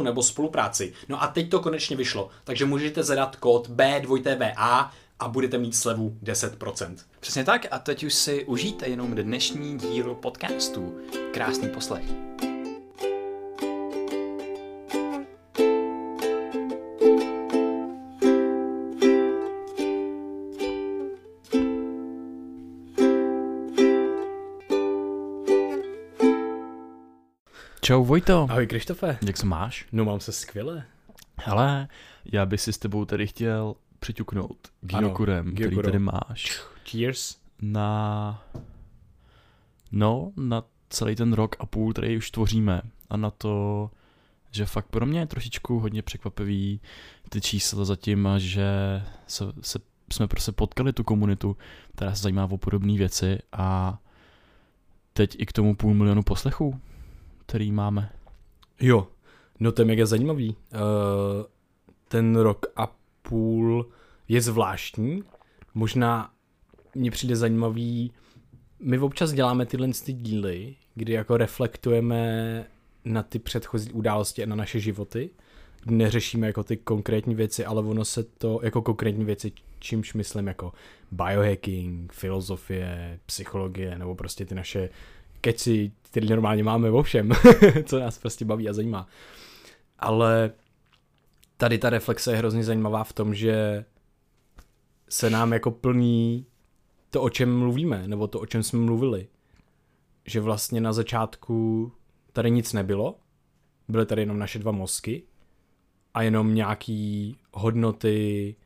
nebo spolupráci. No a teď to konečně vyšlo, takže můžete zadat kód B2TVA a budete mít slevu 10%. Přesně tak a teď už si užijte jenom dnešní díl podcastu. Krásný poslech. Čau Vojto. Ahoj Krištofe. Jak se máš? No mám se skvěle. Hele, já bych si s tebou tady chtěl přiťuknout Gyokurem, který tady máš. Cheers. Na... No, na celý ten rok a půl, který už tvoříme. A na to, že fakt pro mě je trošičku hodně překvapivý ty čísla zatím, a že se, se, jsme prostě potkali tu komunitu, která se zajímá o podobné věci a teď i k tomu půl milionu poslechů, který máme. Jo, no to je mega zajímavý. Uh, ten rok a půl je zvláštní. Možná mně přijde zajímavý, my občas děláme tyhle ty díly, kdy jako reflektujeme na ty předchozí události a na naše životy, neřešíme jako ty konkrétní věci, ale ono se to, jako konkrétní věci, čímž myslím jako biohacking, filozofie, psychologie, nebo prostě ty naše keci, které normálně máme o všem, co nás prostě baví a zajímá. Ale tady ta reflexe je hrozně zajímavá v tom, že se nám jako plní to, o čem mluvíme, nebo to, o čem jsme mluvili. Že vlastně na začátku tady nic nebylo, byly tady jenom naše dva mozky a jenom nějaký hodnoty,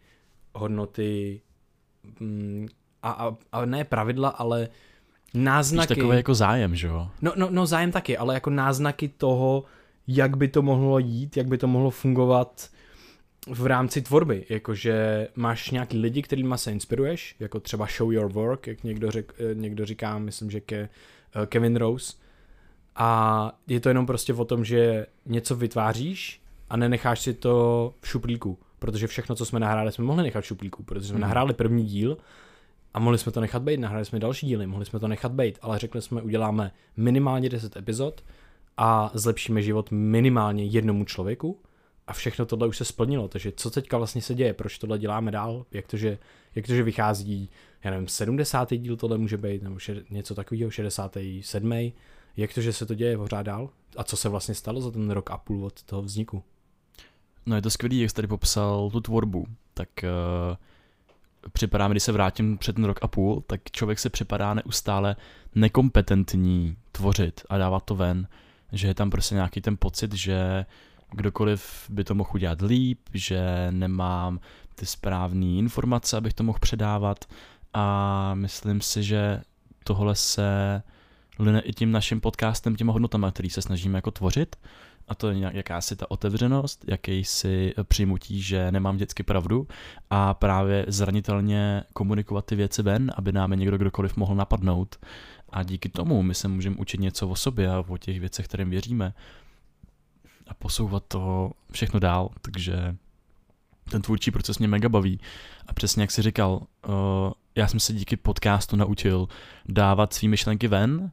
hodnoty mm, a, a, a ne pravidla, ale náznaky. Víš, takový jako zájem, že jo? No, no, no zájem taky, ale jako náznaky toho, jak by to mohlo jít, jak by to mohlo fungovat v rámci tvorby, jakože máš nějaký lidi, kterýma se inspiruješ, jako třeba show your work, jak někdo, řek, někdo říká, myslím, že ke, Kevin Rose, a je to jenom prostě o tom, že něco vytváříš a nenecháš si to v šuplíku, protože všechno, co jsme nahráli, jsme mohli nechat v šuplíku, protože jsme hmm. nahráli první díl a mohli jsme to nechat být, nahráli jsme další díly, mohli jsme to nechat být, ale řekli jsme, uděláme minimálně 10 epizod a zlepšíme život minimálně jednomu člověku a všechno tohle už se splnilo, takže co teďka vlastně se děje, proč tohle děláme dál, jak to, že, jak to, že vychází, já nevím, 70. díl tohle může být, nebo še, něco takového, 67. Jak to, že se to děje pořád dál? A co se vlastně stalo za ten rok a půl od toho vzniku? No je to skvělý, jak jsi tady popsal tu tvorbu, tak uh, připadá mi, když se vrátím před ten rok a půl, tak člověk se připadá neustále nekompetentní tvořit a dávat to ven, že je tam prostě nějaký ten pocit, že kdokoliv by to mohl udělat líp, že nemám ty správné informace, abych to mohl předávat. A myslím si, že tohle se line i tím naším podcastem, těma hodnotama, který se snažíme jako tvořit a to je jakási ta otevřenost, jakýsi přijmutí, že nemám vždycky pravdu a právě zranitelně komunikovat ty věci ven, aby nám někdo kdokoliv mohl napadnout a díky tomu my se můžeme učit něco o sobě a o těch věcech, kterým věříme a posouvat to všechno dál, takže ten tvůrčí proces mě mega baví. A přesně jak jsi říkal, uh, já jsem se díky podcastu naučil dávat svý myšlenky ven,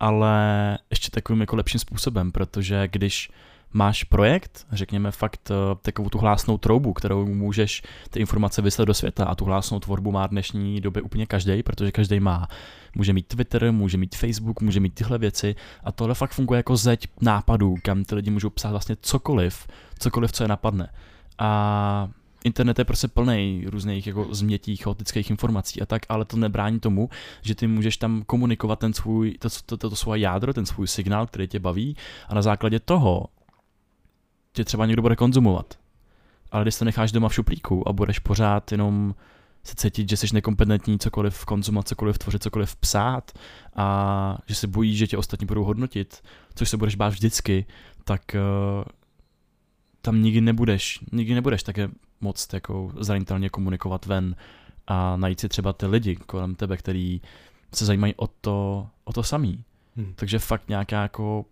ale ještě takovým jako lepším způsobem, protože když máš projekt, řekněme fakt uh, takovou tu hlásnou troubu, kterou můžeš ty informace vyslat do světa a tu hlásnou tvorbu má dnešní době úplně každý, protože každý má, může mít Twitter, může mít Facebook, může mít tyhle věci a tohle fakt funguje jako zeď nápadů, kam ty lidi můžou psát vlastně cokoliv, cokoliv, co je napadne. A internet je prostě plný různých jako změtí, chaotických informací a tak, ale to nebrání tomu, že ty můžeš tam komunikovat ten svůj, to, to, to, to svoje jádro, ten svůj signál, který tě baví a na základě toho tě třeba někdo bude konzumovat. Ale když to necháš doma v šuplíku a budeš pořád jenom se cítit, že jsi nekompetentní cokoliv konzumovat, cokoliv tvořit, cokoliv psát a že se bojíš, že tě ostatní budou hodnotit, což se budeš bát vždycky, tak uh, tam nikdy nebudeš, nikdy nebudeš také moc jako zranitelně komunikovat ven a najít si třeba ty lidi kolem tebe, který se zajímají o to, o to samý. Hmm. Takže fakt nějaká jako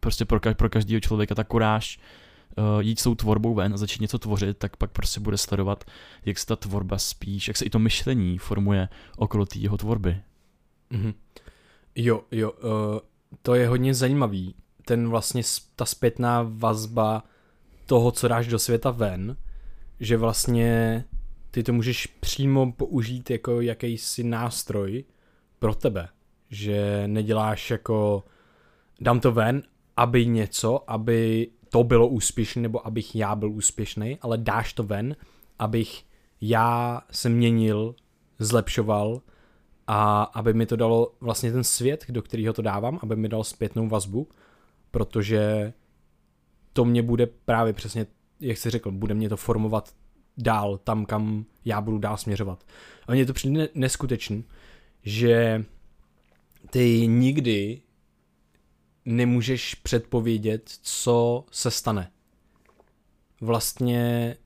prostě pro, pro každého člověka ta kuráž uh, jít s tou tvorbou ven a začít něco tvořit, tak pak prostě bude sledovat, jak se ta tvorba spíš, jak se i to myšlení formuje okolo té jeho tvorby. Mm-hmm. Jo, jo, uh, to je hodně zajímavý. Ten vlastně ta zpětná vazba toho, co dáš do světa ven, že vlastně ty to můžeš přímo použít jako jakýsi nástroj pro tebe. Že neděláš jako dám to ven, aby něco, aby to bylo úspěšné, nebo abych já byl úspěšný, ale dáš to ven, abych já se měnil, zlepšoval a aby mi to dalo vlastně ten svět, do kterého to dávám, aby mi dal zpětnou vazbu, protože to mě bude právě přesně, jak jsi řekl, bude mě to formovat dál, tam, kam já budu dál směřovat. A mně to přijde neskutečný, že ty nikdy nemůžeš předpovědět, co se stane. Vlastně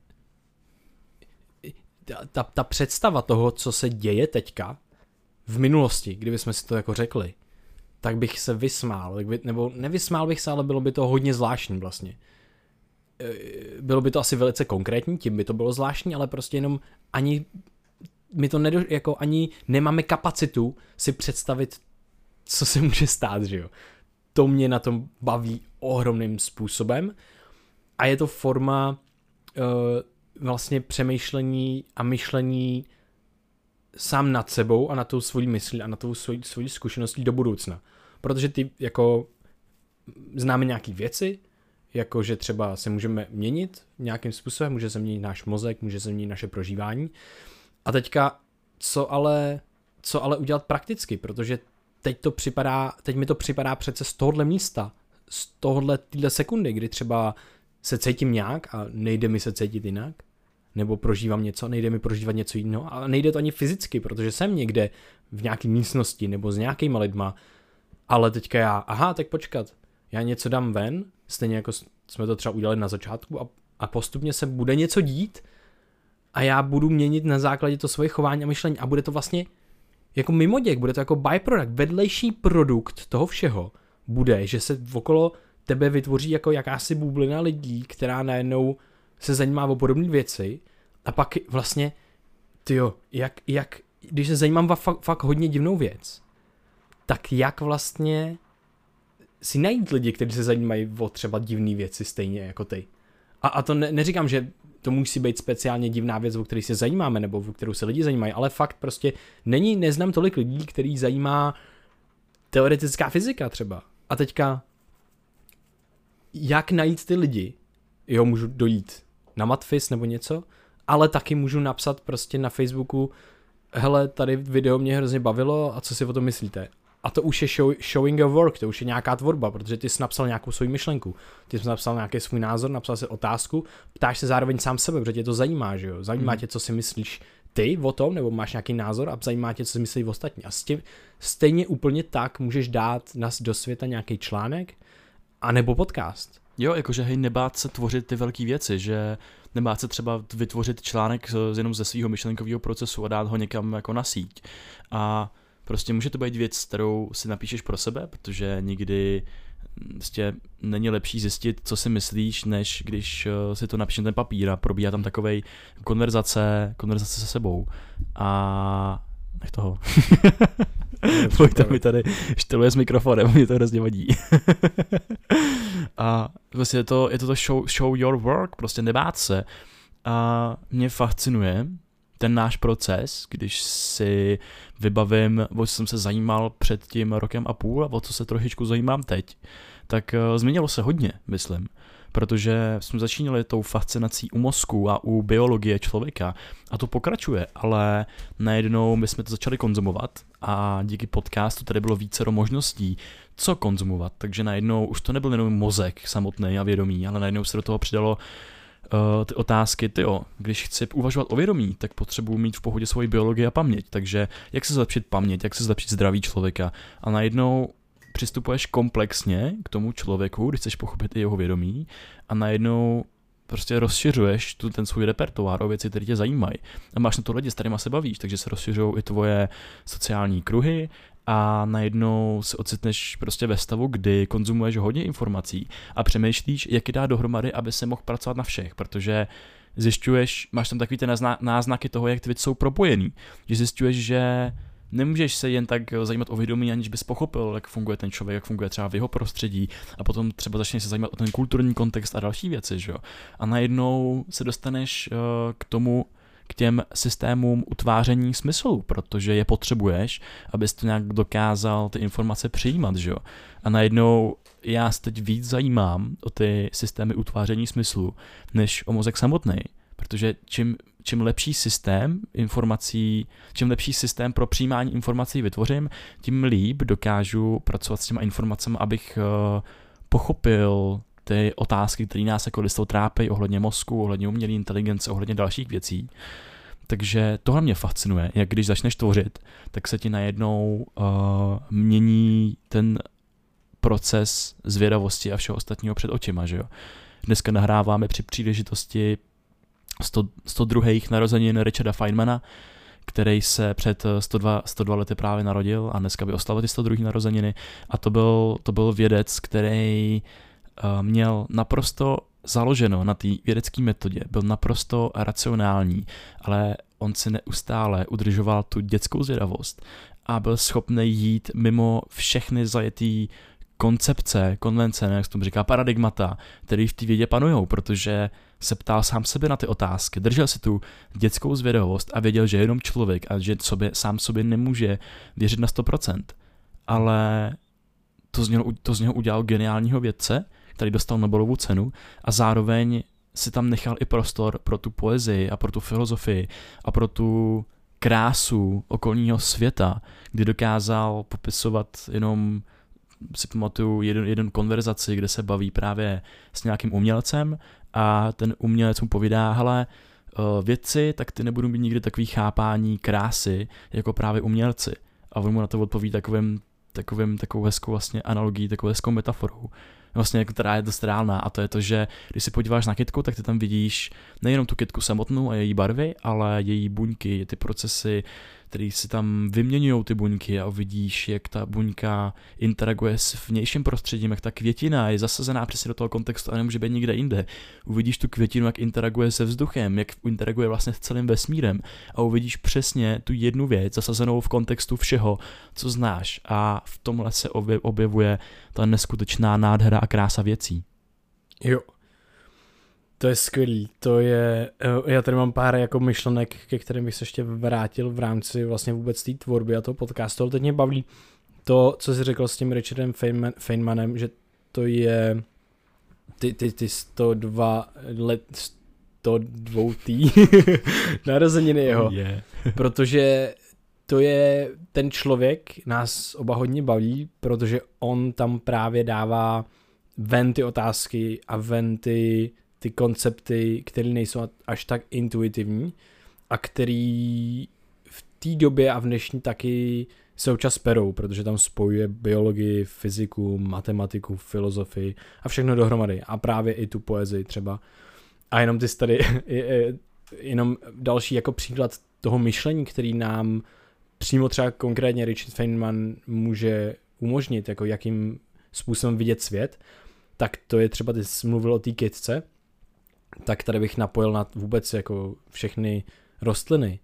ta, ta představa toho, co se děje teďka, v minulosti, kdyby jsme si to jako řekli, tak bych se vysmál, nebo nevysmál bych se, ale bylo by to hodně zvláštní vlastně. E, bylo by to asi velice konkrétní, tím by to bylo zvláštní, ale prostě jenom ani my to nedo, jako ani nemáme kapacitu si představit, co se může stát, že jo to mě na tom baví ohromným způsobem a je to forma uh, vlastně přemýšlení a myšlení sám nad sebou a na tou svojí myslí a na tou svojí, svojí zkušeností do budoucna. Protože ty jako známe nějaké věci, jako že třeba se můžeme měnit nějakým způsobem, může se měnit náš mozek, může se měnit naše prožívání. A teďka, co ale, co ale udělat prakticky, protože teď to připadá, teď mi to připadá přece z tohohle místa, z tohohle týhle sekundy, kdy třeba se cítím nějak a nejde mi se cítit jinak, nebo prožívám něco, nejde mi prožívat něco jiného? A nejde to ani fyzicky, protože jsem někde v nějaké místnosti nebo s nějakýma lidma, ale teďka já, aha, tak počkat, já něco dám ven, stejně jako jsme to třeba udělali na začátku a, a postupně se bude něco dít a já budu měnit na základě to svoje chování a myšlení a bude to vlastně jako mimoděk, bude to jako byproduct, vedlejší produkt toho všeho bude, že se okolo tebe vytvoří jako jakási bublina lidí, která najednou se zajímá o podobné věci a pak vlastně, tyjo, jak, jak, když se zajímám o fakt, fakt hodně divnou věc, tak jak vlastně si najít lidi, kteří se zajímají o třeba divné věci stejně jako ty. A, a to ne, neříkám, že to musí být speciálně divná věc, o které se zajímáme, nebo o kterou se lidi zajímají, ale fakt prostě není, neznám tolik lidí, který zajímá teoretická fyzika třeba. A teďka, jak najít ty lidi? Jo, můžu dojít na Matfis nebo něco, ale taky můžu napsat prostě na Facebooku, hele, tady video mě hrozně bavilo a co si o tom myslíte? A to už je show, showing your work, to už je nějaká tvorba, protože ty jsi napsal nějakou svou myšlenku, ty jsi napsal nějaký svůj názor, napsal si otázku, ptáš se zároveň sám sebe, protože tě to zajímá, že jo? Zajímá mm. tě, co si myslíš ty o tom, nebo máš nějaký názor a zajímá tě, co si myslí ostatní. A s tím, stejně úplně tak můžeš dát nás do světa nějaký článek, a nebo podcast. Jo, jakože hej, nebát se tvořit ty velké věci, že nebát se třeba vytvořit článek jenom ze svého myšlenkového procesu a dát ho někam jako na síť. A Prostě může to být věc, kterou si napíšeš pro sebe, protože nikdy prostě není lepší zjistit, co si myslíš, než když eh, si to napíšeš na ten papír a probíhá tam takovej konverzace, konverzace se sebou. A nech toho. Pojďte mi tady šteluje s mikrofonem, mě to hrozně vadí. a vlastně je to, je to, to show, show your work, prostě nebát se. A mě fascinuje, ten náš proces, když si vybavím, o co jsem se zajímal před tím rokem a půl a o co se trošičku zajímám teď, tak uh, změnilo se hodně, myslím. Protože jsme začínali tou fascinací u mozku a u biologie člověka. A to pokračuje, ale najednou my jsme to začali konzumovat a díky podcastu tady bylo více možností, co konzumovat, takže najednou už to nebyl jenom mozek samotný a vědomí, ale najednou se do toho přidalo uh, ty otázky, ty jo, když chci uvažovat o vědomí, tak potřebuji mít v pohodě svoji biologii a paměť, takže jak se zlepšit paměť, jak se zlepšit zdraví člověka a najednou přistupuješ komplexně k tomu člověku, když chceš pochopit i jeho vědomí a najednou prostě rozšiřuješ tu, ten svůj repertoár o věci, které tě zajímají. A máš na to lidi, s kterými se bavíš, takže se rozšiřují i tvoje sociální kruhy a najednou se ocitneš prostě ve stavu, kdy konzumuješ hodně informací a přemýšlíš, jak je dát dohromady, aby se mohl pracovat na všech, protože zjišťuješ, máš tam takový ty náznaky toho, jak ty věci jsou propojený, že zjišťuješ, že nemůžeš se jen tak zajímat o vědomí, aniž bys pochopil, jak funguje ten člověk, jak funguje třeba v jeho prostředí a potom třeba začneš se zajímat o ten kulturní kontext a další věci, že jo. A najednou se dostaneš uh, k tomu, k těm systémům utváření smyslu, protože je potřebuješ, abys to nějak dokázal ty informace přijímat, že jo. A najednou já se teď víc zajímám o ty systémy utváření smyslu, než o mozek samotný. Protože čím, čím lepší systém informací, čím lepší systém pro přijímání informací vytvořím, tím líp dokážu pracovat s těma informacemi, abych uh, pochopil ty otázky, které nás jako listou trápí ohledně mozku, ohledně umělé inteligence, ohledně dalších věcí. Takže tohle mě fascinuje, jak když začneš tvořit, tak se ti najednou uh, mění ten proces zvědavosti a všeho ostatního před očima, že jo. Dneska nahráváme při příležitosti 100, 102. narozenin Richarda Feynmana, který se před 102, 102 lety právě narodil a dneska by oslavil ty 102. narozeniny a to byl, to byl vědec, který uh, měl naprosto založeno na té vědecké metodě, byl naprosto racionální, ale on si neustále udržoval tu dětskou zvědavost a byl schopný jít mimo všechny zajetý koncepce, konvence, jak se tomu říká, paradigmata, které v té vědě panují, protože se ptal sám sebe na ty otázky, držel si tu dětskou zvědavost a věděl, že je jenom člověk a že sobě, sám sobě nemůže věřit na 100%. Ale to z, něho, to z něho udělal geniálního vědce, který dostal Nobelovu cenu a zároveň si tam nechal i prostor pro tu poezii a pro tu filozofii a pro tu krásu okolního světa, kdy dokázal popisovat jenom si pamatuju jeden, jeden konverzaci, kde se baví právě s nějakým umělcem a ten umělec mu povídá, hele, eh, věci, tak ty nebudou mít nikdy takový chápání krásy, jako právě umělci. A on mu na to odpoví takovým, takovým, takovou hezkou vlastně analogií, takovou hezkou metaforou vlastně, která je dost reálná a to je to, že když si podíváš na kytku, tak ty tam vidíš nejenom tu kytku samotnou a její barvy, ale její buňky, ty procesy, který si tam vyměňují ty buňky a uvidíš, jak ta buňka interaguje s vnějším prostředím, jak ta květina je zasazená přesně do toho kontextu a nemůže být nikde jinde. Uvidíš tu květinu, jak interaguje se vzduchem, jak interaguje vlastně s celým vesmírem a uvidíš přesně tu jednu věc zasazenou v kontextu všeho, co znáš a v tomhle se objevuje ta neskutečná nádhera a krása věcí. Jo, to je skvělý, to je, eh, já tady mám pár jako myšlenek, ke kterým bych se ještě vrátil v rámci vlastně vůbec té tvorby a toho podcastu, ale teď mě baví to, co jsi řekl s tím Richardem Feynman, Feynmanem, že to je ty, ty, ty 102 let, 102 tý narozeniny jeho, oh yeah. protože to je ten člověk, nás oba hodně baví, protože on tam právě dává ven ty otázky a ven ty ty koncepty, které nejsou až tak intuitivní a který v té době a v dnešní taky se občas perou, protože tam spojuje biologii, fyziku, matematiku, filozofii a všechno dohromady. A právě i tu poezii třeba. A jenom ty tady, jenom další jako příklad toho myšlení, který nám přímo třeba konkrétně Richard Feynman může umožnit, jako jakým způsobem vidět svět, tak to je třeba, ty jsi mluvil o té kytce, tak tady bych napojil na vůbec jako všechny rostliny,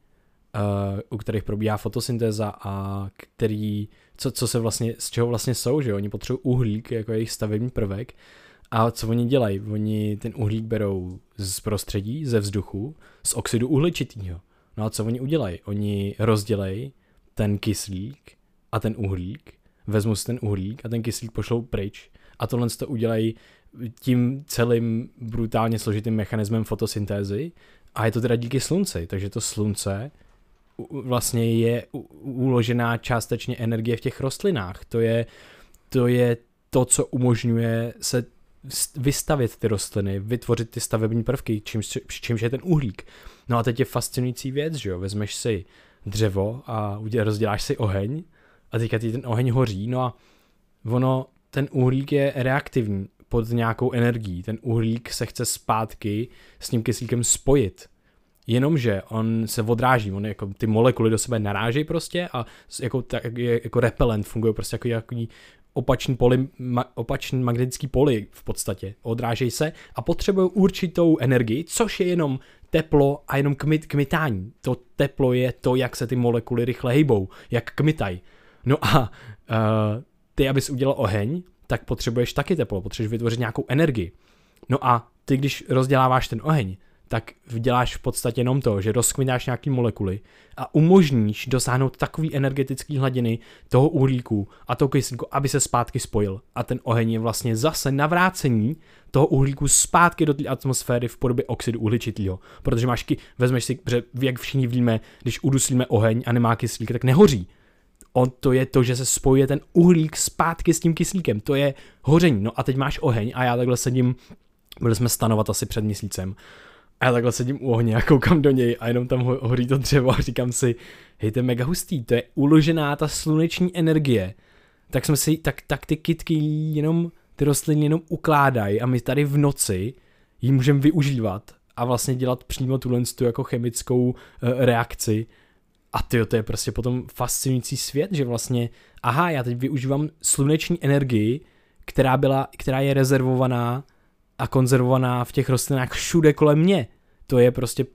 uh, u kterých probíhá fotosyntéza a který, co, co se vlastně, z čeho vlastně jsou, že oni potřebují uhlík jako jejich stavební prvek a co oni dělají? Oni ten uhlík berou z prostředí, ze vzduchu, z oxidu uhličitého. No a co oni udělají? Oni rozdělejí ten kyslík a ten uhlík, vezmu si ten uhlík a ten kyslík pošlou pryč A tohle to udělají tím celým brutálně složitým mechanismem fotosyntézy a je to teda díky slunci, takže to slunce vlastně je uložená částečně energie v těch rostlinách. To je, to je to, co umožňuje se vystavit ty rostliny, vytvořit ty stavební prvky, čímž, čímž je ten uhlík. No a teď je fascinující věc, že jo, vezmeš si dřevo a rozděláš si oheň a teďka ty ten oheň hoří, no a ono, ten uhlík je reaktivní pod nějakou energií, ten uhlík se chce zpátky s tím kyslíkem spojit. Jenomže on se odráží, on jako ty molekuly do sebe narážejí prostě a jako, tak, jako repelent funguje prostě jako jaký opačný, poli, ma, opačný magnetický poli v podstatě. Odrážejí se a potřebují určitou energii, což je jenom teplo a jenom kmit, kmitání. To teplo je to, jak se ty molekuly rychle hejbou, jak kmitají. No a uh, ty, abys udělal oheň, tak potřebuješ taky teplo, potřebuješ vytvořit nějakou energii. No a ty, když rozděláváš ten oheň, tak děláš v podstatě jenom to, že rozkmitáš nějaký molekuly a umožníš dosáhnout takový energetický hladiny toho uhlíku a toho kyslíku, aby se zpátky spojil. A ten oheň je vlastně zase navrácení toho uhlíku zpátky do té atmosféry v podobě oxidu uhličitého. Protože máš, vezmeš si, že jak všichni víme, když uduslíme oheň a nemá kyslík, tak nehoří. On to je to, že se spojuje ten uhlík zpátky s tím kyslíkem. To je hoření. No a teď máš oheň a já takhle sedím, byli jsme stanovat asi před měsícem a já takhle sedím u ohně a koukám do něj a jenom tam hoří to dřevo a říkám si, hej, to je mega hustý, to je uložená ta sluneční energie. Tak jsme si, tak, tak ty kitky jenom, ty rostliny jenom ukládají a my tady v noci ji můžeme využívat a vlastně dělat přímo tuhle tu jako chemickou uh, reakci. A ty to je prostě potom fascinující svět, že vlastně, aha, já teď využívám sluneční energii, která, byla, která je rezervovaná a konzervovaná v těch rostlinách všude kolem mě. To je prostě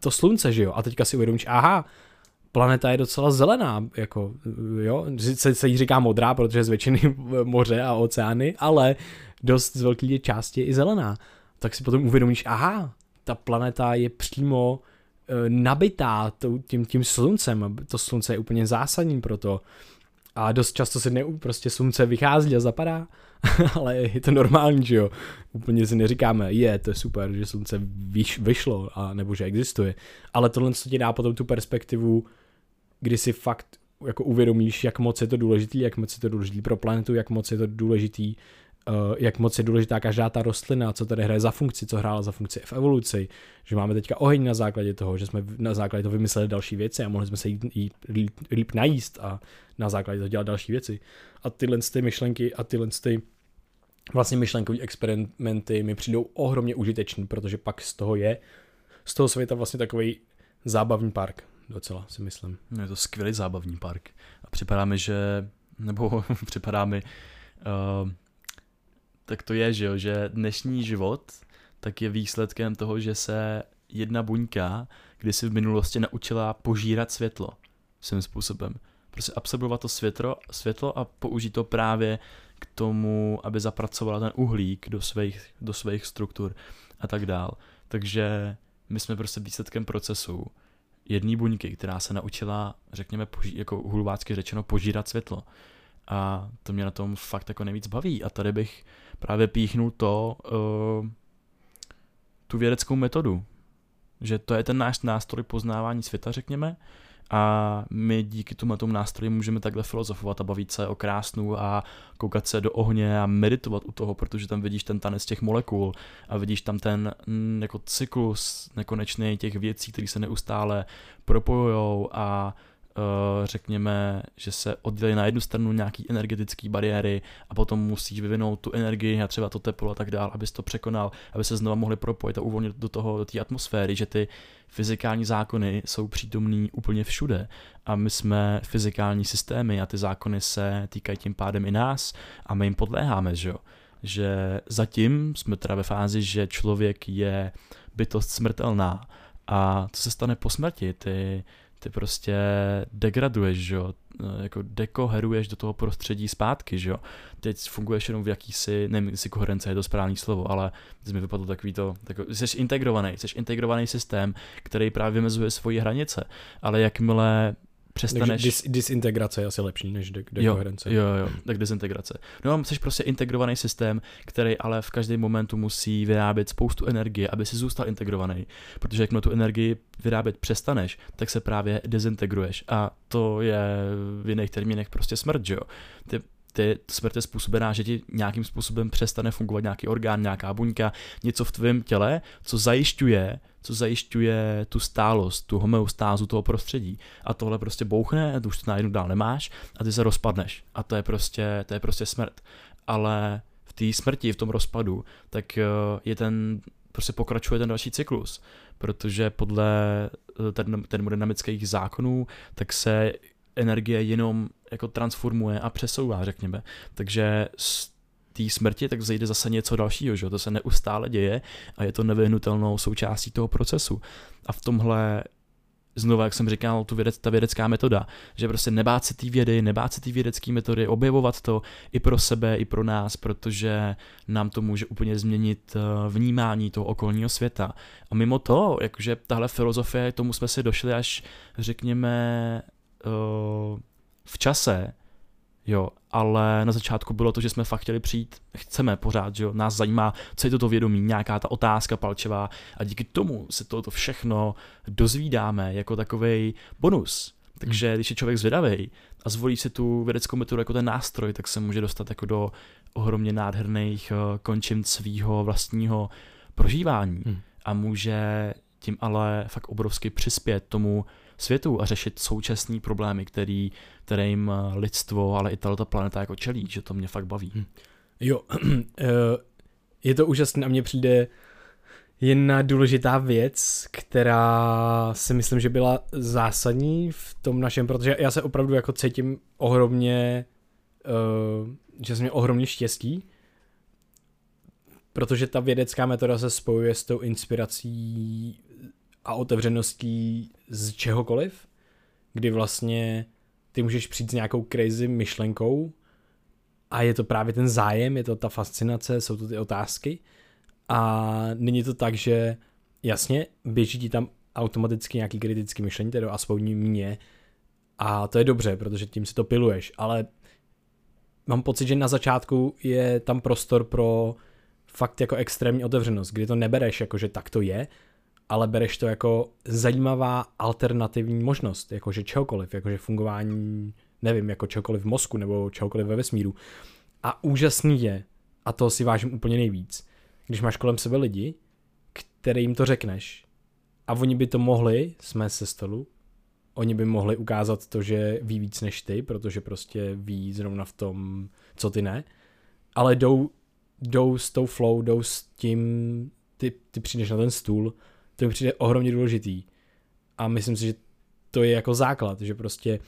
to slunce, že jo? A teďka si uvědomíš, aha, planeta je docela zelená, jako, jo, se, se jí říká modrá, protože z většiny moře a oceány, ale dost z velké části je i zelená. Tak si potom uvědomíš, aha, ta planeta je přímo e, nabitá tím, tím sluncem, to slunce je úplně zásadní pro to. A dost často se ne, prostě slunce vychází a zapadá ale je to normální, že jo. Úplně si neříkáme, je, to je super, že slunce vyš, vyšlo, a, nebo že existuje. Ale tohle co ti dá potom tu perspektivu, kdy si fakt jako uvědomíš, jak moc je to důležitý, jak moc je to důležitý pro planetu, jak moc je to důležitý, jak moc je důležitá každá ta rostlina, co tady hraje za funkci, co hrála za funkci v evoluci, že máme teďka oheň na základě toho, že jsme na základě toho vymysleli další věci a mohli jsme se jít, jít líp, líp najíst a na základě toho dělat další věci. A tyhle ty myšlenky a tyhle ty vlastně myšlenkové experimenty mi přijdou ohromně užitečný, protože pak z toho je, z toho světa vlastně takový zábavní park, docela si myslím. No, je to skvělý zábavní park. A připadá mi, že, nebo připadá mi, uh, tak to je, že jo, že dnešní život tak je výsledkem toho, že se jedna buňka kdysi v minulosti naučila požírat světlo svým způsobem. Prostě absorbovat to světlo, světlo a použít to právě k tomu, aby zapracovala ten uhlík do svých, do svých struktur a tak dál. Takže my jsme prostě výsledkem procesu jedné buňky, která se naučila, řekněme, poží, jako hulvácky řečeno, požírat světlo. A to mě na tom fakt jako nejvíc baví. A tady bych právě píchnul to, uh, tu vědeckou metodu. Že to je ten náš nástroj poznávání světa, řekněme, a my díky tomu tomu nástroji můžeme takhle filozofovat a bavit se o krásnu a koukat se do ohně a meditovat u toho, protože tam vidíš ten tanec těch molekul a vidíš tam ten mm, jako cyklus nekonečný těch věcí, které se neustále propojujou a Eh, řekněme, že se oddělí na jednu stranu nějaký energetické bariéry a potom musíš vyvinout tu energii a třeba to teplo a tak dál, abys to překonal, aby se znova mohli propojit a uvolnit do toho, do té atmosféry, že ty fyzikální zákony jsou přítomný úplně všude. A my jsme fyzikální systémy a ty zákony se týkají tím pádem i nás a my jim podléháme, že jo? Že zatím jsme teda ve fázi, že člověk je bytost smrtelná a co se stane po smrti, ty ty prostě degraduješ, že jo, no, jako dekoheruješ do toho prostředí zpátky, že jo. Teď funguješ jenom v jakýsi, nevím, jestli koherence je to správný slovo, ale teď mi vypadlo takový to, takový, jsi integrovaný, jsi integrovaný systém, který právě vymezuje svoji hranice, ale jakmile přestaneš... Takže dis, disintegrace je asi lepší než de- jo, dekoherence. jo, jo, tak dezintegrace. No a jsi prostě integrovaný systém, který ale v každém momentu musí vyrábět spoustu energie, aby si zůstal integrovaný. Protože jakmile tu energii vyrábět přestaneš, tak se právě dezintegruješ. A to je v jiných termínech prostě smrt, že jo. Ty ty smrt je způsobená, že ti nějakým způsobem přestane fungovat nějaký orgán, nějaká buňka, něco v tvém těle, co zajišťuje, co zajišťuje tu stálost, tu homeostázu toho prostředí. A tohle prostě bouchne, už to najednou dál nemáš a ty se rozpadneš. A to je prostě, to je prostě smrt. Ale v té smrti, v tom rozpadu, tak eh, je ten, prostě pokračuje ten další cyklus, protože podle eh, termodynamických zákonů, tak se energie jenom jako transformuje a přesouvá, řekněme. Takže z té smrti tak zajde zase něco dalšího, že? to se neustále děje a je to nevyhnutelnou součástí toho procesu. A v tomhle znovu, jak jsem říkal, tu vědec, ta vědecká metoda, že prostě nebát se té vědy, nebát se té vědecké metody, objevovat to i pro sebe, i pro nás, protože nám to může úplně změnit eh, vnímání toho okolního světa. A mimo to, jakože tahle filozofie, tomu jsme si došli až, řekněme, uh, v čase, jo, ale na začátku bylo to, že jsme fakt chtěli přijít, chceme pořád, že jo, nás zajímá, co je toto vědomí, nějaká ta otázka palčivá a díky tomu se toto všechno dozvídáme jako takový bonus. Takže hmm. když je člověk zvědavý a zvolí si tu vědeckou metodu jako ten nástroj, tak se může dostat jako do ohromně nádherných uh, končin svého vlastního prožívání hmm. a může tím ale fakt obrovsky přispět tomu světu a řešit současné problémy, který, kterým eh, lidstvo, ale i tato planeta jako čelí, že to mě fakt baví. Hm. Jo, eh, je to úžasné a mně přijde jedna důležitá věc, která si myslím, že byla zásadní v tom našem, protože já se opravdu jako cítím ohromně, uh, že jsem měl ohromně štěstí, protože ta vědecká metoda se spojuje s tou inspirací a otevřeností z čehokoliv, kdy vlastně ty můžeš přijít s nějakou crazy myšlenkou a je to právě ten zájem, je to ta fascinace, jsou to ty otázky. A není to tak, že jasně, běží ti tam automaticky nějaký kritický myšlení, tedy aspoň mě a to je dobře, protože tím si to piluješ, ale mám pocit, že na začátku je tam prostor pro fakt jako extrémní otevřenost, kdy to nebereš jako, že tak to je, ale bereš to jako zajímavá alternativní možnost, jakože čehokoliv, jakože fungování, nevím, jako čehokoliv v mozku nebo čehokoliv ve vesmíru. A úžasný je, a to si vážím úplně nejvíc, když máš kolem sebe lidi, kterým to řekneš a oni by to mohli jsme se stolu, oni by mohli ukázat to, že ví víc než ty, protože prostě ví zrovna v tom, co ty ne, ale jdou, jdou s tou flow, jdou s tím, ty, ty přijdeš na ten stůl to mi přijde ohromně důležitý. A myslím si, že to je jako základ, že prostě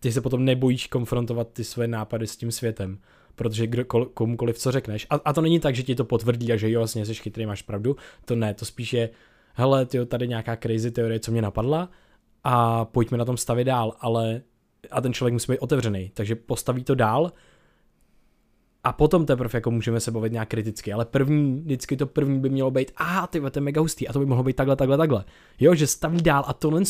ty se potom nebojíš konfrontovat ty své nápady s tím světem, protože kdo, komukoliv co řekneš, a, a to není tak, že ti to potvrdí a že jo, vlastně jsi chytrý, máš pravdu, to ne, to spíš je, hele, ty tady nějaká crazy teorie, co mě napadla a pojďme na tom stavit dál, ale a ten člověk musí být otevřený, takže postaví to dál a potom teprve jako můžeme se bavit nějak kriticky, ale první, vždycky to první by mělo být, a ty to je mega hustý, a to by mohlo být takhle, takhle, takhle. Jo, že staví dál a tohle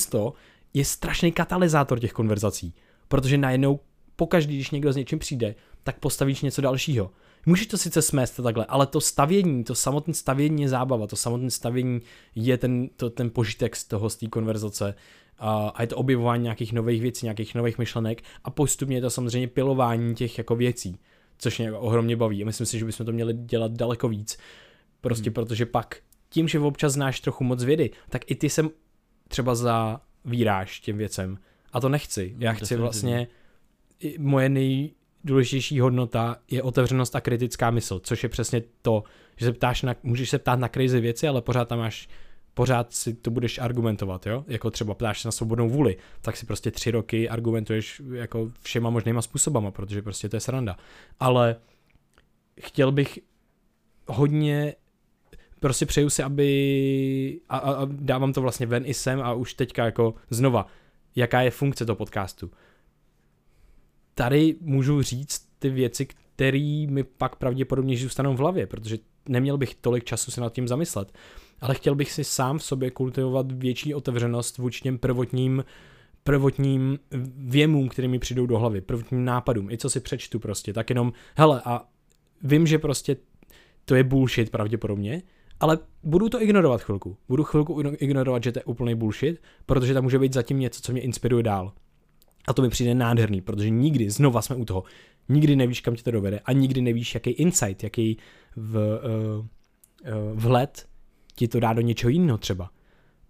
je strašný katalyzátor těch konverzací, protože najednou pokaždý, když někdo s něčím přijde, tak postavíš něco dalšího. Můžeš to sice smést takhle, ale to stavění, to samotné stavění je zábava, to samotné stavění je ten, to, ten požitek z toho, z té konverzace a, a je to objevování nějakých nových věcí, nějakých nových myšlenek a postupně je to samozřejmě pilování těch jako věcí což mě ohromně baví. A myslím si, že bychom to měli dělat daleko víc. Prostě hmm. protože pak tím, že občas znáš trochu moc vědy, tak i ty se třeba zavíráš těm věcem. A to nechci. Já chci vlastně, moje nejdůležitější hodnota je otevřenost a kritická mysl, což je přesně to, že se ptáš na, můžeš se ptát na crazy věci, ale pořád tam máš pořád si to budeš argumentovat, jo? Jako třeba ptáš se na svobodnou vůli, tak si prostě tři roky argumentuješ jako všema možnýma způsobama, protože prostě to je sranda. Ale chtěl bych hodně prostě přeju si, aby a, a, a dávám to vlastně ven i sem a už teďka jako znova, jaká je funkce toho podcastu. Tady můžu říct ty věci, které mi pak pravděpodobně zůstanou v hlavě, protože neměl bych tolik času se nad tím zamyslet ale chtěl bych si sám v sobě kultivovat větší otevřenost vůči těm prvotním prvotním věmům, které mi přijdou do hlavy, prvotním nápadům, i co si přečtu prostě, tak jenom, hele, a vím, že prostě to je bullshit pravděpodobně, ale budu to ignorovat chvilku. Budu chvilku ignorovat, že to je úplný bullshit, protože tam může být zatím něco, co mě inspiruje dál. A to mi přijde nádherný, protože nikdy, znova jsme u toho, nikdy nevíš, kam tě to dovede a nikdy nevíš, jaký insight, jaký v, uh, uh, vhled ti to dá do něčeho jiného třeba.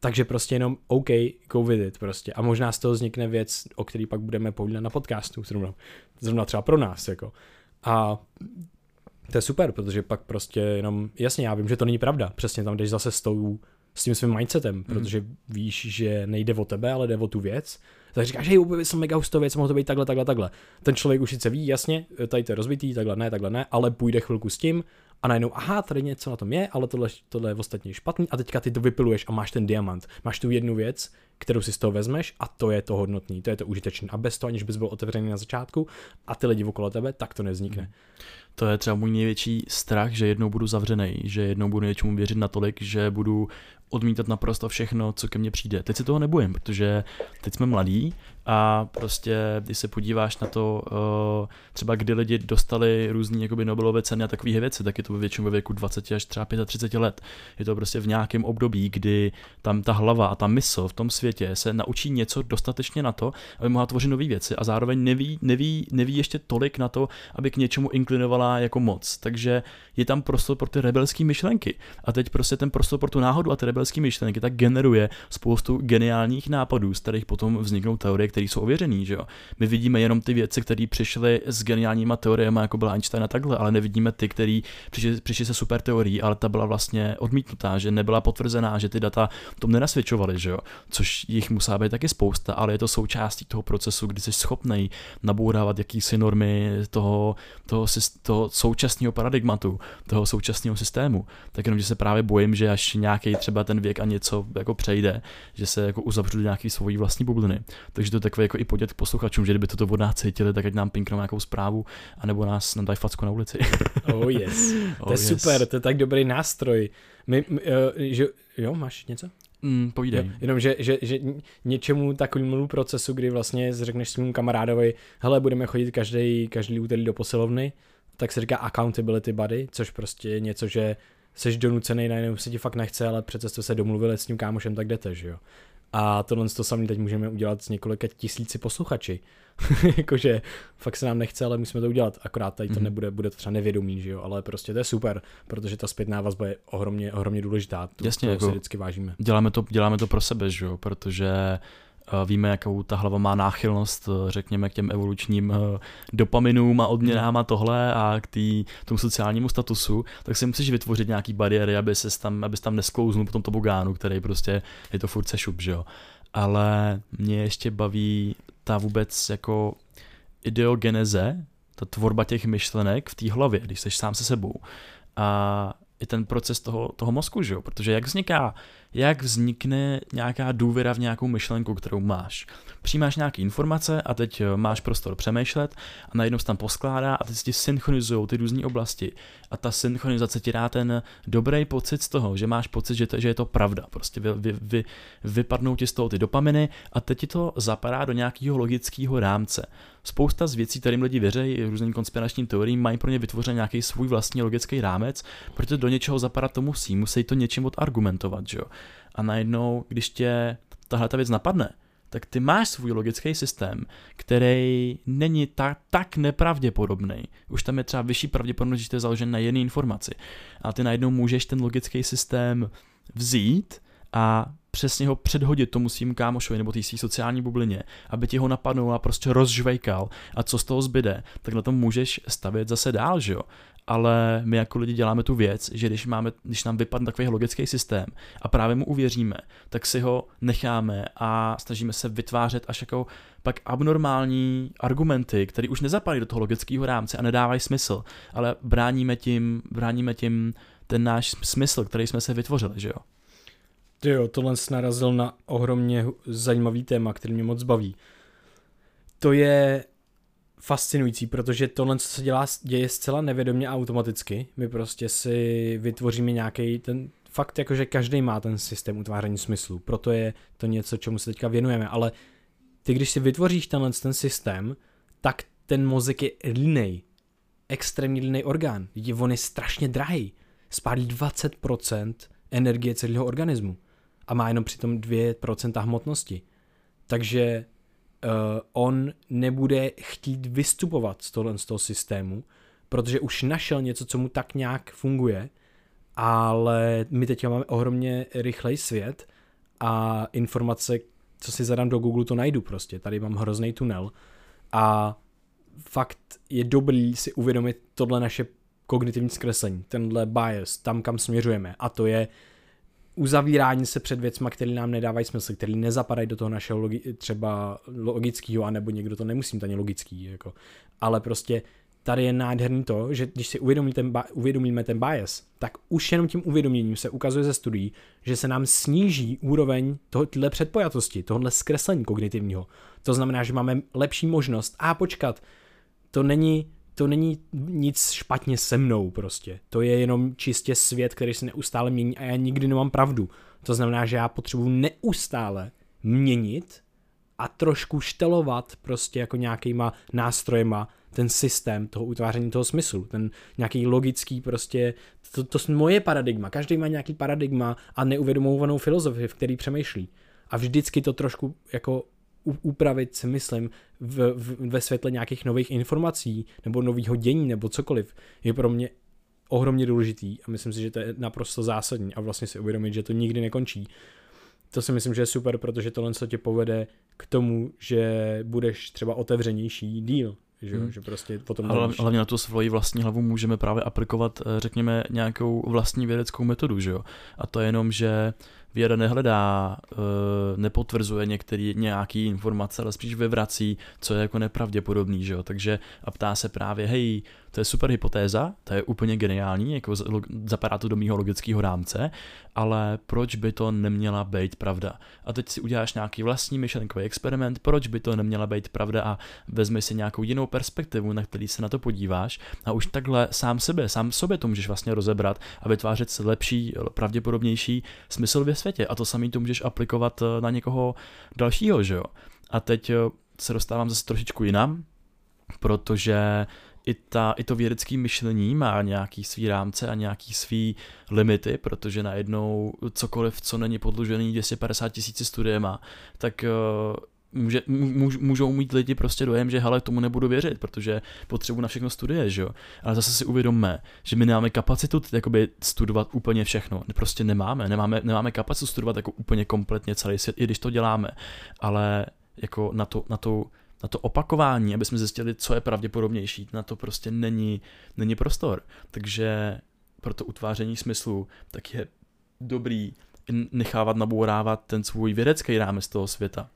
Takže prostě jenom OK, go with it prostě. A možná z toho vznikne věc, o který pak budeme povídat na podcastu, zrovna, zrovna třeba pro nás, jako. A to je super, protože pak prostě jenom, jasně, já vím, že to není pravda, přesně tam jdeš zase s, tou, s tím svým mindsetem, mm. protože víš, že nejde o tebe, ale jde o tu věc, tak říkáš, hej, jsem mega hustou věc, mohlo to být takhle, takhle, takhle. Ten člověk už sice ví, jasně, tady to je rozbitý, takhle ne, takhle ne, ale půjde chvilku s tím a najednou, aha, tady něco na tom je, ale tohle, tohle je ostatně špatný a teďka ty to vypiluješ a máš ten diamant. Máš tu jednu věc, kterou si z toho vezmeš a to je to hodnotný, to je to užitečné. A bez toho, aniž bys byl otevřený na začátku a ty lidi okolo tebe, tak to nevznikne. Hmm. To je třeba můj největší strach, že jednou budu zavřený, že jednou budu něčemu věřit natolik, že budu odmítat naprosto všechno, co ke mně přijde. Teď si toho nebojím, protože teď jsme mladí a prostě, když se podíváš na to, uh, třeba kdy lidi dostali různé jakoby Nobelové ceny a takové věci, tak je to většinou ve věku 20 až třeba 35 let. Je to prostě v nějakém období, kdy tam ta hlava a ta mysl v tom světě se naučí něco dostatečně na to, aby mohla tvořit nové věci a zároveň neví, neví, neví ještě tolik na to, aby k něčemu inklinovala jako moc. Takže je tam prostor pro ty rebelské myšlenky. A teď prostě ten prostor pro tu náhodu a ty rebelské myšlenky tak generuje spoustu geniálních nápadů, z kterých potom vzniknou teorie, které jsou ověřený, že jo. My vidíme jenom ty věci, které přišly s geniálníma teoriemi, jako byl Einstein a takhle, ale nevidíme ty, které přišly, přišly se super teorií, ale ta byla vlastně odmítnutá, že nebyla potvrzená, že ty data tom nenasvědčovaly, že jo. Což jich musí být taky spousta, ale je to součástí toho procesu, kdy jsi schopný nabourávat jakýsi normy toho, toho, toho současného paradigmatu, toho současného systému. Tak jenom, že se právě bojím, že až nějaký třeba ten věk a něco jako přejde, že se jako uzavřu do nějaký svojí vlastní bubliny. Takže to takový jako i podět k posluchačům, že kdyby toto od nás cítili, tak ať nám pinknou nějakou zprávu, anebo nás nám dají facku na ulici. oh yes, to oh je yes. super, to je tak dobrý nástroj. My, my uh, že, jo, máš něco? Mm, povídej. Jo, jenom, že, že, že něčemu takovému procesu, kdy vlastně řekneš svým kamarádovi, hele, budeme chodit každý, každý úterý do posilovny, tak se říká accountability buddy, což prostě je něco, že seš donucený, najednou se ti fakt nechce, ale přece jste se domluvili s tím kámošem, tak jdete, že jo. A tohle to samé teď můžeme udělat s několika tisíci posluchači. Jakože fakt se nám nechce, ale musíme to udělat. Akorát tady to mm. nebude, bude to třeba nevědomý, že jo, ale prostě to je super, protože ta zpětná vazba je ohromně, ohromně důležitá. Tu, Jasně, jako si vždycky vážíme. Děláme to, děláme to pro sebe, že jo, protože Víme, jakou ta hlava má náchylnost, řekněme, k těm evolučním eh, dopaminům a odměnám a tohle a k tý, tomu sociálnímu statusu, tak si musíš vytvořit nějaký bariéry, aby se tam, abys tam nesklouznul po tom tobogánu, který prostě je to furt sešup, že jo. Ale mě ještě baví ta vůbec jako ideogeneze, ta tvorba těch myšlenek v té hlavě, když jsi sám se sebou. A i ten proces toho, toho mozku, že jo? Protože jak vzniká jak vznikne nějaká důvěra v nějakou myšlenku, kterou máš. Přijímáš nějaké informace a teď eh, máš prostor přemýšlet a najednou se tam poskládá a teď si synchronizují ty různé oblasti a ta synchronizace ti dá ten dobrý pocit z toho, že máš pocit, že, to, že je to pravda. Prostě vy, vy, vy, vypadnou ti z toho ty dopaminy a teď ti to zapadá do nějakého logického rámce. Spousta z věcí, kterým lidi věří, různým konspiračním teoriím, mají pro ně vytvořen nějaký svůj vlastní logický rámec, protože do něčeho zapadat to musí, musí to něčím odargumentovat, že jo a najednou, když tě tahle ta věc napadne, tak ty máš svůj logický systém, který není ta, tak nepravděpodobný. Už tam je třeba vyšší pravděpodobnost, že to je založen na jedné informaci. A ty najednou můžeš ten logický systém vzít a přesně ho předhodit tomu svým kámošovi nebo té sociální bublině, aby ti ho napadnul a prostě rozžvejkal a co z toho zbyde, tak na tom můžeš stavět zase dál, že jo ale my jako lidi děláme tu věc, že když, máme, když nám vypadne takový logický systém a právě mu uvěříme, tak si ho necháme a snažíme se vytvářet až jako pak abnormální argumenty, které už nezapadají do toho logického rámce a nedávají smysl, ale bráníme tím, bráníme tím ten náš smysl, který jsme se vytvořili, že jo? Ty jo, tohle narazil na ohromně zajímavý téma, který mě moc baví. To je fascinující, protože tohle, co se dělá, děje zcela nevědomě a automaticky. My prostě si vytvoříme nějaký ten fakt, jako že každý má ten systém utváření smyslu, proto je to něco, čemu se teďka věnujeme, ale ty když si vytvoříš tenhle ten systém, tak ten mozek je línej. Extrémně línej orgán. Je, on je strašně drahý. Spálí 20% energie celého organismu. A má jenom přitom 2% hmotnosti. Takže on nebude chtít vystupovat z tohle z toho systému, protože už našel něco, co mu tak nějak funguje, ale my teď máme ohromně rychlej svět a informace, co si zadám do Google, to najdu prostě. Tady mám hrozný tunel a fakt je dobrý si uvědomit tohle naše kognitivní zkreslení, tenhle bias, tam kam směřujeme a to je uzavírání se před věcmi, které nám nedávají smysl, které nezapadají do toho našeho logi- třeba logického, anebo někdo to nemusí mít ani logický, jako. ale prostě tady je nádherný to, že když si uvědomí ten ba- uvědomíme ten bias, tak už jenom tím uvědoměním se ukazuje ze studií, že se nám sníží úroveň tohohle předpojatosti, tohohle zkreslení kognitivního. To znamená, že máme lepší možnost. A počkat, to není, to není nic špatně se mnou prostě. To je jenom čistě svět, který se neustále mění a já nikdy nemám pravdu. To znamená, že já potřebuji neustále měnit a trošku štelovat prostě jako nějakýma nástrojema ten systém toho utváření toho smyslu, ten nějaký logický prostě, to, to je moje paradigma, každý má nějaký paradigma a neuvědomovanou filozofii, v který přemýšlí. A vždycky to trošku jako upravit si myslím v, v, ve světle nějakých nových informací nebo nového dění nebo cokoliv je pro mě ohromně důležitý a myslím si, že to je naprosto zásadní a vlastně si uvědomit, že to nikdy nekončí. To si myslím, že je super, protože tohle se tě povede k tomu, že budeš třeba otevřenější díl, že, hmm. že prostě potom Ale hlavně na tu svoji vlastní hlavu můžeme právě aplikovat, eh, řekněme, nějakou vlastní vědeckou metodu, že jo. A to je jenom, že věda nehledá, eh, nepotvrzuje některý nějaký informace, ale spíš vyvrací, co je jako nepravděpodobný, že jo. Takže a ptá se právě, hej, to je super hypotéza, to je úplně geniální, jako zapadá to do mýho logického rámce, ale proč by to neměla být pravda? A teď si uděláš nějaký vlastní myšlenkový experiment, proč by to neměla být pravda a vezmi si nějakou jinou perspektivu, na který se na to podíváš a už takhle sám sebe, sám sobě to můžeš vlastně rozebrat a vytvářet si lepší, pravděpodobnější smysl světě a to samý to můžeš aplikovat eh, na někoho dalšího, že jo? A teď eh, se dostávám zase trošičku jinam, protože i, ta, i to vědecké myšlení má nějaký svý rámce a nějaký svý limity, protože najednou cokoliv, co není podložený 250 tisíci studiema, tak uh, může, můž, můžou mít lidi prostě dojem, že hele, tomu nebudu věřit, protože potřebuji na všechno studie, že jo. Ale zase si uvědomme, že my nemáme kapacitu jakoby studovat úplně všechno. Prostě nemáme, nemáme, nemáme kapacitu studovat jako úplně kompletně celý svět, i když to děláme. Ale jako na to, na to na to opakování, aby jsme zjistili, co je pravděpodobnější, na to prostě není, není prostor. Takže pro to utváření smyslu tak je dobrý nechávat nabourávat ten svůj vědecký rámec toho světa.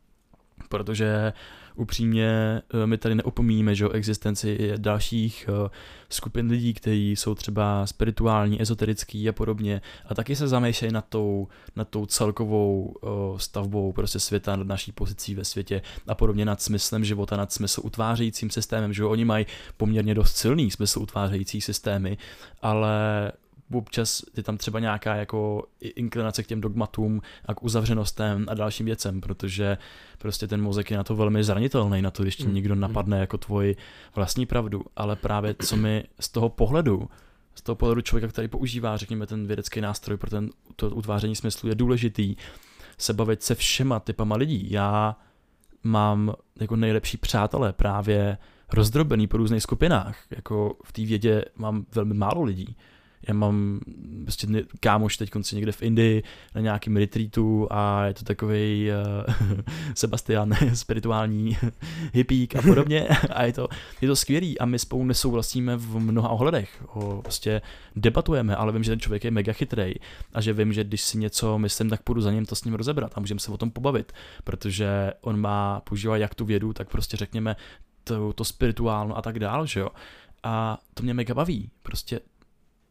Protože upřímně eh, my tady neopomíníme, že o existenci dalších eh, skupin lidí, kteří jsou třeba spirituální, ezoterický a podobně. A taky se zamýšlejí nad tou, nad tou celkovou eh, stavbou prostě světa, nad naší pozicí ve světě a podobně nad smyslem života, nad smysl utvářejícím systémem, že oni mají poměrně dost silný smysl utvářející systémy, ale občas je tam třeba nějaká jako inklinace k těm dogmatům a k uzavřenostem a dalším věcem, protože prostě ten mozek je na to velmi zranitelný, na to, když ti mm. někdo mm. napadne jako tvoji vlastní pravdu, ale právě co mi z toho pohledu, z toho pohledu člověka, který používá, řekněme, ten vědecký nástroj pro ten, to utváření smyslu, je důležitý se bavit se všema typama lidí. Já mám jako nejlepší přátelé právě rozdrobený po různých skupinách. Jako v té vědě mám velmi málo lidí já mám prostě kámoš teď konci někde v Indii na nějakém retreatu a je to takový uh, Sebastian spirituální hippík a podobně a je to, je to skvělý a my spolu nesouhlasíme v mnoha ohledech. O, prostě debatujeme, ale vím, že ten člověk je mega chytrý a že vím, že když si něco myslím, tak půjdu za ním to s ním rozebrat a můžeme se o tom pobavit, protože on má používá jak tu vědu, tak prostě řekněme to, to spirituálno a tak dál, že jo. A to mě mega baví. Prostě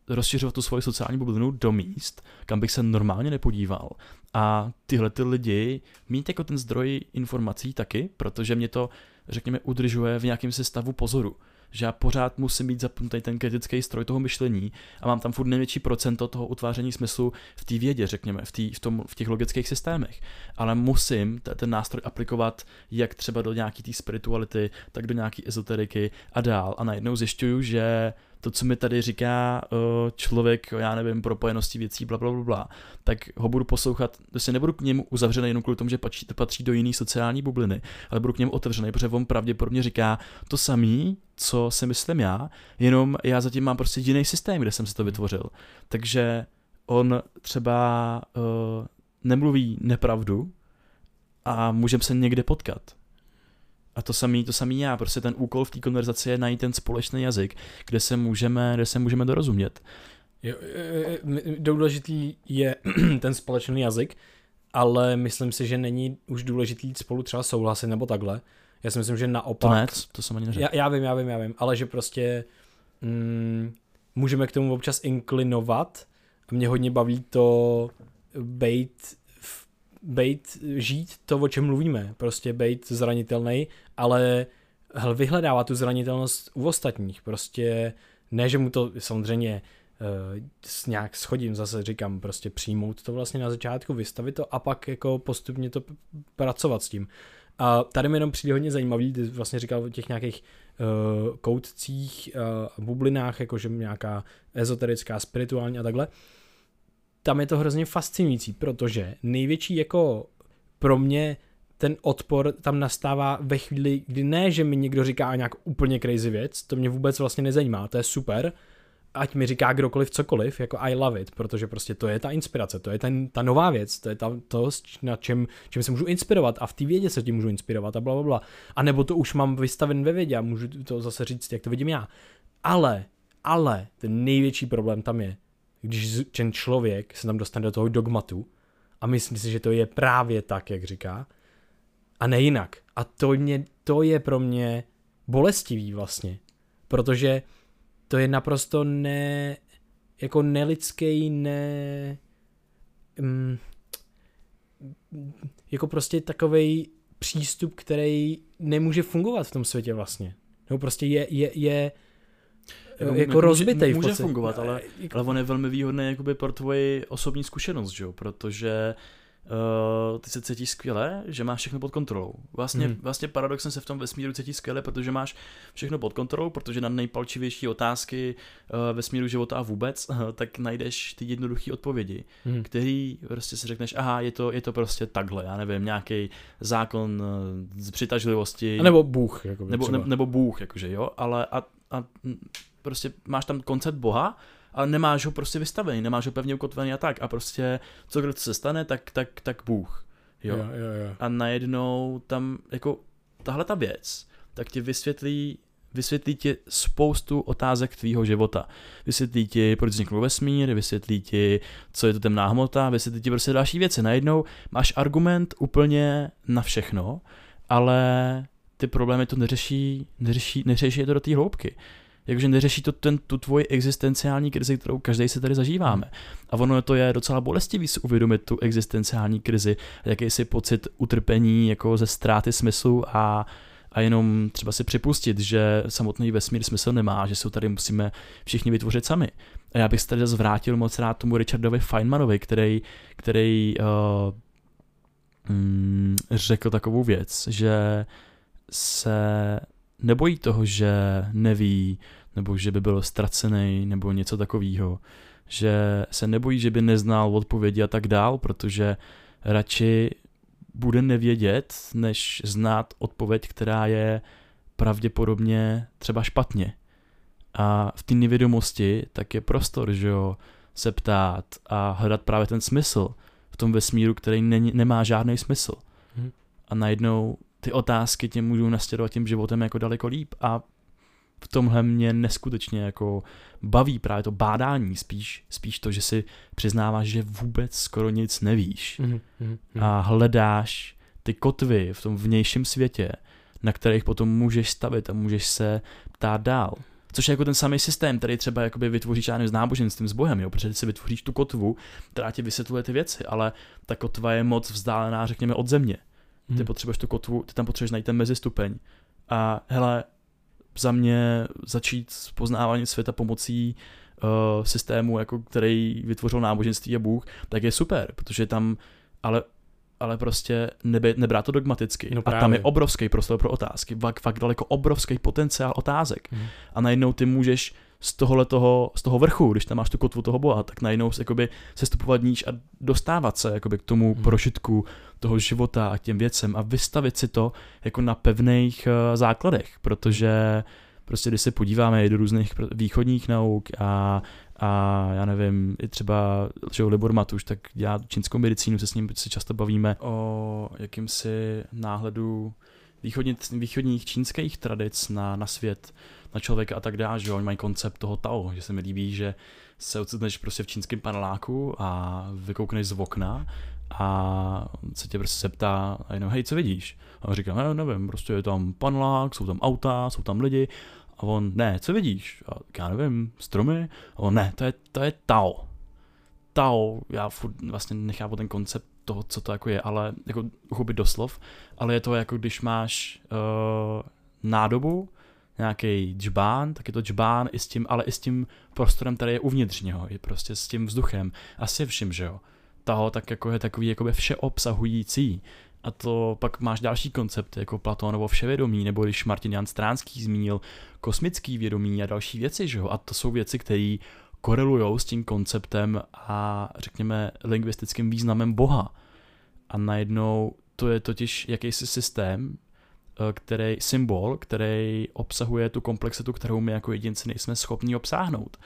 rozšiřovat tu svoji sociální bublinu do míst, kam bych se normálně nepodíval. A tyhle ty lidi mít jako ten zdroj informací taky, protože mě to, řekněme, udržuje v nějakém stavu pozoru. že já pořád musím být zapnutý ten kritický stroj toho myšlení a mám tam furt největší procento toho utváření smyslu v té vědě, řekněme, v, tý, v, tom, v těch logických systémech. Ale musím t- ten nástroj aplikovat jak třeba do nějaký té spirituality, tak do nějaké ezoteriky a dál. A najednou zjišťuju, že to, co mi tady říká uh, člověk, já nevím, propojenosti věcí, bla, bla, bla, bla, tak ho budu poslouchat, to se nebudu k němu uzavřený jenom kvůli tomu, že patří, patří do jiné sociální bubliny, ale budu k němu otevřený, protože on pravděpodobně říká to samý, co si myslím já, jenom já zatím mám prostě jiný systém, kde jsem si to vytvořil. Takže on třeba uh, nemluví nepravdu a můžeme se někde potkat. A to samý, to samý já, prostě ten úkol v té konverzaci je najít ten společný jazyk, kde se můžeme, kde se můžeme dorozumět. Jo, důležitý je ten společný jazyk, ale myslím si, že není už důležitý spolu třeba souhlasit nebo takhle. Já si myslím, že naopak... To ne, to jsem ani neřekl. Já, já vím, já vím, já vím, ale že prostě mm, můžeme k tomu občas inklinovat a mě hodně baví to bejt bejt, žít to, o čem mluvíme, prostě bejt zranitelný, ale hl, vyhledávat tu zranitelnost u ostatních, prostě ne, že mu to samozřejmě uh, nějak schodím, zase říkám, prostě přijmout to vlastně na začátku, vystavit to a pak jako postupně to pracovat s tím. A tady mi jenom přijde hodně zajímavý, ty vlastně říkal o těch nějakých uh, koutcích, uh, bublinách, jakože nějaká ezoterická, spirituální a takhle. Tam je to hrozně fascinující, protože největší jako pro mě ten odpor tam nastává ve chvíli, kdy ne, že mi někdo říká nějak úplně crazy věc, to mě vůbec vlastně nezajímá, to je super, ať mi říká kdokoliv cokoliv, jako I love it, protože prostě to je ta inspirace, to je ten, ta nová věc, to je ta, to, na čem, čem se můžu inspirovat a v té vědě se tím můžu inspirovat a bla, bla, bla. A nebo to už mám vystaven ve vědě a můžu to zase říct, jak to vidím já. Ale, ale ten největší problém tam je, když ten člověk se tam dostane do toho dogmatu a myslí si, že to je právě tak, jak říká, a ne jinak. A to, mě, to je pro mě bolestivý vlastně, protože to je naprosto ne, jako nelidský, ne, um, jako prostě takový přístup, který nemůže fungovat v tom světě vlastně. Nebo prostě je, je, je jako, jako rozbitej může, může fungovat, ale, ale on je velmi výhodný jakoby pro tvoji osobní zkušenost, že? protože uh, ty se cítíš skvěle, že máš všechno pod kontrolou. Vlastně, hmm. vlastně paradoxem se v tom vesmíru cítí skvěle, protože máš všechno pod kontrolou, protože na nejpalčivější otázky uh, vesmíru života a vůbec, uh, tak najdeš ty jednoduché odpovědi, hmm. který prostě si řekneš, aha, je to, je to prostě takhle, já nevím, nějaký zákon uh, z přitažlivosti. A nebo Bůh. Jako nebo, ne, nebo Bůh, jakože jo, ale a, a prostě máš tam koncept Boha, ale nemáš ho prostě vystavený, nemáš ho pevně ukotvený a tak. A prostě cokoliv se stane, tak, tak, tak Bůh. Jo? Jo, jo, jo. A najednou tam jako tahle ta věc, tak ti vysvětlí vysvětlí ti spoustu otázek tvýho života. Vysvětlí ti, proč vznikl vesmír, vysvětlí ti, co je to temná hmota, vysvětlí ti prostě další věci. Najednou máš argument úplně na všechno, ale ty problémy to neřeší, neřeší, neřeší je to do té hloubky jakože neřeší to ten, tu tvoji existenciální krizi, kterou každý se tady zažíváme. A ono to je docela bolestivý si uvědomit tu existenciální krizi, jakýsi pocit utrpení jako ze ztráty smyslu a, a jenom třeba si připustit, že samotný vesmír smysl nemá, že se tady musíme všichni vytvořit sami. A já bych se tady zvrátil moc rád tomu Richardovi Feynmanovi, který, který uh, mm, řekl takovou věc, že se nebojí toho, že neví, nebo že by byl ztracený, nebo něco takového. Že se nebojí, že by neznal odpovědi a tak dál, protože radši bude nevědět, než znát odpověď, která je pravděpodobně třeba špatně. A v té nevědomosti tak je prostor, že jo, se ptát a hledat právě ten smysl v tom vesmíru, který není, nemá žádný smysl. Hmm. A najednou ty otázky tě můžou nastěrovat tím životem jako daleko líp a v tomhle mě neskutečně jako baví právě to bádání, spíš, spíš to, že si přiznáváš, že vůbec skoro nic nevíš mm-hmm. a hledáš ty kotvy v tom vnějším světě, na kterých potom můžeš stavit a můžeš se ptát dál. Což je jako ten samý systém, který třeba jakoby vytvoříš já nevím, s náboženstvím, s Bohem, jo? protože si vytvoříš tu kotvu, která ti vysvětluje ty věci, ale ta kotva je moc vzdálená, řekněme, od země. Ty hmm. potřebuješ tu kotvu, ty tam potřebuješ najít ten mezistupeň. A hele, za mě začít s poznáváním světa pomocí uh, systému, jako který vytvořil náboženství a Bůh, tak je super, protože tam ale ale prostě nebe, nebrá to dogmaticky. No a tam je obrovský prostor pro otázky, fakt, fakt daleko obrovský potenciál otázek. Mhm. A najednou ty můžeš z tohohle toho, z toho vrchu, když tam máš tu kotvu toho boha, tak najednou se jakoby sestupovat níž a dostávat se jakoby k tomu Mhm. prožitku toho života a k těm věcem a vystavit si to jako na pevných uh, základech, protože prostě když se podíváme i do různých východních nauk a, a já nevím, i třeba že Libor Matuš, tak dělá čínskou medicínu, se s ním se často bavíme o jakýmsi náhledu východně, východních čínských tradic na, na svět, na člověka a tak dále, že oni mají koncept toho Tao, že se mi líbí, že se ocitneš prostě v čínském paneláku a vykoukneš z okna a se tě prostě zeptá a jenom, hej, co vidíš? A on říká, ne, nevím, prostě je tam panelák, jsou tam auta, jsou tam lidi a on, ne, co vidíš? A já nevím, stromy? A on, ne, to je, to je Tao. Tao, já furt vlastně nechápu ten koncept toho, co to jako je, ale jako uchopit doslov, ale je to jako když máš uh, nádobu, nějaký džbán, tak je to džbán i s tím, ale i s tím prostorem, který je uvnitř něho, je prostě s tím vzduchem a se vším, že jo. Taho tak jako je takový jakoby všeobsahující. A to pak máš další koncepty, jako Platónovo vševědomí, nebo když Martin Jan Stránský zmínil kosmický vědomí a další věci, že jo. A to jsou věci, které korelují s tím konceptem a řekněme lingvistickým významem Boha. A najednou to je totiž jakýsi systém, který, symbol, který obsahuje tu komplexitu, kterou my jako jedinci nejsme schopni obsáhnout.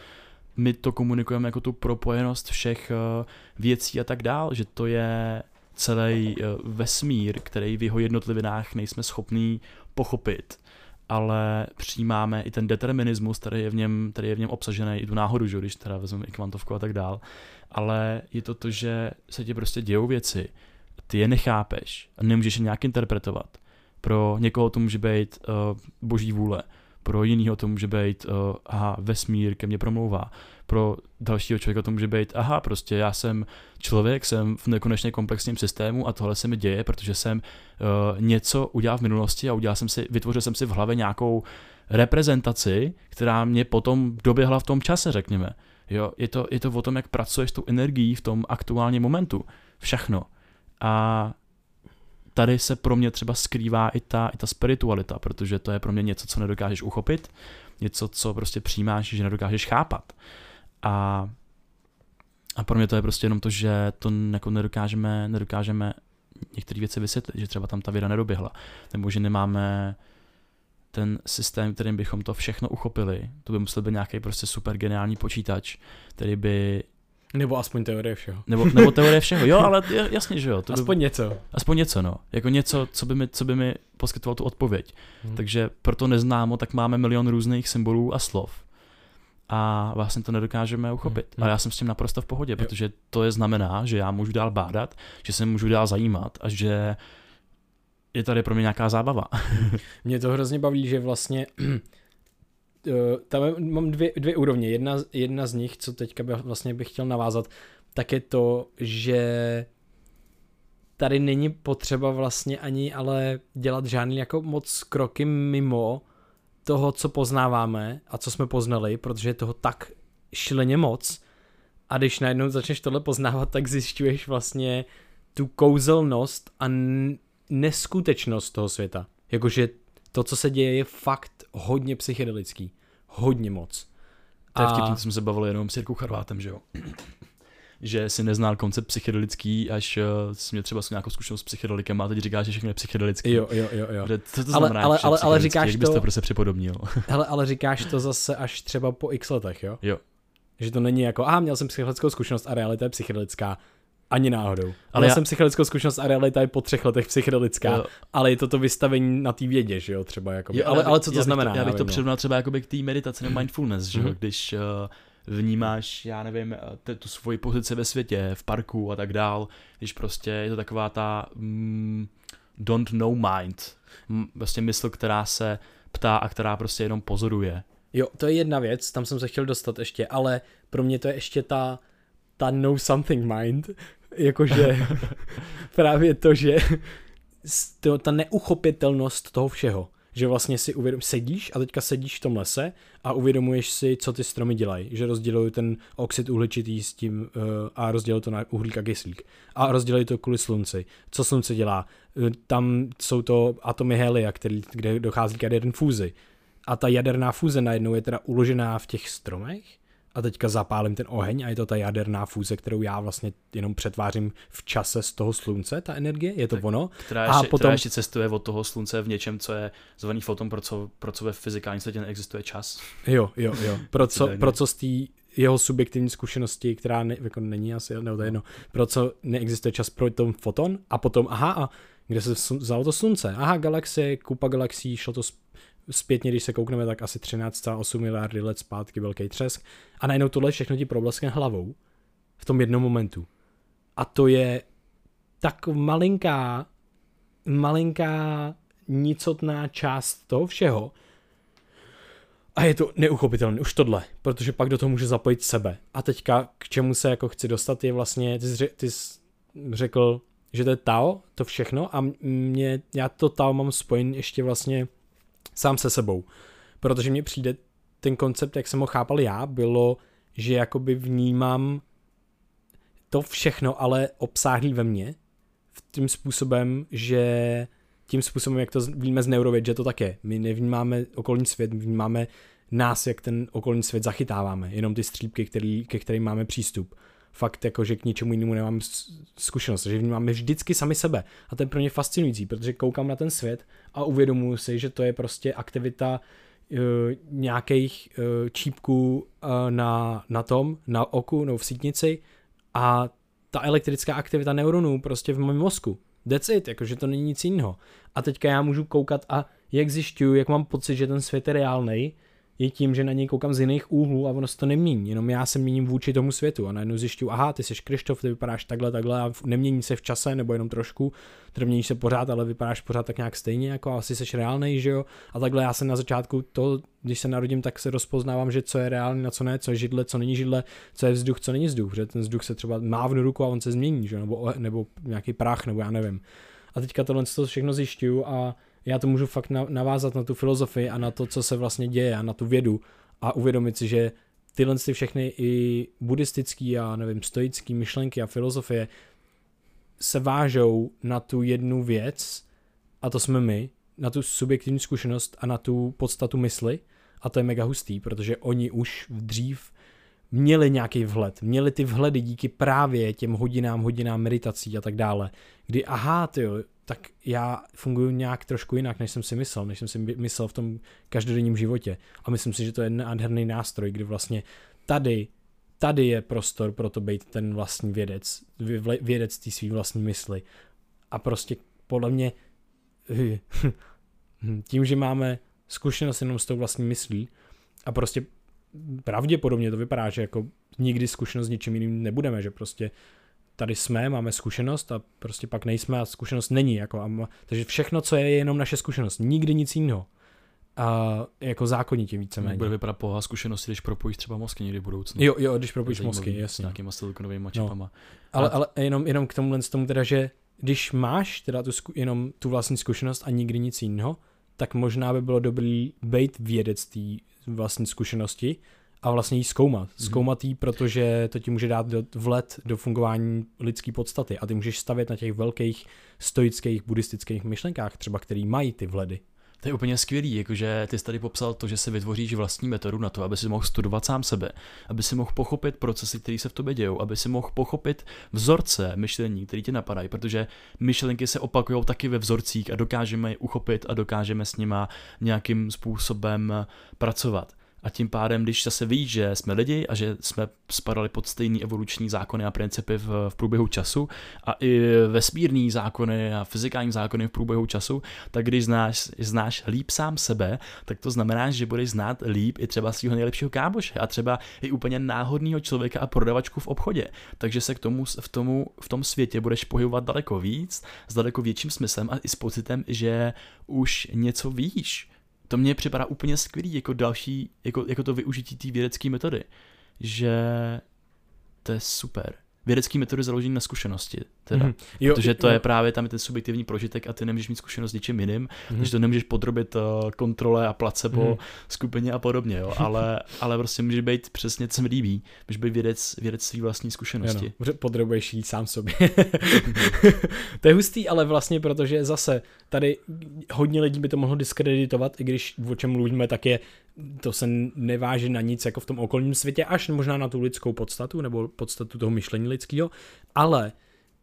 My to komunikujeme jako tu propojenost všech eh, věcí a tak dál, že to je celý eh, vesmír, který v jeho jednotlivinách nejsme schopní pochopit ale přijímáme i ten determinismus, který je v něm, který je v něm obsažený, i tu náhodu, že, když teda vezmeme i kvantovku a tak dál. Ale je to to, že se ti prostě dějou věci, ty je nechápeš a nemůžeš je nějak interpretovat. Pro někoho to může být uh, boží vůle, pro jiného to může být, uh, aha, vesmír ke mně promlouvá, pro dalšího člověka to může být, aha, prostě já jsem člověk, jsem v nekonečně komplexním systému a tohle se mi děje, protože jsem uh, něco udělal v minulosti a udělal jsem si, vytvořil jsem si v hlavě nějakou reprezentaci, která mě potom doběhla v tom čase, řekněme. Jo, je to, je to o tom, jak pracuješ s tou energií v tom aktuálním momentu. Všechno. A tady se pro mě třeba skrývá i ta, i ta spiritualita, protože to je pro mě něco, co nedokážeš uchopit, něco, co prostě přijímáš, že nedokážeš chápat. A, a pro mě to je prostě jenom to, že to jako nedokážeme, nedokážeme některé věci vysvětlit, že třeba tam ta věda nedoběhla, nebo že nemáme ten systém, kterým bychom to všechno uchopili. To by musel být nějaký prostě super geniální počítač, který by Nebo aspoň teorie všeho. nebo, nebo teorie všeho. Jo, ale jasně, že jo. To Aspoň by, něco. aspoň něco, no. Jako něco, co by mi, co by mi poskytovalo tu odpověď. Hmm. Takže proto neznámo, tak máme milion různých symbolů a slov. A vlastně to nedokážeme uchopit. Hmm. Ale já jsem s tím naprosto v pohodě, Jo. protože to je znamená, že já můžu dál bádat, že se můžu dál zajímat a že je tady pro mě nějaká zábava. Mě to hrozně baví, že vlastně tam mám dvě, dvě úrovně. Jedna, jedna z nich, co teďka by, vlastně bych chtěl navázat, tak je to, že tady není potřeba vlastně ani ale dělat žádný jako moc kroky mimo toho, co poznáváme a co jsme poznali, protože je toho tak šíleně moc a když najednou začneš tohle poznávat, tak zjišťuješ vlastně tu kouzelnost a neskutečnost toho světa. Jakože to, co se děje, je fakt hodně psychedelický. Hodně moc. To je vtipný, to jsme se bavili jenom s Jirkou Charvátem, že jo. že si neznal koncept psychedelický, až uh, jsi měl třeba nějakou zkušenost s psychedelikem a teď říkáš, že všechno je psychedelický. Jo, jo, jo, jo. Co to Ale- znamená, ale- ale- ale říkáš Jak bys to- to prostě připodobnil? Hele, ale říkáš to zase až třeba po x letech, jo? Jo. Že to není jako, a měl jsem psychedelickou zkušenost a realita je psychedelická. Ani náhodou. Ale Ale já jsem psychedelickou zkušenost a realita je po třech letech psychedelická, Jo. ale je to to vystavení na té vědě, že jo, třeba jako. Jo, ale, ale co to já bych znamená? To, já bych to no. přirovnal třeba jakoby k té meditaci nebo mindfulness, že jo, Mhm. když uh, vnímáš, já nevím, eh, tu svoji pozici ve světě, v parku a tak dál, když prostě je to taková ta mm, don't know mind, vlastně mysl, která se ptá a která prostě jenom pozoruje. Jo, to je jedna věc, tam jsem se chtěl dostat ještě, ale pro mě to je ještě ta, ta know something mind, jakože právě to, že to, ta neuchopitelnost toho všeho. že vlastně si uvědom, sedíš a teďka sedíš v tom lese a uvědomuješ si, co ty stromy dělají, že rozdělují ten oxid uhličitý s tím uh, a rozdělují to na uhlík a kyslík. A rozdělují to kvůli slunci. Co slunce dělá? Uh, tam jsou to atomy helia, který, kde dochází k jaderné fúzi. A ta jaderná fúze najednou je teda uložená v těch stromech a teďka zapálím ten oheň a je to ta jaderná fúze, kterou já vlastně jenom přetvářím v čase z toho slunce, ta energie, je to tak, ono. Která ještě, a potom... která ještě cestuje od toho slunce v něčem, co je zvaný foton, pro co, pro co ve fyzikálním světě neexistuje čas. Jo, jo, jo. Pro co, pro co z té jeho subjektivní zkušenosti, která ne, jako není asi, nebo to je jedno, pro co neexistuje čas pro ten foton a potom, aha, a kde se vzalo to slunce? Aha, galaxie, kupa galaxií, šlo to zpětně, když se koukneme, tak asi 13,8 miliardy let zpátky velký třesk. A najednou tohle všechno ti probleskne hlavou v tom jednom momentu. A to je tak malinká, malinká nicotná část toho všeho. A je to neuchopitelné, už tohle, protože pak do toho může zapojit sebe. A teďka k čemu se jako chci dostat je vlastně, ty jsi, ty jsi řekl, že to je Tao, to všechno a mě, já to Tao mám spojen ještě vlastně sám se sebou. Protože mně přijde ten koncept, jak jsem ho chápal já, bylo, že jakoby vnímám to všechno, ale obsáhlý ve mně, v tím způsobem, že tím způsobem, jak to víme z neurověd, že to tak je. My nevnímáme okolní svět, my vnímáme nás, jak ten okolní svět zachytáváme, jenom ty střípky, který, ke kterým máme přístup. Fakt jako, že k ničemu jinému nemám zkušenost, že vnímáme vždycky sami sebe. A to je pro mě fascinující, protože koukám na ten svět a uvědomuji si, že to je prostě aktivita uh, nějakých uh, čípků uh, na, na tom, na oku, no v sítnici a ta elektrická aktivita neuronů prostě v mém mozku. That's it, jakože to není nic jiného. A teďka já můžu koukat a jak zjišťuju, jak mám pocit, že ten svět je reálný, je tím, že na něj koukám z jiných úhlů a ono se to nemění, jenom já se měním vůči tomu světu a najednou zjišťuju, aha, ty jsi Krištof, ty vypadáš takhle, takhle a nemění se v čase nebo jenom trošku, teda měníš se pořád, ale vypadáš pořád tak nějak stejně, jako asi jsi reálný, že jo? A takhle já se na začátku to, když se narodím, tak se rozpoznávám, že co je reálný, na co ne, co je židle, co není židle, co je vzduch, co není vzduch, že ten vzduch se třeba mávnu ruku a on se změní, že jo? Nebo, nebo nějaký prach, nebo já nevím. A teďka tohle to všechno zjišťuju a já to můžu fakt navázat na tu filozofii a na to, co se vlastně děje a na tu vědu a uvědomit si, že tyhle ty všechny i buddhistický a nevím, stoický myšlenky a filozofie se vážou na tu jednu věc a to jsme my, na tu subjektivní zkušenost a na tu podstatu mysli a to je mega hustý, protože oni už dřív měli nějaký vhled, měli ty vhledy díky právě těm hodinám, hodinám meditací a tak dále, kdy aha, ty tak já funguji nějak trošku jinak, než jsem si myslel, než jsem si myslel v tom každodenním životě. A myslím si, že to je nádherný nástroj, kdy vlastně tady, tady je prostor pro to být ten vlastní vědec, vědec té svý vlastní mysli. A prostě podle mě tím, že máme zkušenost jenom s tou vlastní myslí a prostě pravděpodobně to vypadá, že jako nikdy zkušenost s ničím jiným nebudeme, že prostě tady jsme, máme zkušenost a prostě pak nejsme a zkušenost není. Jako, a, takže všechno, co je, je jenom naše zkušenost. Nikdy nic jiného. A jako zákonitě víceméně. Bude vypadat poha zkušenosti, když propojíš třeba mozky někdy v budoucnu. Jo, jo, když propojíš mozky, jasně. S nějakýma silikonovými čipama. No. Ale, ale jenom, jenom k tomu, tomu teda, že když máš teda tu, zku, jenom tu vlastní zkušenost a nikdy nic jiného, tak možná by bylo dobrý být vědec té vlastní zkušenosti a vlastně jí zkoumat. Mhm. Zkoumat jí, protože to ti může dát do, vlet do fungování lidské podstaty a ty můžeš stavět na těch velkých stoických buddhistických myšlenkách, třeba který mají ty vledy. To je úplně skvělý, jakože ty jsi tady popsal to, že si vytvoříš vlastní metodu na to, aby si mohl studovat sám sebe, aby si mohl pochopit procesy, které se v tobě dějou, aby si mohl pochopit vzorce myšlení, které ti napadají, protože myšlenky se opakují taky ve vzorcích a dokážeme je uchopit a dokážeme s nima nějakým způsobem pracovat. A tím pádem, když zase ví, že jsme lidi a že jsme spadali pod stejný evoluční zákony a principy v, v průběhu času a i vesmírný zákony a fyzikální zákony v průběhu času, tak když znáš, znáš líp sám sebe, tak to znamená, že budeš znát líp i třeba svého nejlepšího kámoše a třeba i úplně náhodného člověka a prodavačku v obchodě. Takže se k tomu v, tomu, v tom světě budeš pohybovat daleko víc, s daleko větším smyslem a i s pocitem, že už něco víš to mně připadá úplně skvělý jako další, jako, jako to využití té vědecké metody, že to je super. vědecký metody založené na zkušenosti. Teda. Mhm. Jo, Protože to jo. je právě tam je ten subjektivní prožitek a ty nemůžeš mít zkušenost s ničím jiným, Mhm. takže to nemůžeš podrobit uh, kontrole a placebo Mhm. skupině a podobně, jo. Ale, ale prostě můžeš být přesně, co mi líbí, můžeš být vědec, vědec svý vlastní zkušenosti. Ano, podrobuješ jít sám sobě. to je hustý, ale vlastně protože zase tady hodně lidí by to mohlo diskreditovat, i když o čem mluvíme, tak je, to se neváží na nic jako v tom okolním světě, až možná na tu lidskou podstatu, nebo podstatu toho myšlení lidského, ale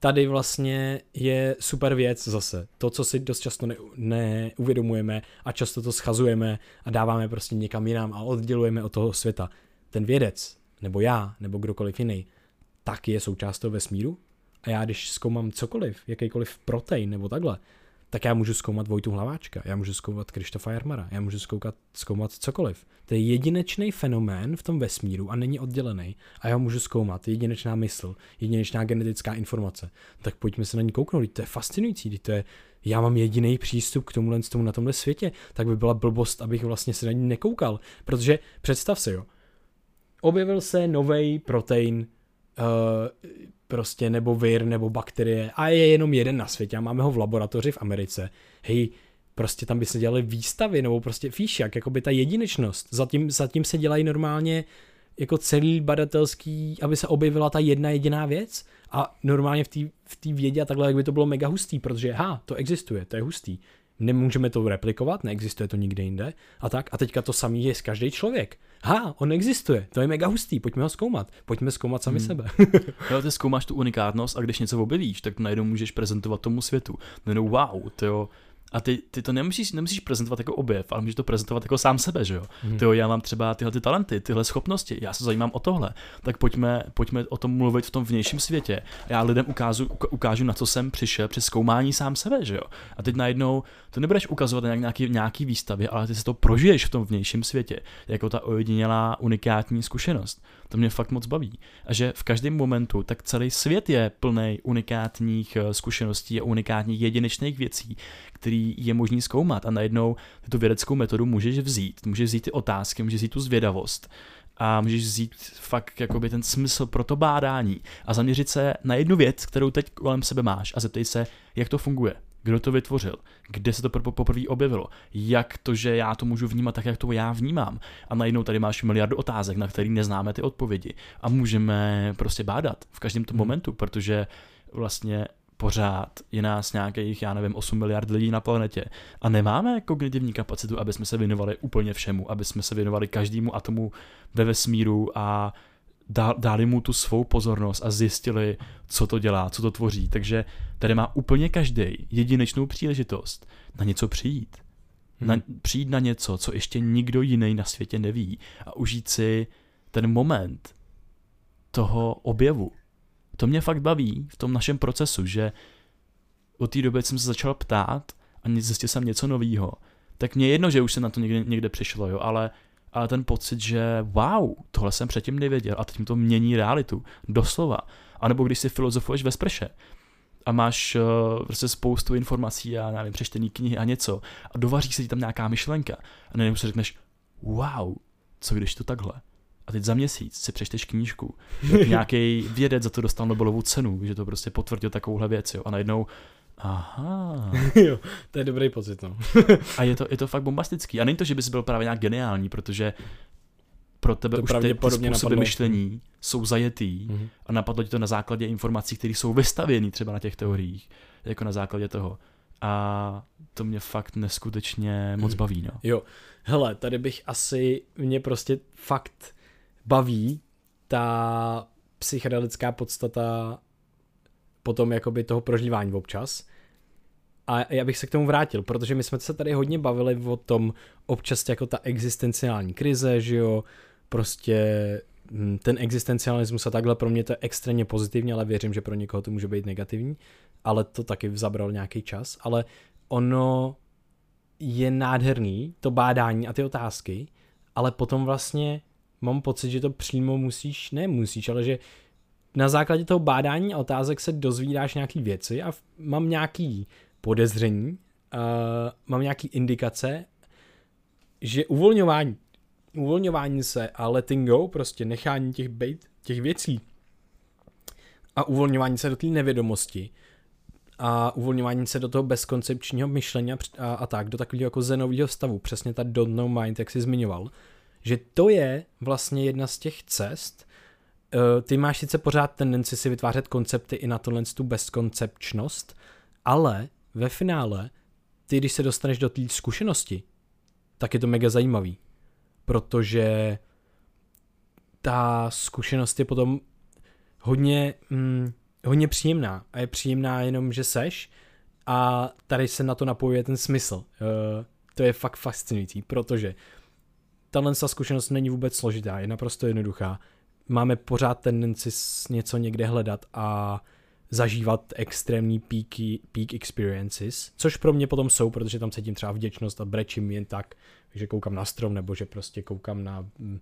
tady vlastně je super věc zase. To, co si dost často ne, neuvědomujeme a často to schazujeme a dáváme prostě někam jinam a oddělujeme od toho světa. Ten vědec, nebo já, nebo kdokoliv jiný, taky je součást toho vesmíru. A já, když zkoumám cokoliv, jakýkoliv protein nebo takhle, tak já můžu zkoumat Vojtu Hlaváčka, já můžu zkoumat Krištofa Jarmara, já můžu zkoumat, zkoumat cokoliv. To je jedinečný fenomén v tom vesmíru a není oddělený. A já můžu zkoumat jedinečná mysl, jedinečná genetická informace. Tak pojďme se na ní kouknout, to je fascinující, to je, já mám jediný přístup k tomuhle tomu na tomhle světě, tak by byla blbost, abych vlastně se na ní nekoukal. Protože představ si, jo, objevil se nový protein, uh, prostě nebo vir, nebo bakterie a je jenom jeden na světě a máme ho v laboratoři v Americe. Hej, prostě tam by se dělaly výstavy, nebo prostě víš jak, jako by ta jedinečnost. Zatím, zatím se dělají normálně jako celý badatelský, aby se objevila ta jedna jediná věc a normálně v té v vědě a takhle, jak by to bylo mega hustý, protože ha, to existuje, to je hustý. Nemůžeme to replikovat, neexistuje to nikde jinde a tak. A teďka to samý je s každý člověk. Ha, on existuje, to je mega hustý, pojďme ho zkoumat, pojďme zkoumat sami hmm. sebe. Jo, ty zkoumáš tu unikátnost a když něco objevíš, tak najednou můžeš prezentovat tomu světu. Najednou wow, to jo. A ty, ty to nemusíš, nemusíš prezentovat jako objev, ale můžeš to prezentovat jako sám sebe, že jo. Mhm. Tyjo, já mám třeba tyhle ty talenty, tyhle schopnosti, já se zajímám o tohle, tak pojďme, pojďme o tom mluvit v tom vnějším světě. Já lidem ukážu, ukážu, na co jsem přišel při zkoumání sám sebe, že jo. A teď najednou to nebudeš ukazovat na nějaký, nějaký výstavě, ale ty si to prožiješ v tom vnějším světě, jako ta ojedinělá unikátní zkušenost. To mě fakt moc baví. A že v každém momentu, tak celý svět je plný unikátních eh, zkušeností a unikátních jedinečných věcí, který je možný zkoumat. A najednou tu vědeckou metodu můžeš vzít. Můžeš vzít ty otázky, můžeš vzít tu zvědavost a můžeš vzít fakt jakoby ten smysl pro to bádání a zaměřit se na jednu věc, kterou teď kolem sebe máš a zeptej se, jak to funguje, kdo to vytvořil, kde se to pr- poprvé objevilo, jak to, že já to můžu vnímat tak, jak to já vnímám. A najednou tady máš miliardu otázek, na které neznáme ty odpovědi. A můžeme prostě bádat v každém tom Hmm. momentu, protože vlastně pořád je nás nějakých, já nevím, 8 miliard lidí na planetě a nemáme kognitivní kapacitu, aby jsme se věnovali úplně všemu, aby jsme se věnovali každému atomu ve vesmíru a dali mu tu svou pozornost a zjistili, co to dělá, co to tvoří. Takže tady má úplně každý jedinečnou příležitost na něco přijít. Hmm. Na, přijít na něco, co ještě nikdo jiný na světě neví a užít si ten moment toho objevu. To mě fakt baví v tom našem procesu, že od té doby jsem se začal ptát a zjistil jsem něco nového. Tak mě je jedno, že už se na to někde, někde přišlo, jo, ale, ale ten pocit, že wow, tohle jsem předtím nevěděl a teď mi to mění realitu, doslova. A nebo když si filozofuješ ve sprše a máš uh, prostě spoustu informací a nevím, přečtený knihy a něco a dovaří se ti tam nějaká myšlenka a najednou si řekneš, wow, co když to takhle? A teď za měsíc si přečteš knížku, jak nějaký vědec za to dostal Nobelovu cenu, že to prostě potvrdil takovouhle věc, jo. A najednou, aha. jo, to je dobrý pocit, no. A je to, je to fakt bombastický. A není to, že bys byl právě nějak geniální, protože pro tebe To už ty, ty způsoby napadlo. myšlení jsou zajetý Mhm. a napadlo ti to na základě informací, které jsou vystavěny třeba na těch teoriích, jako na základě toho. A to mě fakt neskutečně moc Mhm. baví, no. Jo, hele, tady bych asi, mě prostě fakt baví ta psychedelická podstata potom jakoby toho prožívání občas. A já bych se k tomu vrátil, protože my jsme se tady hodně bavili o tom občas jako ta existenciální krize, že jo, prostě hm, ten existencialismus a takhle pro mě to je extrémně pozitivní, ale věřím, že pro někoho to může být negativní, ale to taky zabral nějaký čas, ale ono je nádherný, to bádání a ty otázky, ale potom vlastně mám pocit, že to přímo musíš, ne musíš, ale že na základě toho bádání a otázek se dozvídáš nějaký věci a mám nějaký podezření, uh, mám nějaký indikace, že uvolňování, uvolňování se a letting go, prostě nechání těch bejt, těch věcí a uvolňování se do té nevědomosti a uvolňování se do toho bezkoncepčního myšlení a, a, tak, do takového jako zenového stavu, přesně ta don't know mind, jak jsi zmiňoval, že to je vlastně jedna z těch cest, ty máš sice pořád tendenci si vytvářet koncepty i na tohle tu bezkoncepčnost, ale ve finále, ty když se dostaneš do té zkušenosti, tak je to mega zajímavý, protože ta zkušenost je potom hodně, mm, hodně příjemná a je příjemná jenom, že seš a tady se na to napojuje ten smysl. Uh, to je fakt fascinující, protože tahle zkušenost není vůbec složitá, je naprosto jednoduchá. Máme pořád tendenci něco někde hledat a zažívat extrémní peaky, peak experiences, což pro mě potom jsou, protože tam cítím třeba vděčnost a brečím jen tak, že koukám na strom, nebo že prostě koukám na, mm,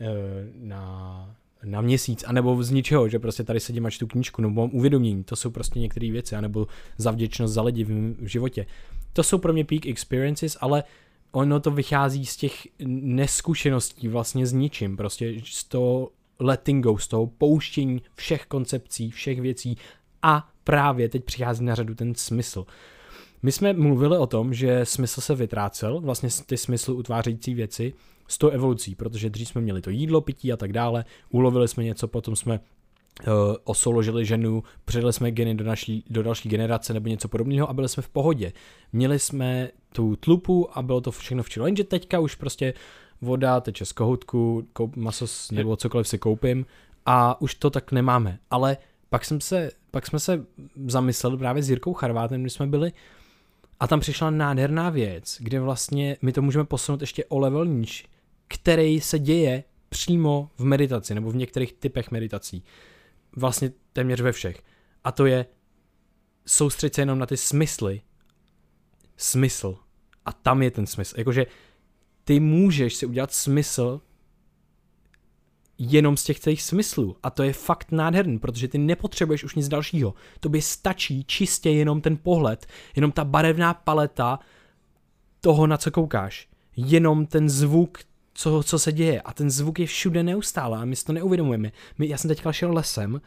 eh, na, na měsíc, anebo z ničeho, že prostě tady sedím a čtu knížku, nebo mám uvědomění, to jsou prostě některé věci, anebo za vděčnost za lidi v, životě. To jsou pro mě peak experiences, ale ono to vychází z těch neskušeností vlastně s ničím, prostě z toho letting go, z toho pouštění všech koncepcí, všech věcí a právě teď přichází na řadu ten smysl. My jsme mluvili o tom, že smysl se vytrácel, vlastně ty smysl utvářející věci s tou evolucí, protože dřív jsme měli to jídlo, pití a tak dále, ulovili jsme něco, potom jsme uh, osoložili ženu, předali jsme geny do, naší, do další generace nebo něco podobného a byli jsme v pohodě. Měli jsme tu tlupu a bylo to všechno v čilu, jenže teďka už prostě voda teče z kohoutku, koup, maso nebo cokoliv si koupím a už to tak nemáme. Ale pak, jsem se, pak jsme se zamysleli právě s Jirkou Charvátem, když jsme byli a tam přišla nádherná věc, kde vlastně my to můžeme posunout ještě o level níž, který se děje přímo v meditaci nebo v některých typech meditací. Vlastně téměř ve všech. A to je soustředit se jenom na ty smysly. Smysl. A tam je ten smysl. Jakože ty můžeš si udělat smysl jenom z těch celých smyslů. A to je fakt nádherný, protože ty nepotřebuješ už nic dalšího. To by stačí čistě jenom ten pohled, jenom ta barevná paleta toho, na co koukáš. Jenom ten zvuk, co, co se děje. A ten zvuk je všude neustále a my si to neuvědomujeme. My, já jsem teďka šel lesem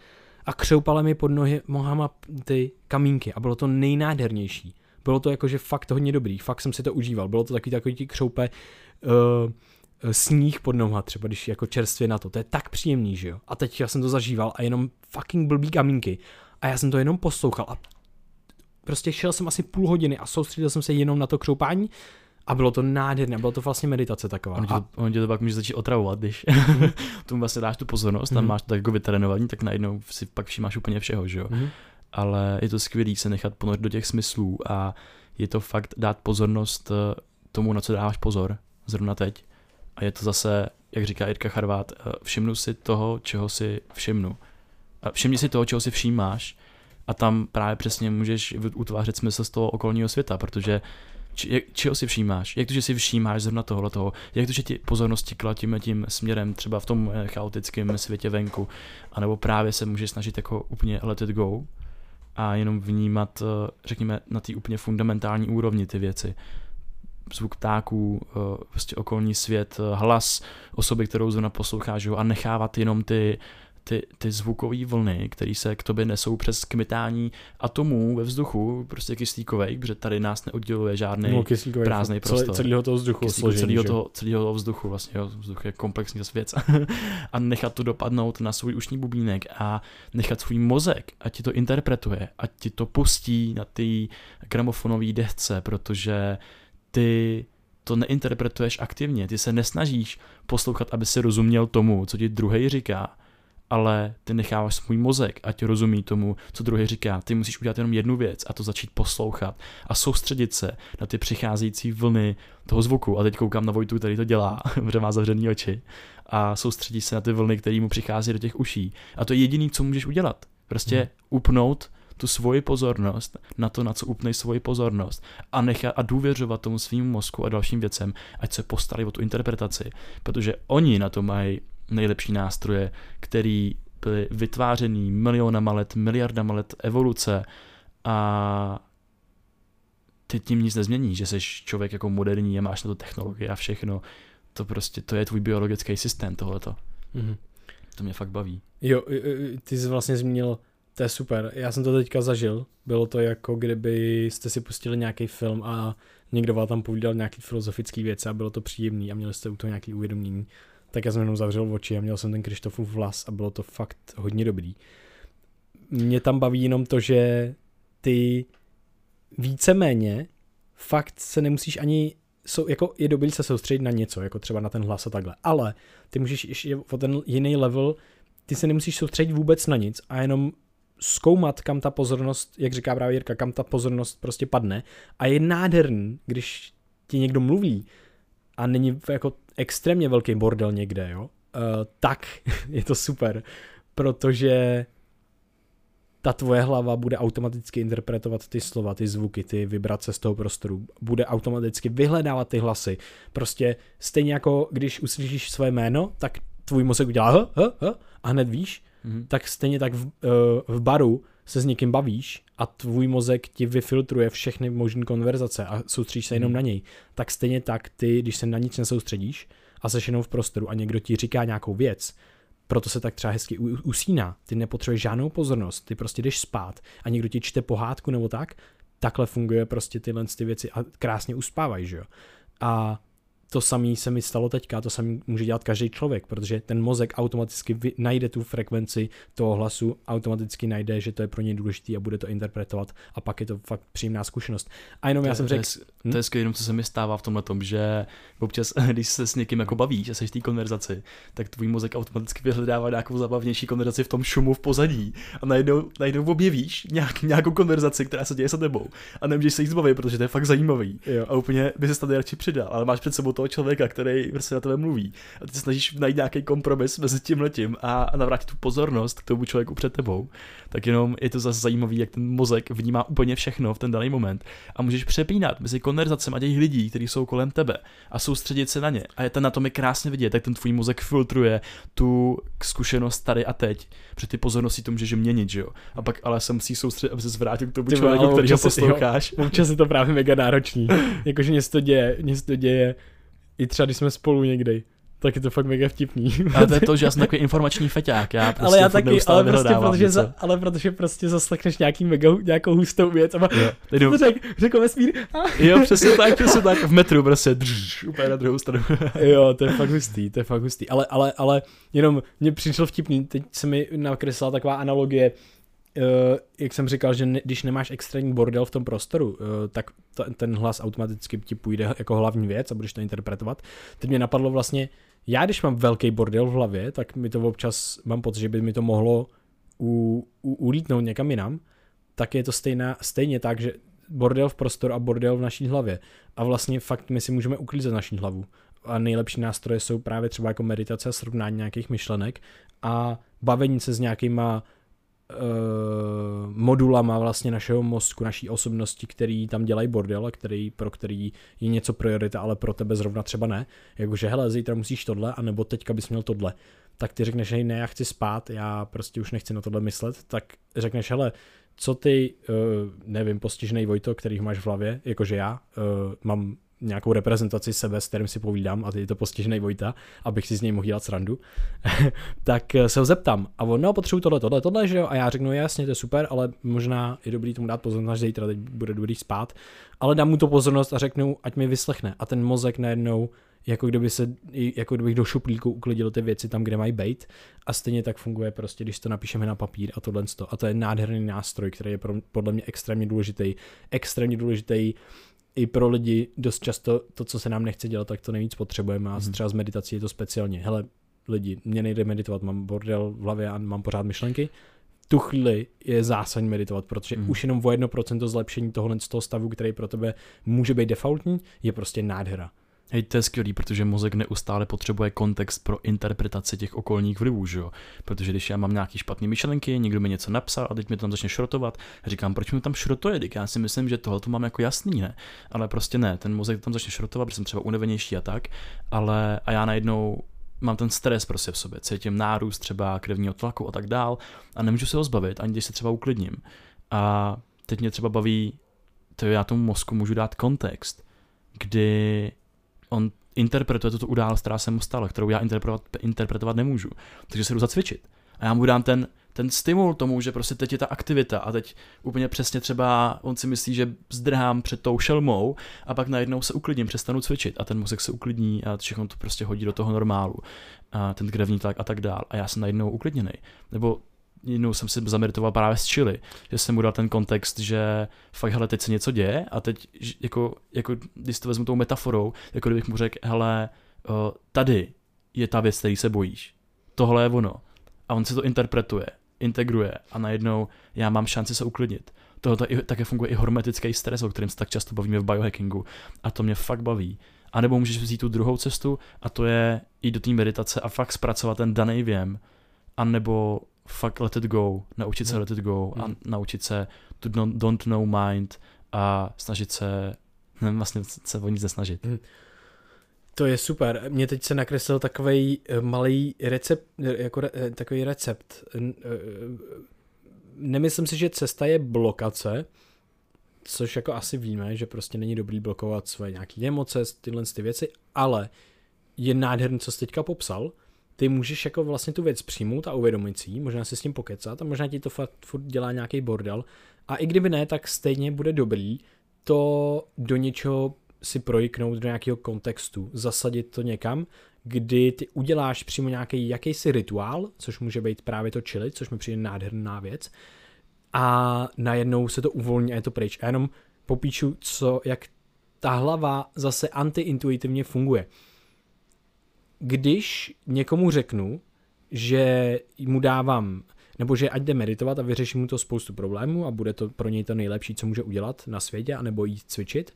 a křoupala mi pod nohy, nohama ty kamínky a bylo to nejnádhernější. Bylo to jakože fakt hodně dobrý, fakt jsem si to užíval. Bylo to takový takový ti křoupe, sníh pod nohama třeba, když jako čerstvě na to. To je tak příjemný, že jo. A teď já jsem to zažíval a jenom fucking blbý kamínky. A já jsem to jenom poslouchal a prostě šel jsem asi půl hodiny a soustředil jsem se jenom na to křoupání a bylo to nádherné, bylo to vlastně meditace taková. On tě, to, on tě to pak může začít otravovat, když tomu vlastně dáš tu pozornost, tam mhm. máš to tak jako vytrénovaný, tak najednou si pak všimáš úplně všeho, že jo. Mm-hmm. Ale je to skvělý se nechat ponořit do těch smyslů a je to fakt dát pozornost eh, tomu, na co dáváš pozor, zrovna teď. A je to zase, jak říká Jirka Charvát, eh, všimnu si toho, čeho si všimnu. Všimni si toho, čeho si všímáš. A tam právě přesně můžeš utvářet smysl z toho okolního světa, protože či, čeho si všímáš, jak to, že si všímáš zrovna tohle toho, jak to, že ti pozornost klatíme tím směrem třeba v tom eh, chaotickém světě venku, anebo právě se můžeš snažit jako úplně let it go a jenom vnímat, eh, řekněme, na té úplně fundamentální úrovni ty věci zvuk ptáků, eh, prostě okolní svět, eh, hlas osoby, kterou zrovna posloucháš a nechávat jenom ty, ty, ty zvukové vlny, které se k tobě nesou přes kmitání atomů ve vzduchu, prostě kyslíkovej, protože tady nás neodděluje žádný no, prázdný prostor. Celého toho vzduchu složení, celého, toho, celého toho vzduchu, vlastně jo, vzduch je komplexní věc. a nechat to dopadnout na svůj ušní bubínek a nechat svůj mozek, ať ti to interpretuje, ať ti to pustí na ty gramofonové desce, protože ty to neinterpretuješ aktivně, ty se nesnažíš poslouchat, aby si rozuměl tomu, co ti druhý říká, ale ty necháváš svůj mozek, ať rozumí tomu, co druhý říká. Ty musíš udělat jenom jednu věc a to začít poslouchat a soustředit se na ty přicházející vlny toho zvuku. A teď koukám na Vojtu, který to dělá, protože má zavřený oči a soustředí se na ty vlny, které mu přichází do těch uší. A to je jediný, co můžeš udělat. Prostě hmm. upnout tu svoji pozornost na to, na co upnej svoji pozornost a nechat a důvěřovat tomu svým mozku a dalším věcem, ať se postarají o tu interpretaci, protože oni na to mají nejlepší nástroje, který byly vytvářený milionama let, miliardama let evoluce a ty tím nic nezmění, že jsi člověk jako moderní a máš na to technologie a všechno. To prostě, to je tvůj biologický systém tohleto. Mm-hmm. To mě fakt baví. Jo, ty jsi vlastně zmínil To je super. Já jsem to teďka zažil. Bylo to jako kdyby jste si pustili nějaký film a někdo vám tam povídal nějaký filozofický věci a bylo to příjemný a měli jste u toho nějaký uvědomění. Tak já jsem jenom zavřel oči a měl jsem ten Krištofův vlas a bylo to fakt hodně dobrý. Mě tam baví jenom to, že ty víceméně fakt se nemusíš ani jsou, jako je dobrý se soustředit na něco, jako třeba na ten hlas a takhle, ale ty můžeš ještě o ten jiný level, ty se nemusíš soustředit vůbec na nic a jenom zkoumat, kam ta pozornost, jak říká právě Jirka, kam ta pozornost prostě padne. A je nádherný, když ti někdo mluví a není jako extrémně velký bordel někde, jo, uh, tak je to super, protože ta tvoje hlava bude automaticky interpretovat ty slova, ty zvuky, ty vibrace z toho prostoru, bude automaticky vyhledávat ty hlasy. Prostě stejně jako když uslyšíš své jméno, tak tvůj mozek udělá h, h, h, a hned víš, mm-hmm. tak stejně tak v, uh, v baru se s někým bavíš a tvůj mozek ti vyfiltruje všechny možné konverzace a soustředíš se jenom mm. na něj, tak stejně tak ty, když se na nic nesoustředíš a seš jenom v prostoru a někdo ti říká nějakou věc, proto se tak třeba hezky usíná. Ty nepotřebuješ žádnou pozornost, ty prostě jdeš spát a někdo ti čte pohádku nebo tak, takhle funguje prostě tyhle ty věci a krásně uspávají, že jo. A to samé se mi stalo teďka, to samé může dělat každý člověk, protože ten mozek automaticky vy, najde tu frekvenci toho hlasu, automaticky najde, že to je pro něj důležitý a bude to interpretovat a pak je to fakt příjemná zkušenost. A jenom to já jsem řekl... Hm? To je skvělé, co se mi stává v tomhle tom, že občas, když se s někým jako bavíš a seš v té konverzaci, tak tvůj mozek automaticky vyhledává nějakou zabavnější konverzaci v tom šumu v pozadí a najednou, najednou objevíš nějak, nějakou konverzaci, která se děje se tebou a nemůžeš se jí zbavit, protože to je fakt zajímavý. Jo. A úplně by se tady radši přidal, ale máš před sebou toho člověka, který prostě na tebe mluví. A ty se snažíš najít nějaký kompromis mezi tím letím a, a navrátit tu pozornost k tomu člověku před tebou. Tak jenom je to zase zajímavé, jak ten mozek vnímá úplně všechno v ten daný moment. A můžeš přepínat mezi konverzacemi těch lidí, kteří jsou kolem tebe a soustředit se na ně. A je to na tom je krásně vidět, jak ten tvůj mozek filtruje tu zkušenost tady a teď. Protože ty pozornosti to můžeš měnit, že jo. A pak ale se musí soustředit, aby se zvrátil k tomu člověku, který ho posloucháš. občas je to právě mega náročný. Jakože něco to děje, něco to děje i třeba když jsme spolu někdy, tak je to fakt mega vtipný. Ale to je to, že já jsem takový informační feťák, já prostě ale já taky, ale prostě, protože, za, ale protože prostě zaslechneš nějaký mega, nějakou hustou věc a jo, to řek, řekl vesmír. jo, přesně tak, přesně tak, v metru prostě, drž, úplně na druhou stranu. jo, to je fakt hustý, to je fakt hustý, ale, ale, ale jenom mě přišlo vtipný, teď se mi nakreslila taková analogie, jak jsem říkal, že ne, když nemáš extrémní bordel v tom prostoru, uh, tak t- ten hlas automaticky ti půjde jako hlavní věc a budeš to interpretovat. Teď mě napadlo vlastně, já když mám velký bordel v hlavě, tak mi to občas mám pocit, že by mi to mohlo u, u, ulítnout někam jinam, tak je to stejná, stejně tak, že bordel v prostoru a bordel v naší hlavě. A vlastně fakt my si můžeme uklízet naší hlavu. A nejlepší nástroje jsou právě třeba jako meditace a srovnání nějakých myšlenek a bavení se s nějakýma uh, modulama vlastně našeho mozku, naší osobnosti, který tam dělají bordel a který, pro který je něco priorita, ale pro tebe zrovna třeba ne. Jakože hele, zítra musíš tohle, anebo teďka bys měl tohle. Tak ty řekneš, hej, ne, já chci spát, já prostě už nechci na tohle myslet, tak řekneš, hele, co ty, uh, nevím, postižný Vojto, který máš v hlavě, jakože já, uh, mám nějakou reprezentaci sebe, s kterým si povídám a ty je to postižený Vojta, abych si z něj mohl dělat srandu, tak se ho zeptám. A on, no potřebuji tohle, tohle, tohle, že jo, a já řeknu, jasně, to je super, ale možná je dobrý tomu dát pozornost, že zítra teď bude dobrý spát, ale dám mu to pozornost a řeknu, ať mi vyslechne. A ten mozek najednou jako kdyby se, jako kdybych do šuplíku uklidil ty věci tam, kde mají být. A stejně tak funguje prostě, když to napíšeme na papír a tohle a to je nádherný nástroj, který je podle mě extrémně důležitý, extrémně důležitý i pro lidi dost často to, co se nám nechce dělat, tak to nejvíc potřebujeme a mm. třeba z meditací je to speciálně. Hele, lidi, mě nejde meditovat, mám bordel v hlavě a mám pořád myšlenky. Tu chvíli je zásadní meditovat, protože mm. už jenom o 1% zlepšení tohohle z toho stavu, který pro tebe může být defaultní, je prostě nádhera. Hej, to je skvělý, protože mozek neustále potřebuje kontext pro interpretaci těch okolních vlivů, že jo? Protože když já mám nějaký špatné myšlenky, někdo mi něco napsal a teď mi tam začne šrotovat, říkám, proč mi tam šrotuje, teď já si myslím, že tohle to mám jako jasný, ne? Ale prostě ne, ten mozek tam začne šrotovat, protože jsem třeba unavenější a tak, ale a já najednou mám ten stres prostě v sobě, cítím nárůst třeba krevního tlaku a tak dál a nemůžu se ho zbavit, ani když se třeba uklidním. A teď mě třeba baví, to já tomu mozku můžu dát kontext, kdy on interpretuje tuto událost, která se mu stala, kterou já interpretovat, interpretovat nemůžu. Takže se jdu zacvičit. A já mu dám ten, ten stimul tomu, že prostě teď je ta aktivita a teď úplně přesně třeba on si myslí, že zdrhám před tou šelmou a pak najednou se uklidním, přestanu cvičit a ten mozek se uklidní a všechno to prostě hodí do toho normálu. A ten krevní tlak a tak dál. A já jsem najednou uklidněný. Nebo jednou jsem si zameditoval právě s chili, že jsem mu dal ten kontext, že fakt, hele, teď se něco děje a teď, jako, jako když to vezmu tou metaforou, jako kdybych mu řekl, hele, tady je ta věc, který se bojíš. Tohle je ono. A on si to interpretuje, integruje a najednou já mám šanci se uklidnit. Tohle také funguje i hormetický stres, o kterém se tak často bavíme v biohackingu. A to mě fakt baví. A nebo můžeš vzít tu druhou cestu a to je jít do té meditace a fakt zpracovat ten daný věm. A nebo fakt let it go, naučit se hmm. let it go a hmm. naučit se to don't, don't know mind a snažit se, ne, vlastně se o nic nesnažit. Hmm. To je super. Mě teď se nakreslil takový eh, malý recept, eh, jako re, eh, takový recept. Nemyslím si, že cesta je blokace, což jako asi víme, že prostě není dobrý blokovat své nějaké emoce, tyhle ty věci, ale je nádherný, co jsi teďka popsal, ty můžeš jako vlastně tu věc přijmout a uvědomit si možná si s tím pokecat a možná ti to fakt furt dělá nějaký bordel. A i kdyby ne, tak stejně bude dobrý to do něčeho si projiknout do nějakého kontextu, zasadit to někam, kdy ty uděláš přímo nějaký jakýsi rituál, což může být právě to chili, což mi přijde nádherná věc, a najednou se to uvolní a je to pryč. A jenom popíšu, co, jak ta hlava zase antiintuitivně funguje když někomu řeknu, že mu dávám, nebo že ať jde meditovat a vyřeším mu to spoustu problémů a bude to pro něj to nejlepší, co může udělat na světě, anebo jít cvičit,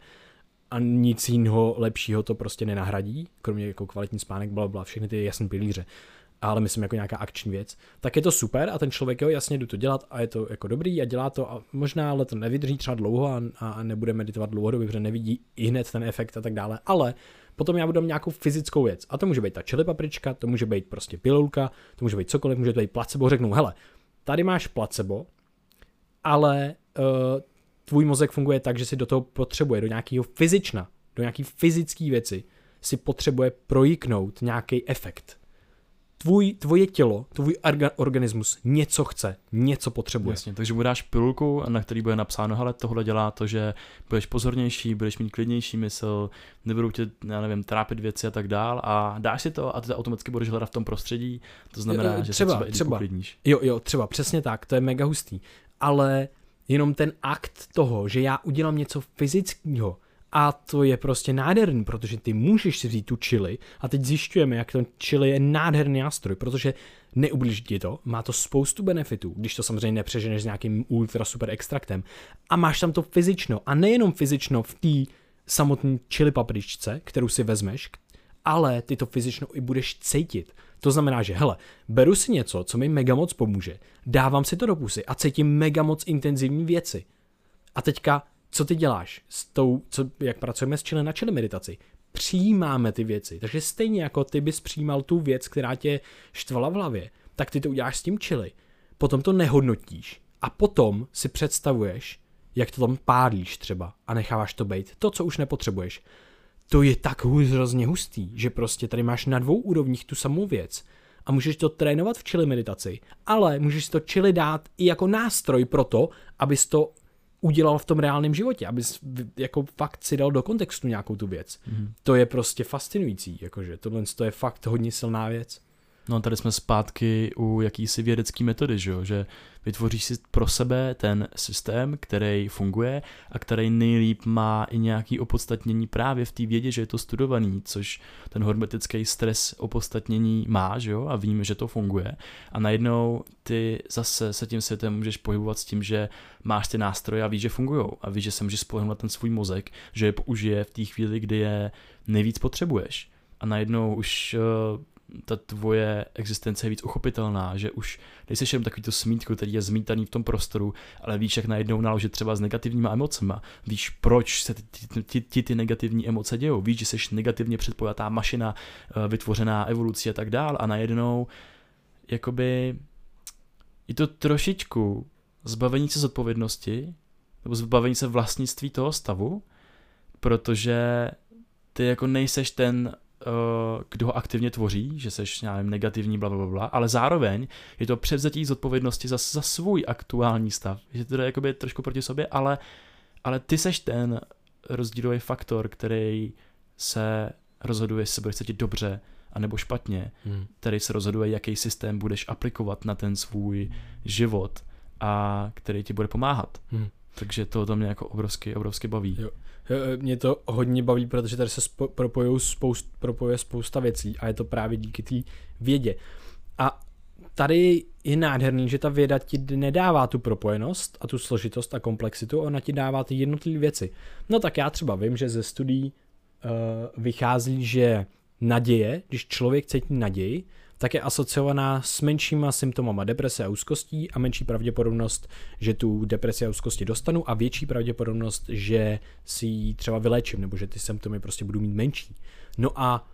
a nic jiného lepšího to prostě nenahradí, kromě jako kvalitní spánek, bla, bla, všechny ty jasné pilíře, ale myslím jako nějaká akční věc, tak je to super a ten člověk, jo, jasně jdu to dělat a je to jako dobrý a dělá to a možná ale to nevydrží třeba dlouho a, a nebude meditovat dlouhodobě, protože nevidí i hned ten efekt a tak dále, ale Potom já budu nějakou fyzickou věc. A to může být ta chili paprička, to může být prostě pilulka, to může být cokoliv, může to být placebo. Řeknu, hele, tady máš placebo, ale uh, tvůj mozek funguje tak, že si do toho potřebuje, do nějakého fyzična, do nějaké fyzické věci, si potřebuje projiknout nějaký efekt tvůj, tvoje tělo, tvůj organismus něco chce, něco potřebuje. Jasně, takže mu dáš pilulku, na který bude napsáno, hele, tohle dělá to, že budeš pozornější, budeš mít klidnější mysl, nebudou tě, já nevím, trápit věci a tak dál a dáš si to a ty automaticky budeš hledat v tom prostředí, to znamená, jo, že třeba, se třeba, třeba uklidníš. Jo, jo, třeba, přesně tak, to je mega hustý, ale jenom ten akt toho, že já udělám něco fyzického, a to je prostě nádherný, protože ty můžeš si vzít tu chili a teď zjišťujeme, jak ten chili je nádherný nástroj, protože neublíží ti to, má to spoustu benefitů, když to samozřejmě nepřeženeš s nějakým ultra super extraktem a máš tam to fyzično a nejenom fyzično v té samotné chili papričce, kterou si vezmeš, ale ty to fyzično i budeš cítit. To znamená, že hele, beru si něco, co mi mega moc pomůže, dávám si to do pusy a cítím mega moc intenzivní věci. A teďka co ty děláš s tou, co, jak pracujeme s čili na čili meditaci? Přijímáme ty věci. Takže stejně jako ty bys přijímal tu věc, která tě štvala v hlavě, tak ty to uděláš s tím čili. Potom to nehodnotíš a potom si představuješ, jak to tam pádlíš třeba a necháváš to být. To, co už nepotřebuješ. To je tak hrozně hustý, že prostě tady máš na dvou úrovních tu samou věc a můžeš to trénovat v čili meditaci, ale můžeš to čili dát i jako nástroj pro to, abys to udělal v tom reálném životě, abys jako fakt si dal do kontextu nějakou tu věc. Mm. To je prostě fascinující, jakože tohle to je fakt hodně silná věc. No tady jsme zpátky u jakýsi vědecký metody, že, jo? že vytvoříš si pro sebe ten systém, který funguje a který nejlíp má i nějaký opodstatnění právě v té vědě, že je to studovaný, což ten hormetický stres opodstatnění má, že jo, a víme, že to funguje. A najednou ty zase se tím světem můžeš pohybovat s tím, že máš ty nástroje a víš, že fungují a víš, že se můžeš spolehnout na ten svůj mozek, že je použije v té chvíli, kdy je nejvíc potřebuješ. A najednou už uh, ta tvoje existence je víc uchopitelná, že už nejsi jenom takový to smítko, který je zmítaný v tom prostoru, ale víš, jak najednou naložit třeba s negativníma emocemi. Víš, proč se ti ty, ty, ty, ty negativní emoce dějou. Víš, že jsi negativně předpojatá mašina, eh, vytvořená evolucí a tak dál a najednou jakoby je to trošičku zbavení se zodpovědnosti nebo zbavení se vlastnictví toho stavu, protože ty jako nejseš ten kdo ho aktivně tvoří, že seš, nevím, negativní, bla, bla, bla, ale zároveň je to převzetí zodpovědnosti za, za svůj aktuální stav. Že to je jakoby trošku proti sobě, ale, ale ty seš ten rozdílový faktor, který se rozhoduje, jestli se bude cítit dobře, anebo špatně, hmm. který se rozhoduje, jaký systém budeš aplikovat na ten svůj život a který ti bude pomáhat. Hmm. Takže to, to mě jako obrovsky, obrovsky baví. Jo. Mě to hodně baví, protože tady se spo, spoust, propojuje spousta věcí a je to právě díky té vědě. A tady je nádherný, že ta věda ti nedává tu propojenost a tu složitost a komplexitu, ona ti dává ty jednotlivé věci. No tak já třeba vím, že ze studií uh, vychází, že naděje, když člověk cítí naději, tak je asociovaná s menšíma symptomama deprese a úzkostí a menší pravděpodobnost, že tu depresi a úzkosti dostanu a větší pravděpodobnost, že si ji třeba vylečím nebo že ty symptomy prostě budou mít menší. No a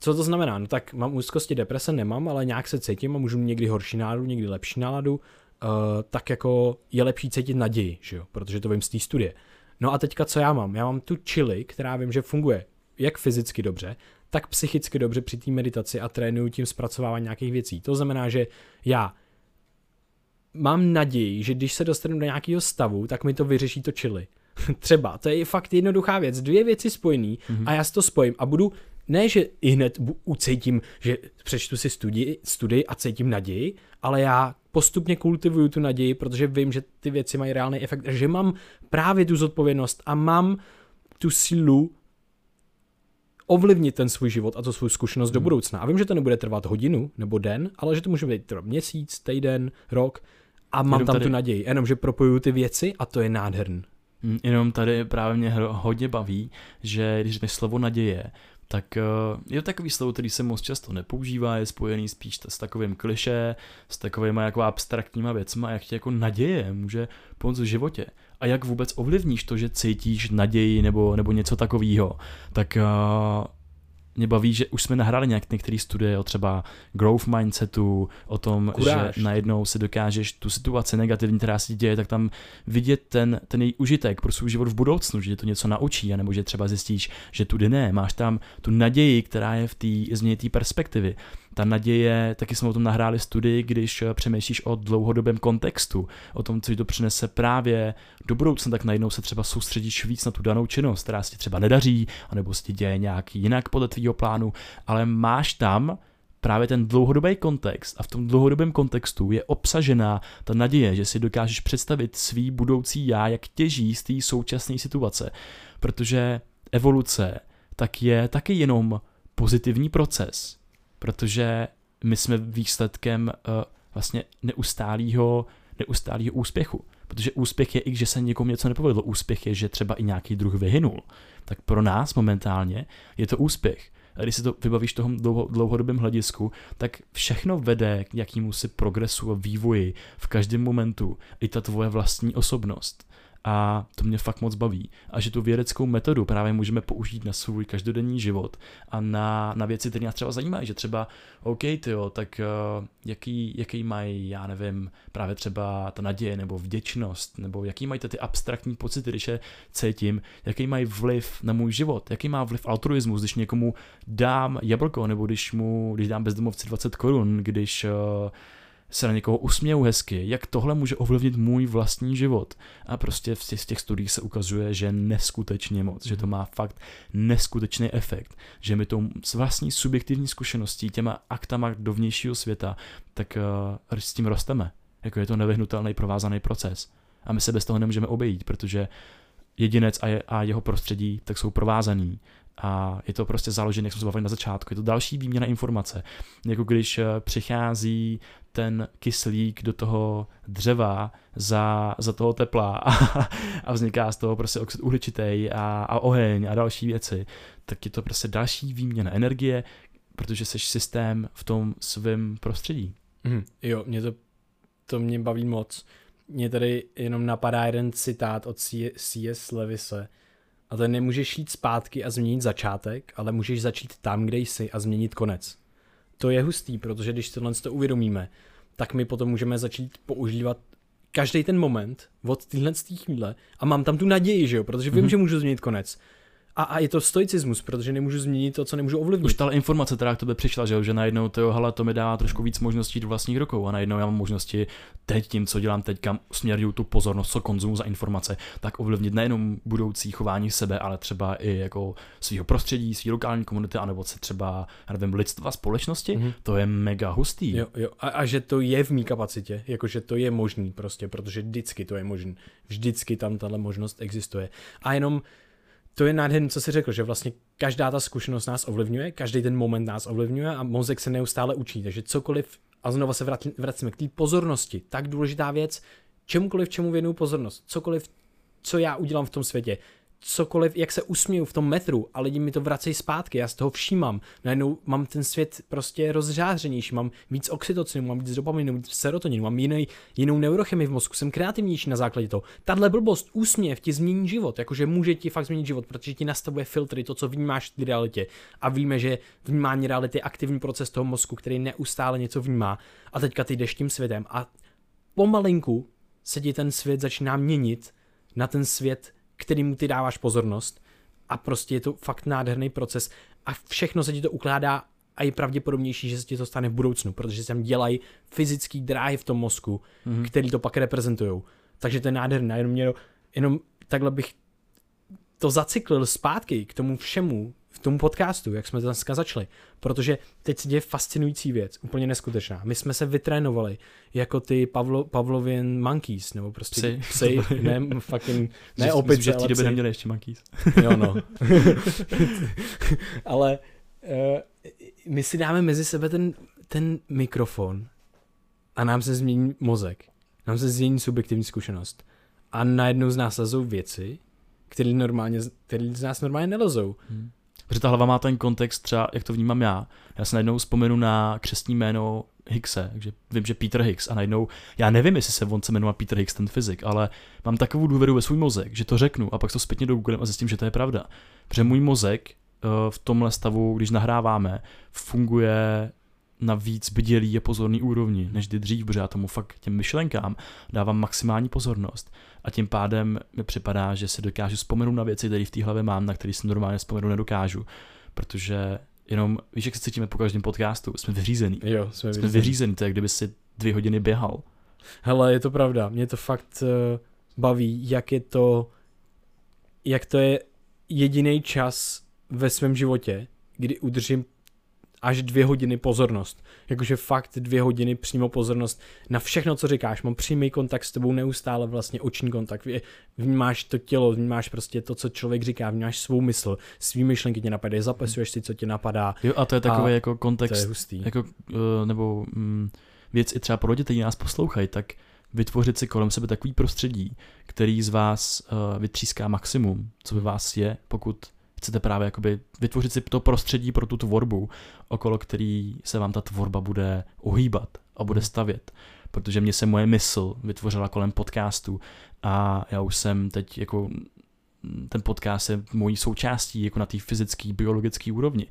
co to znamená? No tak mám úzkosti, deprese nemám, ale nějak se cítím a můžu mít někdy horší náladu, někdy lepší náladu, uh, tak jako je lepší cítit naději, že jo? protože to vím z té studie. No a teďka co já mám? Já mám tu chili, která vím, že funguje jak fyzicky dobře, tak psychicky dobře při té meditaci a trénuju tím zpracovávání nějakých věcí. To znamená, že já mám naději, že když se dostanu do nějakého stavu, tak mi to vyřeší to chili. Třeba, to je fakt jednoduchá věc. Dvě věci spojený mm-hmm. a já si to spojím a budu, ne, že i hned ucítím, že přečtu si studii, studii a cítím naději, ale já postupně kultivuju tu naději, protože vím, že ty věci mají reálný efekt, že mám právě tu zodpovědnost a mám tu sílu ovlivnit ten svůj život a to svou zkušenost hmm. do budoucna. A vím, že to nebude trvat hodinu nebo den, ale že to může být trvat měsíc, týden, rok a mám Jenom tam tady... tu naději. Jenom, že propojuju ty věci a to je nádherný. Hmm, jenom tady právě mě hodně baví, že když řekneš slovo naděje, tak uh, je to takový slovo, který se moc často nepoužívá, je spojený spíš s takovým kliše, s takovými jako abstraktníma věcma, jak ti jako naděje může pomoct v životě. A jak vůbec ovlivníš to, že cítíš naději nebo, nebo něco takového, tak uh, mě baví, že už jsme nahráli nějak některé studie o třeba growth mindsetu, o tom, Kuráž. že najednou se dokážeš tu situaci negativní, která se děje, tak tam vidět ten, ten její užitek pro svůj život v budoucnu, že to něco naučí, nebo že třeba zjistíš, že tudy ne, máš tam tu naději, která je v té změně té perspektivy ta naděje, taky jsme o tom nahráli studii, když eh, přemýšlíš o dlouhodobém kontextu, o tom, co ti to přinese právě do budoucna, tak najednou se třeba soustředíš víc na tu danou činnost, která se ti třeba nedaří, anebo se ti děje nějak jinak podle tvýho plánu, ale máš tam právě ten dlouhodobý kontext a v tom dlouhodobém kontextu je obsažená ta naděje, že si dokážeš představit svý budoucí já, jak těží z té současné situace, protože evoluce tak je taky jenom pozitivní proces protože my jsme výsledkem uh, vlastně neustálého, neustálého úspěchu. Protože úspěch je i, že se někomu něco nepovedlo. Úspěch je, že třeba i nějaký druh vyhynul. Tak pro nás momentálně je to úspěch. A když si to vybavíš toho dlouho, dlouhodobém hledisku, tak všechno vede k jakému si progresu a vývoji v každém momentu. I ta tvoje vlastní osobnost a to mě fakt moc baví. A že tu vědeckou metodu právě můžeme použít na svůj každodenní život a na, na věci, které nás třeba zajímají, že třeba, OK, tyjo, tak uh, jaký, jaký mají, já nevím, právě třeba ta naděje nebo vděčnost, nebo jaký mají ty abstraktní pocity, když je cítím, jaký mají vliv na můj život, jaký má vliv altruismus, když někomu dám jablko, nebo když mu, když dám bezdomovci 20 korun, když uh, se na někoho usměju hezky, jak tohle může ovlivnit můj vlastní život. A prostě v těch, v těch studiích se ukazuje, že neskutečně moc, že to má fakt neskutečný efekt, že my tou s vlastní subjektivní zkušeností, těma aktama do vnějšího světa, tak uh, s tím rosteme. Jako je to nevyhnutelný provázaný proces. A my se bez toho nemůžeme obejít, protože jedinec a, je, a jeho prostředí tak jsou provázaný a je to prostě založené, jak jsme se bavili na začátku. Je to další výměna informace. Jako když eh, přichází ten kyslík do toho dřeva za, za toho tepla a, a vzniká z toho prostě oxid uhličitý a, a oheň a další věci, tak je to prostě další výměna energie, protože jsi systém v tom svém prostředí. Mm, jo, mě to, to mě baví moc. Mě tady jenom napadá jeden citát od C.S. Levise, a ten nemůžeš jít zpátky a změnit začátek, ale můžeš začít tam, kde jsi a změnit konec. To je hustý, protože když tohle to uvědomíme, tak my potom můžeme začít používat každý ten moment od téhle chvíle a mám tam tu naději, že jo, protože vím, mm-hmm. že můžu změnit konec. A, a je to stoicismus, protože nemůžu změnit to, co nemůžu ovlivnit. Už ta informace, která k tobě přišla, že, že najednou to, hele, to mi dává trošku víc možností do vlastních rukou a najednou já mám možnosti teď tím, co dělám teď, kam směruju tu pozornost, co konzumu za informace, tak ovlivnit nejenom budoucí chování sebe, ale třeba i jako svého prostředí, svý lokální komunity, anebo se třeba, já nevím, lidstva, společnosti, mm-hmm. to je mega hustý. Jo, jo. A, a, že to je v mý kapacitě, jakože to je možný prostě, protože vždycky to je možný. Vždycky tam tahle možnost existuje. A jenom to je nádherné, co jsi řekl, že vlastně každá ta zkušenost nás ovlivňuje, každý ten moment nás ovlivňuje a mozek se neustále učí, takže cokoliv, a znova se vracíme k té pozornosti, tak důležitá věc, čemukoliv, čemu věnuju pozornost, cokoliv, co já udělám v tom světě, cokoliv, jak se usměju v tom metru a lidi mi to vracejí zpátky, já z toho všímám. Najednou mám ten svět prostě rozžářenější, mám víc oxytocinu, mám víc dopaminu, víc serotoninu, mám jiný, jinou neurochemii v mozku, jsem kreativnější na základě toho. Tahle blbost, úsměv ti změní život, jakože může ti fakt změnit život, protože ti nastavuje filtry, to, co vnímáš v realitě. A víme, že vnímání reality je aktivní proces toho mozku, který neustále něco vnímá. A teďka ty jdeš tím světem a pomalinku se ti ten svět začíná měnit na ten svět, kterýmu ty dáváš pozornost a prostě je to fakt nádherný proces a všechno se ti to ukládá a je pravděpodobnější, že se ti to stane v budoucnu, protože se tam dělají fyzický dráhy v tom mozku, mm-hmm. který to pak reprezentují. Takže to je nádherné. Jenom, mě, jenom takhle bych to zacyklil zpátky k tomu všemu, v tom podcastu, jak jsme dneska začali, protože teď se děje fascinující věc, úplně neskutečná. My jsme se vytrénovali jako ty Pavlo, Pavlovian monkeys, nebo prostě psy, psy ne fucking, ne opět, že v té době neměli ještě monkeys. jo no. ale uh, my si dáme mezi sebe ten, ten mikrofon a nám se změní mozek, nám se změní subjektivní zkušenost a najednou z nás lezou věci, které normálně, které z nás normálně nelezou. Hmm. Protože ta hlava má ten kontext třeba, jak to vnímám já. Já se najednou vzpomenu na křestní jméno Higgse, takže vím, že Peter Higgs a najednou, já nevím, jestli se on se jmenuje Peter Higgs, ten fyzik, ale mám takovou důvěru ve svůj mozek, že to řeknu a pak to zpětně do Google a zjistím, že to je pravda. Protože můj mozek eh, v tomhle stavu, když nahráváme, funguje na víc bdělý a pozorný úrovni, než kdy dřív, protože já tomu fakt těm myšlenkám dávám maximální pozornost. A tím pádem mi připadá, že si dokážu vzpomenout na věci, které v té hlavě mám, na které si normálně vzpomenout nedokážu. Protože jenom, víš, jak se cítíme po každém podcastu, jsme vyřízený. Jo, jsme vyřízený. Jsme vyřízený, to je, kdyby si dvě hodiny běhal. Hele, je to pravda, mě to fakt uh, baví, jak je to, jak to je jediný čas ve svém životě, kdy udržím až dvě hodiny pozornost. Jakože fakt dvě hodiny přímo pozornost na všechno, co říkáš. Mám přímý kontakt s tebou neustále, vlastně oční kontakt. Vnímáš to tělo, vnímáš prostě to, co člověk říká, vnímáš svou mysl, svý myšlenky tě napadají, zapisuješ si, co tě napadá. Jo, a to je takový jako kontext, to je hustý. Jako, uh, nebo um, věc i třeba pro lidi, kteří nás poslouchají, tak vytvořit si kolem sebe takový prostředí, který z vás uh, vytříská maximum, co by vás je, pokud chcete právě jakoby vytvořit si to prostředí pro tu tvorbu, okolo který se vám ta tvorba bude ohýbat a bude hmm. stavět. Protože mě se moje mysl vytvořila kolem podcastu a já už jsem teď jako ten podcast je mojí součástí jako na té fyzické, biologické úrovni.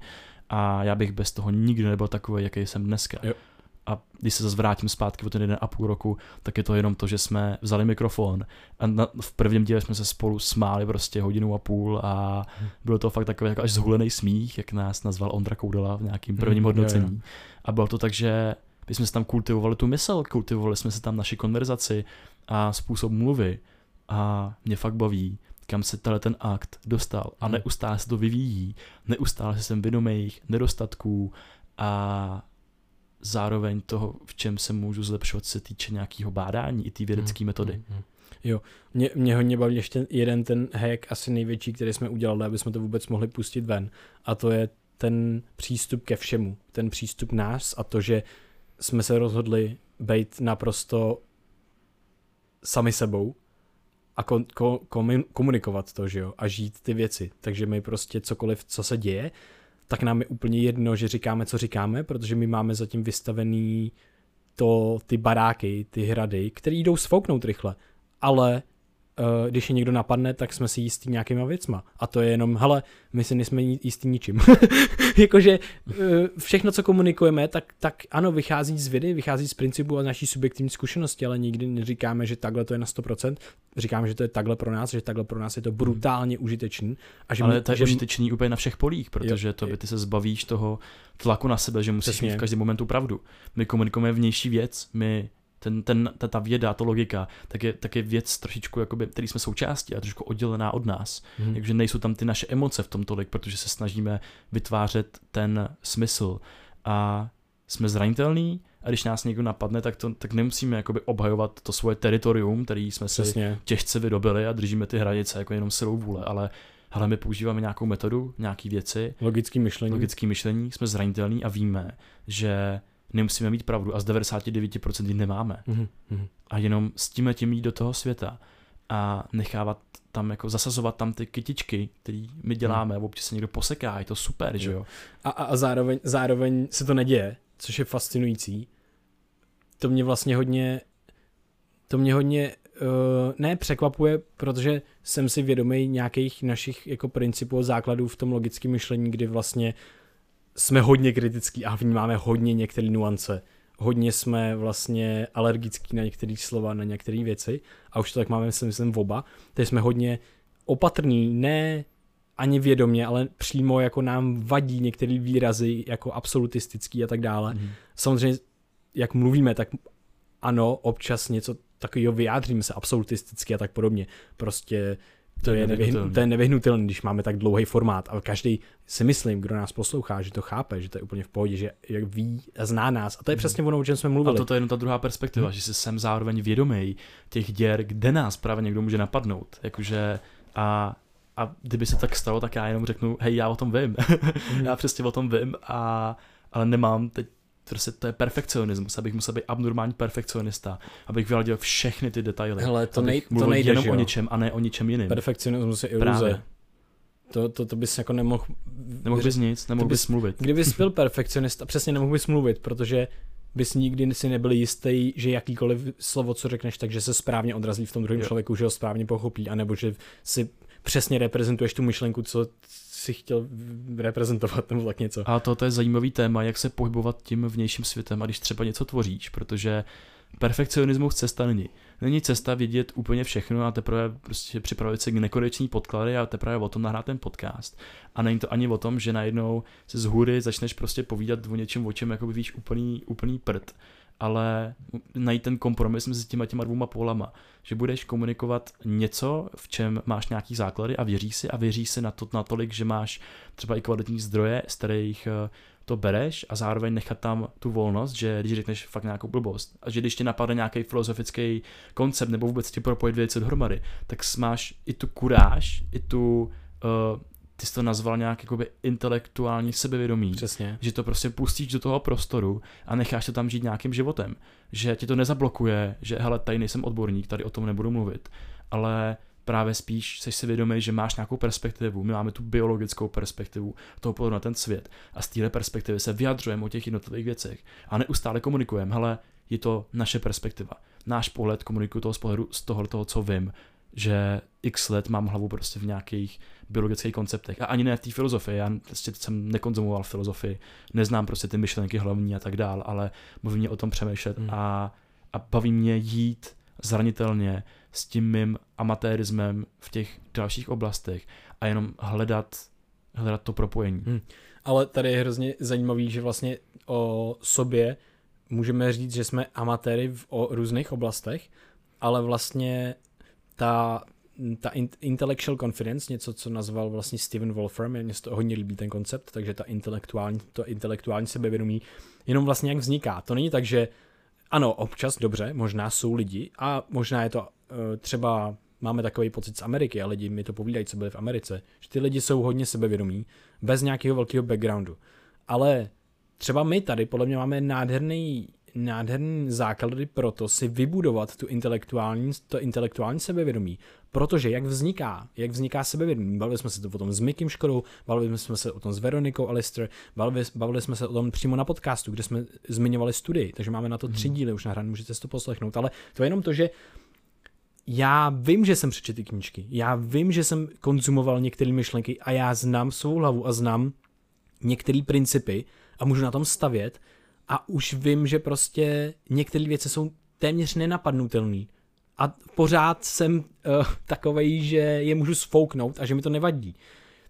A já bych bez toho nikdy nebyl takový, jaký jsem dneska. Jo a když se zase vrátím zpátky o ten jeden a půl roku, tak je to jenom to, že jsme vzali mikrofon a na, v prvním díle jsme se spolu smáli prostě hodinu a půl a hmm. bylo to fakt takový jako až zhulený smích, jak nás nazval Ondra Koudela v nějakým prvním hodnocení. Jo, jo. A bylo to tak, že my jsme se tam kultivovali tu mysl, kultivovali jsme se tam naši konverzaci a způsob mluvy a mě fakt baví, kam se tenhle ten akt dostal a hmm. neustále se to vyvíjí, neustále se jsem vědomý jejich nedostatků a zároveň toho, v čem se můžu zlepšovat, se týče nějakého bádání i té vědecké hmm. metody. Hmm, hmm. Jo, mě, mě hodně baví ještě jeden ten hack, asi největší, který jsme udělali, aby jsme to vůbec mohli pustit ven. A to je ten přístup ke všemu. Ten přístup nás a to, že jsme se rozhodli být naprosto sami sebou a ko, ko, komunikovat to, že jo, a žít ty věci. Takže my prostě cokoliv, co se děje, tak nám je úplně jedno, že říkáme, co říkáme, protože my máme zatím vystavený to, ty baráky, ty hrady, které jdou sfouknout rychle. Ale když je někdo napadne, tak jsme si jistí nějakýma věcma. A to je jenom, hele, my si nejsme jistí ničím. Jakože uh, všechno, co komunikujeme, tak, tak ano, vychází z vědy, vychází z principu a naší subjektivní zkušenosti, ale nikdy neříkáme, že takhle to je na 100%. Říkáme, že to je takhle pro nás, že takhle pro nás je to brutálně hmm. užitečný. A že ale to je že... užitečný úplně na všech polích, protože jo, to by ty se zbavíš toho tlaku na sebe, že musíš Přesně. mít v každém momentu pravdu. My komunikujeme vnější věc, my ten, ten, ta, ta věda, ta logika, tak je, tak je věc trošičku, jakoby, který jsme součástí a trošku oddělená od nás. Hmm. Takže nejsou tam ty naše emoce v tom tolik, protože se snažíme vytvářet ten smysl. A jsme zranitelní a když nás někdo napadne, tak, to, tak nemusíme jakoby obhajovat to svoje teritorium, který jsme si Přesně. těžce vydobili a držíme ty hranice jako jenom silou vůle, ale ale my používáme nějakou metodu, nějaké věci. Logický myšlení. Logický myšlení, jsme zranitelní a víme, že nemusíme mít pravdu a z 99% ji nemáme. Mm-hmm. A jenom s tím tím jít do toho světa a nechávat tam jako zasazovat tam ty kytičky, které my děláme, mm. občas se někdo poseká, je to super, že jo. A, a, a zároveň, zároveň se to neděje, což je fascinující. To mě vlastně hodně, to mě hodně uh, ne překvapuje, protože jsem si vědomý nějakých našich jako principů a základů v tom logickém myšlení, kdy vlastně jsme hodně kritický a vnímáme hodně některé nuance. Hodně jsme vlastně alergický na některé slova, na některé věci a už to tak máme, si myslím, v oba. Takže jsme hodně opatrní, ne ani vědomě, ale přímo jako nám vadí některé výrazy jako absolutistický a tak dále. Mm. Samozřejmě, jak mluvíme, tak ano, občas něco takového vyjádříme se absolutisticky a tak podobně. Prostě to je, nevyhnutelný. to je nevyhnutelné, když máme tak dlouhý formát, ale každý si myslím, kdo nás poslouchá, že to chápe, že to je úplně v pohodě, že jak ví a zná nás. A to je hmm. přesně ono, o čem jsme mluvili. A to je jenom ta druhá perspektiva, hmm. že si jsem zároveň vědomý těch děr, kde nás právě někdo může napadnout. Jakože a, a kdyby se tak stalo, tak já jenom řeknu, hej, já o tom vím. Hmm. já přesně o tom vím, a, ale nemám teď prostě to je perfekcionismus, abych musel být abnormální perfekcionista, abych vyladil všechny ty detaily. Hele, to, nej, to nejde, jenom jo. o něčem a ne o ničem jiném. Perfekcionismus je iluze. Právě. To, to, to bys jako nemohl... Nemohl bys nic, nemohl bys, bys mluvit. Kdybys byl perfekcionista, přesně nemohl bys mluvit, protože bys nikdy si nebyl jistý, že jakýkoliv slovo, co řekneš, takže se správně odrazí v tom druhém člověku, že ho správně pochopí, anebo že si přesně reprezentuješ tu myšlenku, co si chtěl reprezentovat nebo tak něco. A to, to je zajímavý téma, jak se pohybovat tím vnějším světem a když třeba něco tvoříš, protože perfekcionismus cesta není. Není cesta vidět úplně všechno a teprve prostě připravit se k nekoneční podklady a teprve o tom nahrát ten podcast. A není to ani o tom, že najednou se z hůry začneš prostě povídat o něčem, o čem jako víš úplný, úplný prd ale najít ten kompromis mezi těma těma dvouma polama, že budeš komunikovat něco, v čem máš nějaký základy a věříš si a věříš si na to natolik, že máš třeba i kvalitní zdroje, z kterých eh, to bereš a zároveň nechat tam tu volnost, že když řekneš fakt nějakou blbost a že když ti napadne nějaký filozofický koncept nebo vůbec ti propojit věci dohromady, tak máš i tu kuráž, i tu uh, ty jsi to nazval nějak jakoby intelektuální sebevědomí. Přesně. Že to prostě pustíš do toho prostoru a necháš to tam žít nějakým životem. Že ti to nezablokuje, že hele, tady nejsem odborník, tady o tom nebudu mluvit. Ale právě spíš jsi si vědomý, že máš nějakou perspektivu. My máme tu biologickou perspektivu toho pohledu na ten svět. A z téhle perspektivy se vyjadřujeme o těch jednotlivých věcech. A neustále komunikujeme, hele, je to naše perspektiva. Náš pohled komunikuju toho z pohledu z toho, toho, co vím že x let mám hlavu prostě v nějakých biologických konceptech. A ani ne v té filozofii, já prostě jsem nekonzumoval filozofii, neznám prostě ty myšlenky hlavní a tak dál, ale baví mě o tom přemýšlet hmm. a, a baví mě jít zranitelně s tím mým amatérismem v těch dalších oblastech a jenom hledat, hledat to propojení. Hmm. Ale tady je hrozně zajímavý, že vlastně o sobě můžeme říct, že jsme amatéry v o různých oblastech, ale vlastně ta, ta intellectual confidence, něco, co nazval vlastně Steven Wolfram, mně se to hodně líbí ten koncept, takže ta intelektuální, to intelektuální sebevědomí jenom vlastně jak vzniká. To není tak, že ano, občas, dobře, možná jsou lidi a možná je to uh, třeba máme takový pocit z Ameriky a lidi mi to povídají, co byli v Americe, že ty lidi jsou hodně sebevědomí, bez nějakého velkého backgroundu. Ale třeba my tady podle mě máme nádherný nádherný základy pro to si vybudovat tu intelektuální, to intelektuální sebevědomí. Protože jak vzniká, jak vzniká sebevědomí. Bavili jsme se to o tom s Mikim Škodou, bavili jsme se o tom s Veronikou Alistair, bavili, bavili jsme se o tom přímo na podcastu, kde jsme zmiňovali studii, takže máme na to tři hmm. díly už nahrané, můžete si to poslechnout. Ale to je jenom to, že já vím, že jsem přečetl ty knížky, já vím, že jsem konzumoval některé myšlenky a já znám svou hlavu a znám některé principy a můžu na tom stavět a už vím, že prostě některé věci jsou téměř nenapadnutelné. A pořád jsem uh, takovej, že je můžu sfouknout a že mi to nevadí.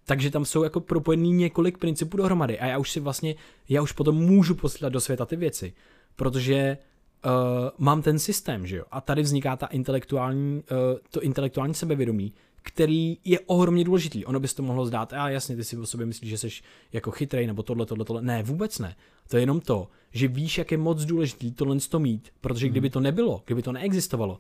Takže tam jsou jako propojený několik principů dohromady a já už si vlastně, já už potom můžu posílat do světa ty věci, protože uh, mám ten systém, že jo. A tady vzniká ta intelektuální, uh, to intelektuální sebevědomí, který je ohromně důležitý. Ono by to mohlo zdát, a jasně, ty si o sobě myslíš, že jsi jako chytrej, nebo tohle, tohle, tohle. Ne, vůbec ne. To je jenom to, že víš, jak je moc důležitý tohle to mít, protože kdyby to nebylo, kdyby to neexistovalo,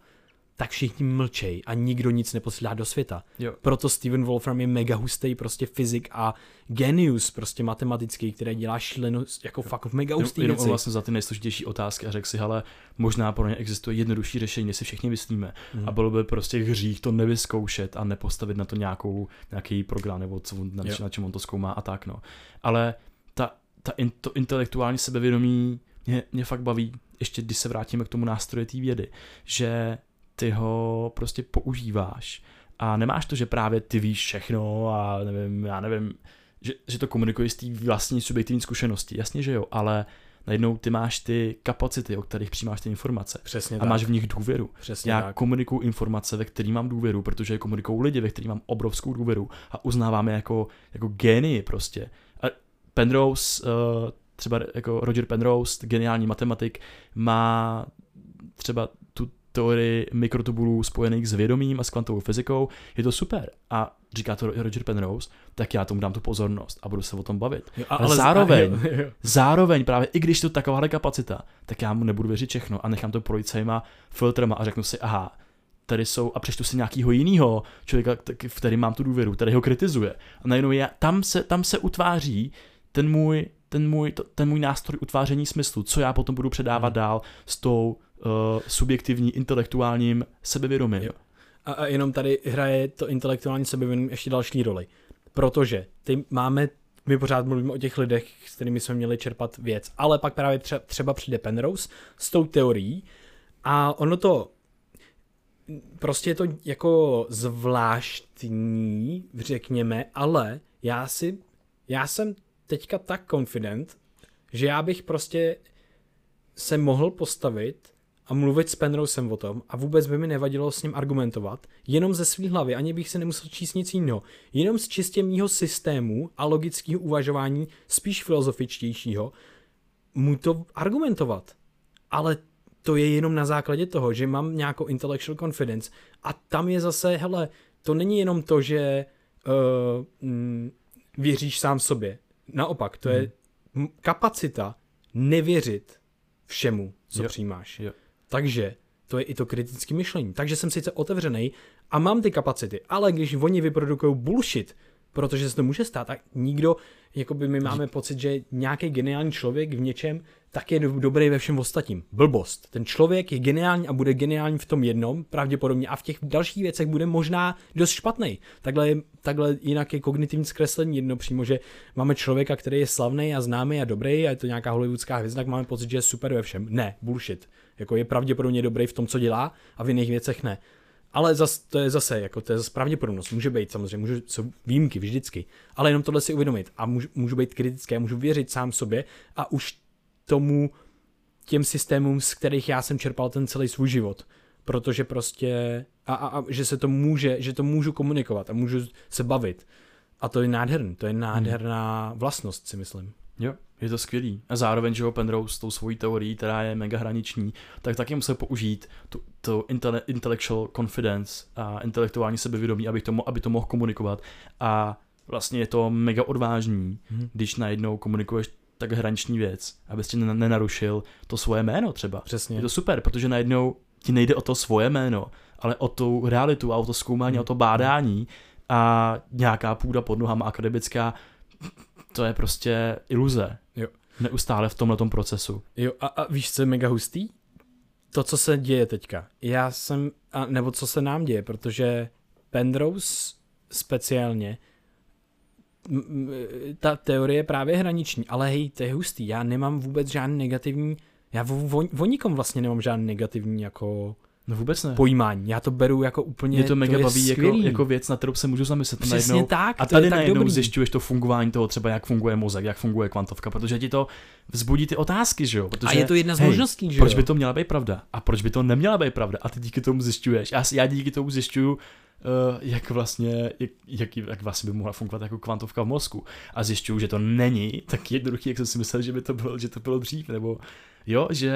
tak všichni mlčej a nikdo nic neposílá do světa. Jo. Proto Steven Wolfram je mega hustý prostě fyzik a genius prostě matematický, který dělá šílenost, jako fakt mega hustý Jenom on vlastně za ty nejsložitější otázky a řekl si, hele, možná pro ně existuje jednodušší řešení, než si všichni myslíme. Mhm. A bylo by prostě hřích to nevyzkoušet a nepostavit na to nějakou, nějaký program nebo co, on- na, na čem on to zkoumá a tak, no. Ale ta, ta in, to intelektuální sebevědomí mě, mě fakt baví, ještě když se vrátíme k tomu nástroje té vědy, že ty ho prostě používáš a nemáš to, že právě ty víš všechno a nevím, já nevím, že, že to komunikuje z té vlastní subjektivní zkušenosti. Jasně, že jo, ale najednou ty máš ty kapacity, o kterých přijímáš ty informace Přesně a tak. máš v nich důvěru. Přesně Já tak. komunikuju informace, ve kterých mám důvěru, protože komunikují lidi, ve kterých mám obrovskou důvěru a uznáváme jako, jako génii prostě. A Penrose, uh, třeba jako Roger Penrose, geniální matematik, má třeba teorii mikrotubulů spojených s vědomím a s kvantovou fyzikou, je to super. A říká to Roger Penrose, tak já tomu dám tu pozornost a budu se o tom bavit. Jo, a- ale z- zároveň- jo, jo. Zároveň právě, i když to takováhle kapacita, tak já mu nebudu věřit všechno a nechám to projít svýma filtrama a řeknu si, aha, tady jsou, a přečtu si nějakého jiného člověka, v kterým mám tu důvěru, který ho kritizuje. A najednou já, tam, se, tam se utváří ten můj, ten, můj, ten můj nástroj utváření smyslu, co já potom budu předávat Hmm. dál s tou subjektivní, intelektuálním sebevědomím. Jo. A, a jenom tady hraje to intelektuální sebevědomí ještě další roli. Protože ty máme, my pořád mluvíme o těch lidech, s kterými jsme měli čerpat věc, ale pak právě třeba, třeba přijde Penrose s tou teorií a ono to prostě je to jako zvláštní, řekněme, ale já si, já jsem teďka tak confident, že já bych prostě se mohl postavit a mluvit s Penrosem o tom a vůbec by mi nevadilo s ním argumentovat, jenom ze své hlavy, ani bych se nemusel číst nic jiného. Jenom z čistě mýho systému a logického uvažování, spíš filozofičtějšího, mu to argumentovat. Ale to je jenom na základě toho, že mám nějakou intellectual confidence a tam je zase, hele, to není jenom to, že uh, mm, věříš sám sobě. Naopak, to je m- kapacita nevěřit všemu, co Jo. přijímáš. Jo. Takže to je i to kritické myšlení. Takže jsem sice otevřený a mám ty kapacity, ale když oni vyprodukují bullshit, protože se to může stát, tak nikdo, jako by my máme pocit, že nějaký geniální člověk v něčem, tak je do- dobrý ve všem ostatním. Blbost. Ten člověk je geniální a bude geniální v tom jednom, pravděpodobně, a v těch dalších věcech bude možná dost špatný. Takhle, je, takhle jinak je kognitivní zkreslení jedno přímo, že máme člověka, který je slavný a známý a dobrý a je to nějaká hollywoodská hvězda, tak máme pocit, že je super ve všem. Ne, bullshit. Jako je pravděpodobně dobrý v tom, co dělá a v jiných věcech ne. Ale zas, to je zase, jako to je zase pravděpodobnost. Může být samozřejmě, může, jsou výjimky vždycky. Ale jenom tohle si uvědomit. A můžu, můžu být kritický, můžu věřit sám sobě a už tomu těm systémům, z kterých já jsem čerpal ten celý svůj život. Protože prostě, a, a, a že se to může, že to můžu komunikovat a můžu se bavit. A to je nádherný, to je nádherná vlastnost, si myslím. Jo, je to skvělý. A zároveň, že ho Penrose s tou svojí teorií, která je mega hraniční, tak taky musel použít tu, tu intele, intellectual confidence a intelektuální sebevědomí, aby to, aby to mohl komunikovat. A vlastně je to mega odvážný, Mhm. když najednou komunikuješ tak hraniční věc, abys ti nen- nenarušil to svoje jméno třeba. Přesně. Je to super, protože najednou ti nejde o to svoje jméno, ale o tu realitu a o to zkoumání, Hmm. o to bádání a nějaká půda pod nohama akademická, to je prostě iluze. Jo. Neustále v tomhle procesu. Jo, a, a víš, co je mega hustý? To, co se děje teďka. Já jsem, a, nebo co se nám děje, protože Penrose speciálně, m- m- ta teorie je právě hraniční, ale hej, to je hustý, já nemám vůbec žádný negativní, já o, o, o nikom vlastně nemám žádný negativní jako No vůbec ne. pojímání. Já to beru jako úplně Mě to mega je baví jako, skvělý. jako věc, na kterou se můžu zamyslet. Přesně najednou, tak, a to tady najednou zjišťuješ to fungování toho, třeba jak funguje mozek, jak funguje kvantovka, protože ti to vzbudí ty otázky, že jo? Protože, A je to jedna z hej, možností, že proč jo? by to měla být pravda? A proč by to neměla být pravda? A ty díky tomu zjišťuješ. Já, já díky tomu zjišťuju, uh, jak vlastně, jak, jak, jak vlastně by mohla fungovat jako kvantovka v mozku. A zjišťuju, že to není tak jednoduchý, jak jsem si myslel, že by to bylo, že to bylo dřív, nebo jo, že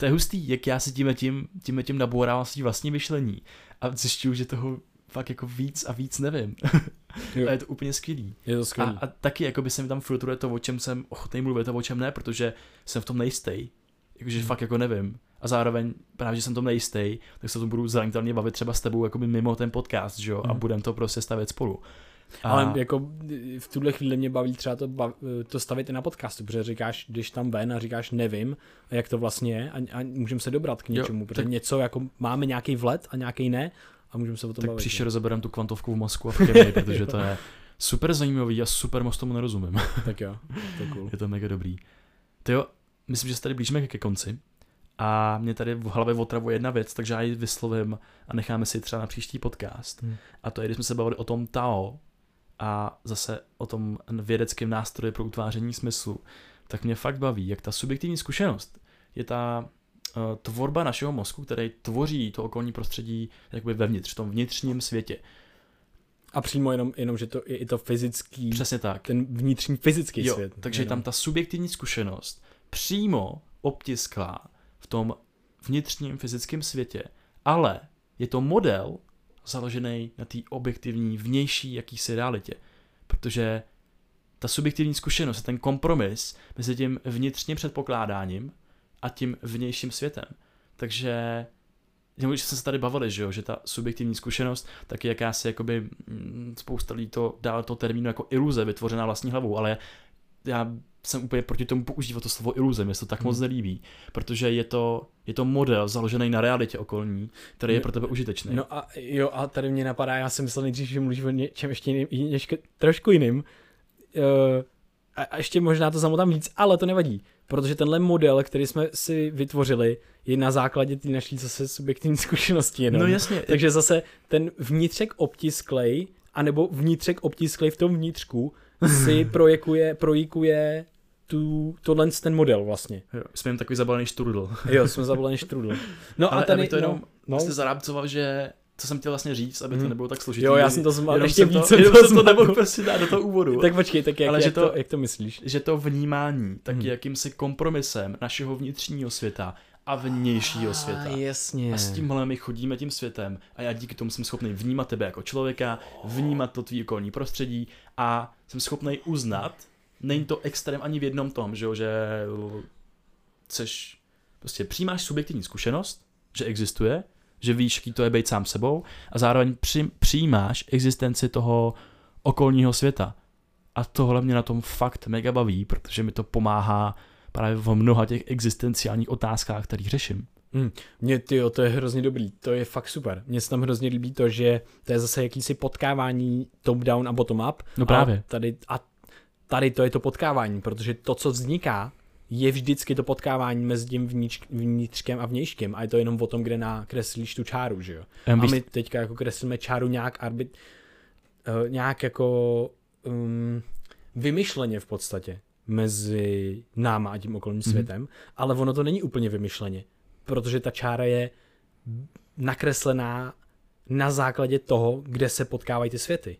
to je hustý, jak já si tím tím, tím, tím nabourávám svý vlastní myšlení a zjišťuju, že toho fakt jako víc a víc nevím. Jo. a je to úplně skvělý. Je to A, skvělý. a taky jako by se mi tam filtruje to, o čem jsem ochotný mluvit a o čem ne, protože jsem v tom nejistý. Jakože Hmm. fakt jako nevím. A zároveň právě, že jsem v tom nejistý, tak se o tom budu zranitelně bavit třeba s tebou jakoby mimo ten podcast, že jo? A Mhm. budem to prostě stavět spolu. A, Ale jako v tuhle chvíli mě baví třeba to, to stavit i na podcastu, protože říkáš, když tam ven a říkáš nevím, jak to vlastně je a, a můžeme se dobrat k Jo, něčemu, protože tak- něco jako máme nějaký vlet a nějaký ne a můžeme se o tom tak bavit. příště rozeberem tu kvantovku v mozku a v chemii, protože to je super zajímavý a super moc tomu nerozumím. Tak jo, to je cool. Je to mega dobrý. Ty jo, myslím, že se tady blížíme ke konci. A mě tady v hlavě otravuje jedna věc, takže já ji vyslovím a necháme si třeba na příští podcast. Hmm. A to je, když jsme se bavili o tom Tao a zase o tom vědeckém nástroji pro utváření smyslu, tak mě fakt baví, jak ta subjektivní zkušenost je ta uh, tvorba našeho mozku, který tvoří to okolní prostředí jakoby vevnitř, v tom vnitřním světě. A přímo jenom, jenom že to je i to fyzický, Přesně tak. ten vnitřní fyzický Jo, svět. takže je tam ta subjektivní zkušenost přímo obtisklá v tom vnitřním fyzickém světě, ale je to model založený na té objektivní vnější jakýsi realitě, protože ta subjektivní zkušenost je ten kompromis mezi tím vnitřním předpokládáním a tím vnějším světem. Takže jenom když jsme se tady bavili, že, jo, že ta subjektivní zkušenost tak je jakási jakoby mm, spousta lidí to dál to termínu jako iluze vytvořená vlastní hlavou, ale já jsem úplně proti tomu používat to slovo iluze, mě se to tak moc Hmm. nelíbí, protože je to, je to model založený na realitě okolní, který je pro tebe užitečný. No a jo, a tady mě napadá, já jsem myslel nejdřív, že mluvíš o něčem ještě jiným, ještě trošku jiným. Uh, a, a ještě možná to zamotám víc, ale to nevadí, protože tenhle model, který jsme si vytvořili, je na základě té naší zase subjektivní zkušenosti jenom. no jasně, Takže zase ten vnitřek obtisklej, anebo vnitřek obtisklej v tom vnitřku si projekuje, projikuje tu, tohle ten model vlastně. jo, jsme jen takový zabalený štrudl. Jo, jsme zavoleni štrudl. No Ale a tady, to jenom no, no, vlastně zarábcoval, že co jsem chtěl vlastně říct, aby to Mhm. nebylo tak složitý. Jo, já jsem to zmal, jenom ještě jsem víc to, jsem jenom to jsem to nemohl prostě dát do toho úvodu. Tak počkej, tak jak, Ale jak, že to, jak to myslíš? že to vnímání tak je jakýmsi kompromisem našeho vnitřního světa a vnějšího světa. jasně. A s tímhle my chodíme tím světem a já díky tomu jsem schopný vnímat tebe jako člověka, vnímat to tvý okolní prostředí a jsem schopný uznat, není to extrém ani v jednom tom, že jo, že chceš, prostě přijímáš subjektivní zkušenost, že existuje, že víš, jaký to je být sám sebou a zároveň při, přijímáš existenci toho okolního světa. A tohle mě na tom fakt mega baví, protože mi to pomáhá právě v mnoha těch existenciálních otázkách, kterých řeším. Mně, ty to je hrozně dobrý, to je fakt super. Mně se tam hrozně líbí to, že to je zase jakýsi potkávání top-down a bottom-up. No právě. A tady, a tady to je to potkávání, protože to, co vzniká, je vždycky to potkávání mezi tím vnitř, vnitřkem a vnějškem a je to jenom o tom, kde nakreslíš tu čáru, že jo. Um, A my teďka jako kreslíme čáru nějak arbit, uh, nějak jako um, vymyšleně v podstatě mezi náma a tím okolním Mhm. světem, ale ono to není úplně vymyšleně, protože ta čára je nakreslená na základě toho, kde se potkávají ty světy.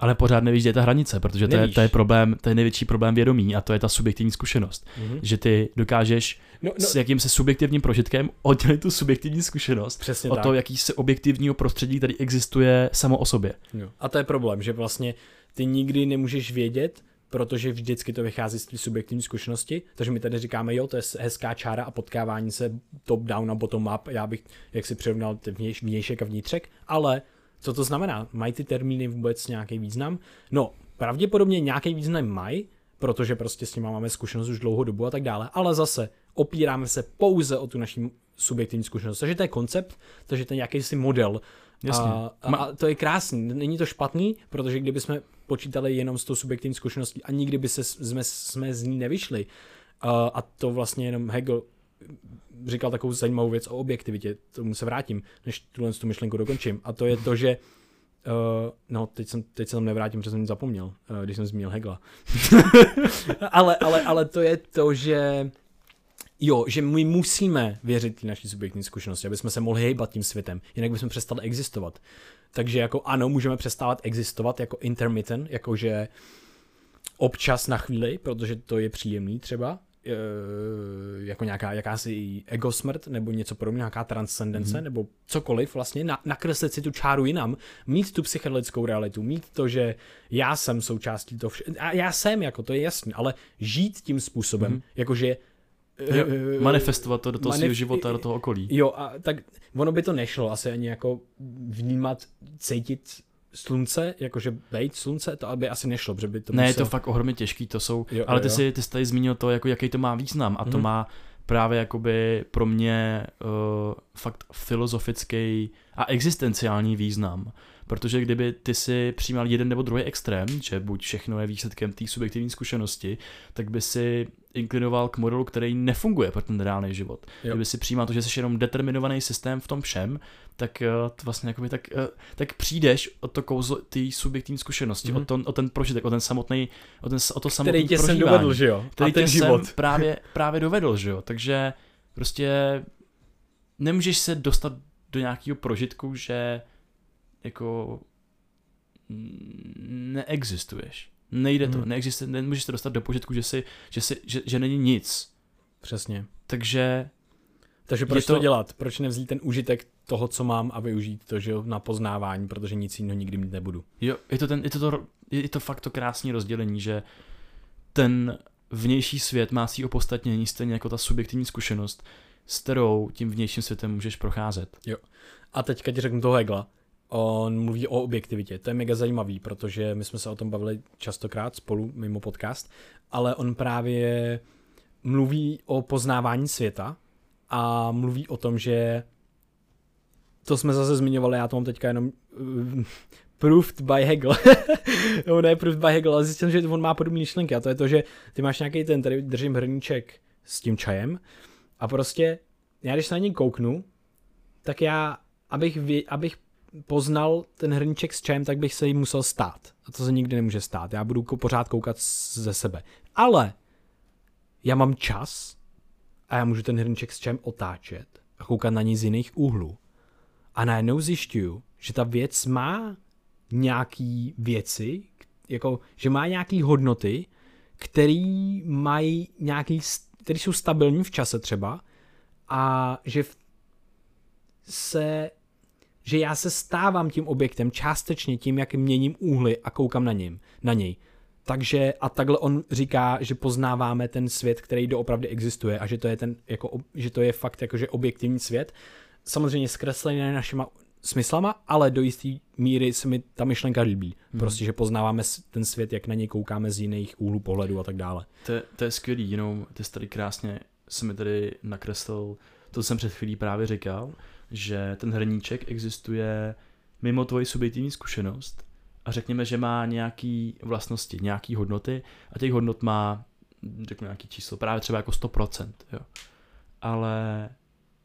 Ale pořád nevíš, kde je ta hranice, protože to je, to je problém, to je největší problém vědomí a to je ta subjektivní zkušenost. Mhm. Že ty dokážeš No, no. s jakýmsi subjektivním prožitkem oddělit tu subjektivní zkušenost přesně od tak. toho jakýsi objektivního prostředí, který existuje samo o sobě. Jo. A to je problém, že vlastně ty nikdy nemůžeš vědět, protože vždycky to vychází z té subjektivní zkušenosti. Takže my tady říkáme, jo, to je hezká čára a potkávání se top-down a bottom-up. Já bych, jak si přirovnal, vnějšek a vnitřek. Ale co to znamená? Mají ty termíny vůbec nějaký význam? No, pravděpodobně nějaký význam mají, protože prostě s nimi máme zkušenost už dlouhou dobu a tak dále. Ale zase opíráme se pouze o tu naši subjektivní zkušenost. Takže to je koncept, takže to je nějaký si model, Jasně. a, a, a to je krásný, není to špatný, protože kdyby jsme počítali jenom s tou subjektivní zkušeností a nikdy by se, jsme, jsme z ní nevyšli, a, a to vlastně jenom Hegel říkal takovou zajímavou věc o objektivitě, tomu se vrátím, než tuhle tu myšlenku dokončím. A to je to, že Uh, no, teď, jsem, teď se tam nevrátím, protože jsem zapomněl, uh, když jsem zmínil Hegla. ale, ale, ale to je to, že jo, že my musíme věřit té naší subjektní zkušenosti, aby jsme se mohli hejbat tím světem, jinak bychom přestali existovat. Takže jako ano, můžeme přestávat existovat jako intermittent, jakože občas na chvíli, protože to je příjemný třeba, e, jako nějaká jakási ego smrt nebo něco podobného, nějaká transcendence mm. nebo cokoliv vlastně, na, nakreslit si tu čáru jinam, mít tu psychedelickou realitu, mít to, že já jsem součástí toho vše, a já jsem, jako to je jasný, ale žít tím způsobem, mm. jakože Jo, manifestovat to do toho manif- svého života, do toho okolí. Jo, a tak ono by to nešlo asi ani jako vnímat, cítit slunce, jakože bejt slunce, to by asi nešlo, protože by to Ne, musel... je to fakt ohromně těžký, to jsou, Jo, ale ty jo. jsi, ty jsi tady zmínil to, jako jaký to má význam a to Mhm. má právě jakoby pro mě uh, fakt filozofický a existenciální význam. Protože kdyby ty si přijímal jeden nebo druhý extrém, že buď všechno je výsledkem té subjektivní zkušenosti, tak by si inklinoval k modelu, který nefunguje pro ten reálný život. Jo. Kdyby si přijímal to, že jsi jenom determinovaný systém v tom všem, tak uh, vlastně jakoby tak, uh, tak přijdeš o to kouzlo té subjektivní zkušenosti, Mhm. o, to, o ten prožitek, o ten samotný, o, ten, o to samotný který tě prožívání dovedl, že jo? který a ten tě život. sem právě, právě dovedl, že jo, takže prostě nemůžeš se dostat do nějakého prožitku, že jako mm, neexistuješ. Nejde to, Mhm. neexistuje, nemůžeš se dostat do požitku, že, si, že, si, že, že není nic. Přesně. Takže Takže proč to- to... dělat? Proč nevzít ten užitek toho, co mám a využít to, že jo, na poznávání, protože nic jiného nikdy mít nebudu. jo, je to, ten, je, to to, je to fakt to krásné rozdělení, že ten vnější svět má svý opodstatnění stejně jako ta subjektivní zkušenost, s kterou tím vnějším světem můžeš procházet. A teďka ti řeknu toho Hegla. On mluví o objektivitě. To je mega zajímavý, protože my jsme se o tom bavili častokrát spolu mimo podcast, ale on právě mluví o poznávání světa a mluví o tom, že to jsme zase zmiňovali, já to mám teďka jenom uh, proved by Hegel. no ne proved by Hegel, ale zjistil, že on má podobné myšlenky a to je to, že ty máš nějaký ten, tady držím hrníček s tím čajem a prostě já když se na něj kouknu, tak já, abych, vě, abych poznal ten hrníček s čajem, tak bych se jim musel stát. A to se nikdy nemůže stát. Já budu pořád koukat ze sebe. Ale já mám čas a já můžu ten hrníček s čajem otáčet a koukat na něj z jiných úhlů. A najednou zjišťuju, že ta věc má nějaký věci, jako, že má nějaký hodnoty, který mají nějaký, který jsou stabilní v čase třeba a že v, se že já se stávám tím objektem částečně tím, jak měním úhly a koukám na, ním, na něj. Takže a takhle on říká, že poznáváme ten svět, který doopravdy existuje a že to je ten, jako, že to je fakt jakože objektivní svět. Samozřejmě zkreslený našima smyslama, ale do jisté míry se mi ta myšlenka líbí. Mhm. Prostě, že poznáváme ten svět, jak na něj koukáme z jiných úhlů pohledu a tak dále. To, je- to je skvělý, jenom ty jsi tady krásně se mi tady nakreslil to, co jsem před chvílí právě říkal, že ten hrníček existuje mimo tvoji subjektivní zkušenost a řekněme, že má nějaký vlastnosti, nějaký hodnoty a těch hodnot má, řeknu nějaký číslo, právě třeba jako 100%, jo. Ale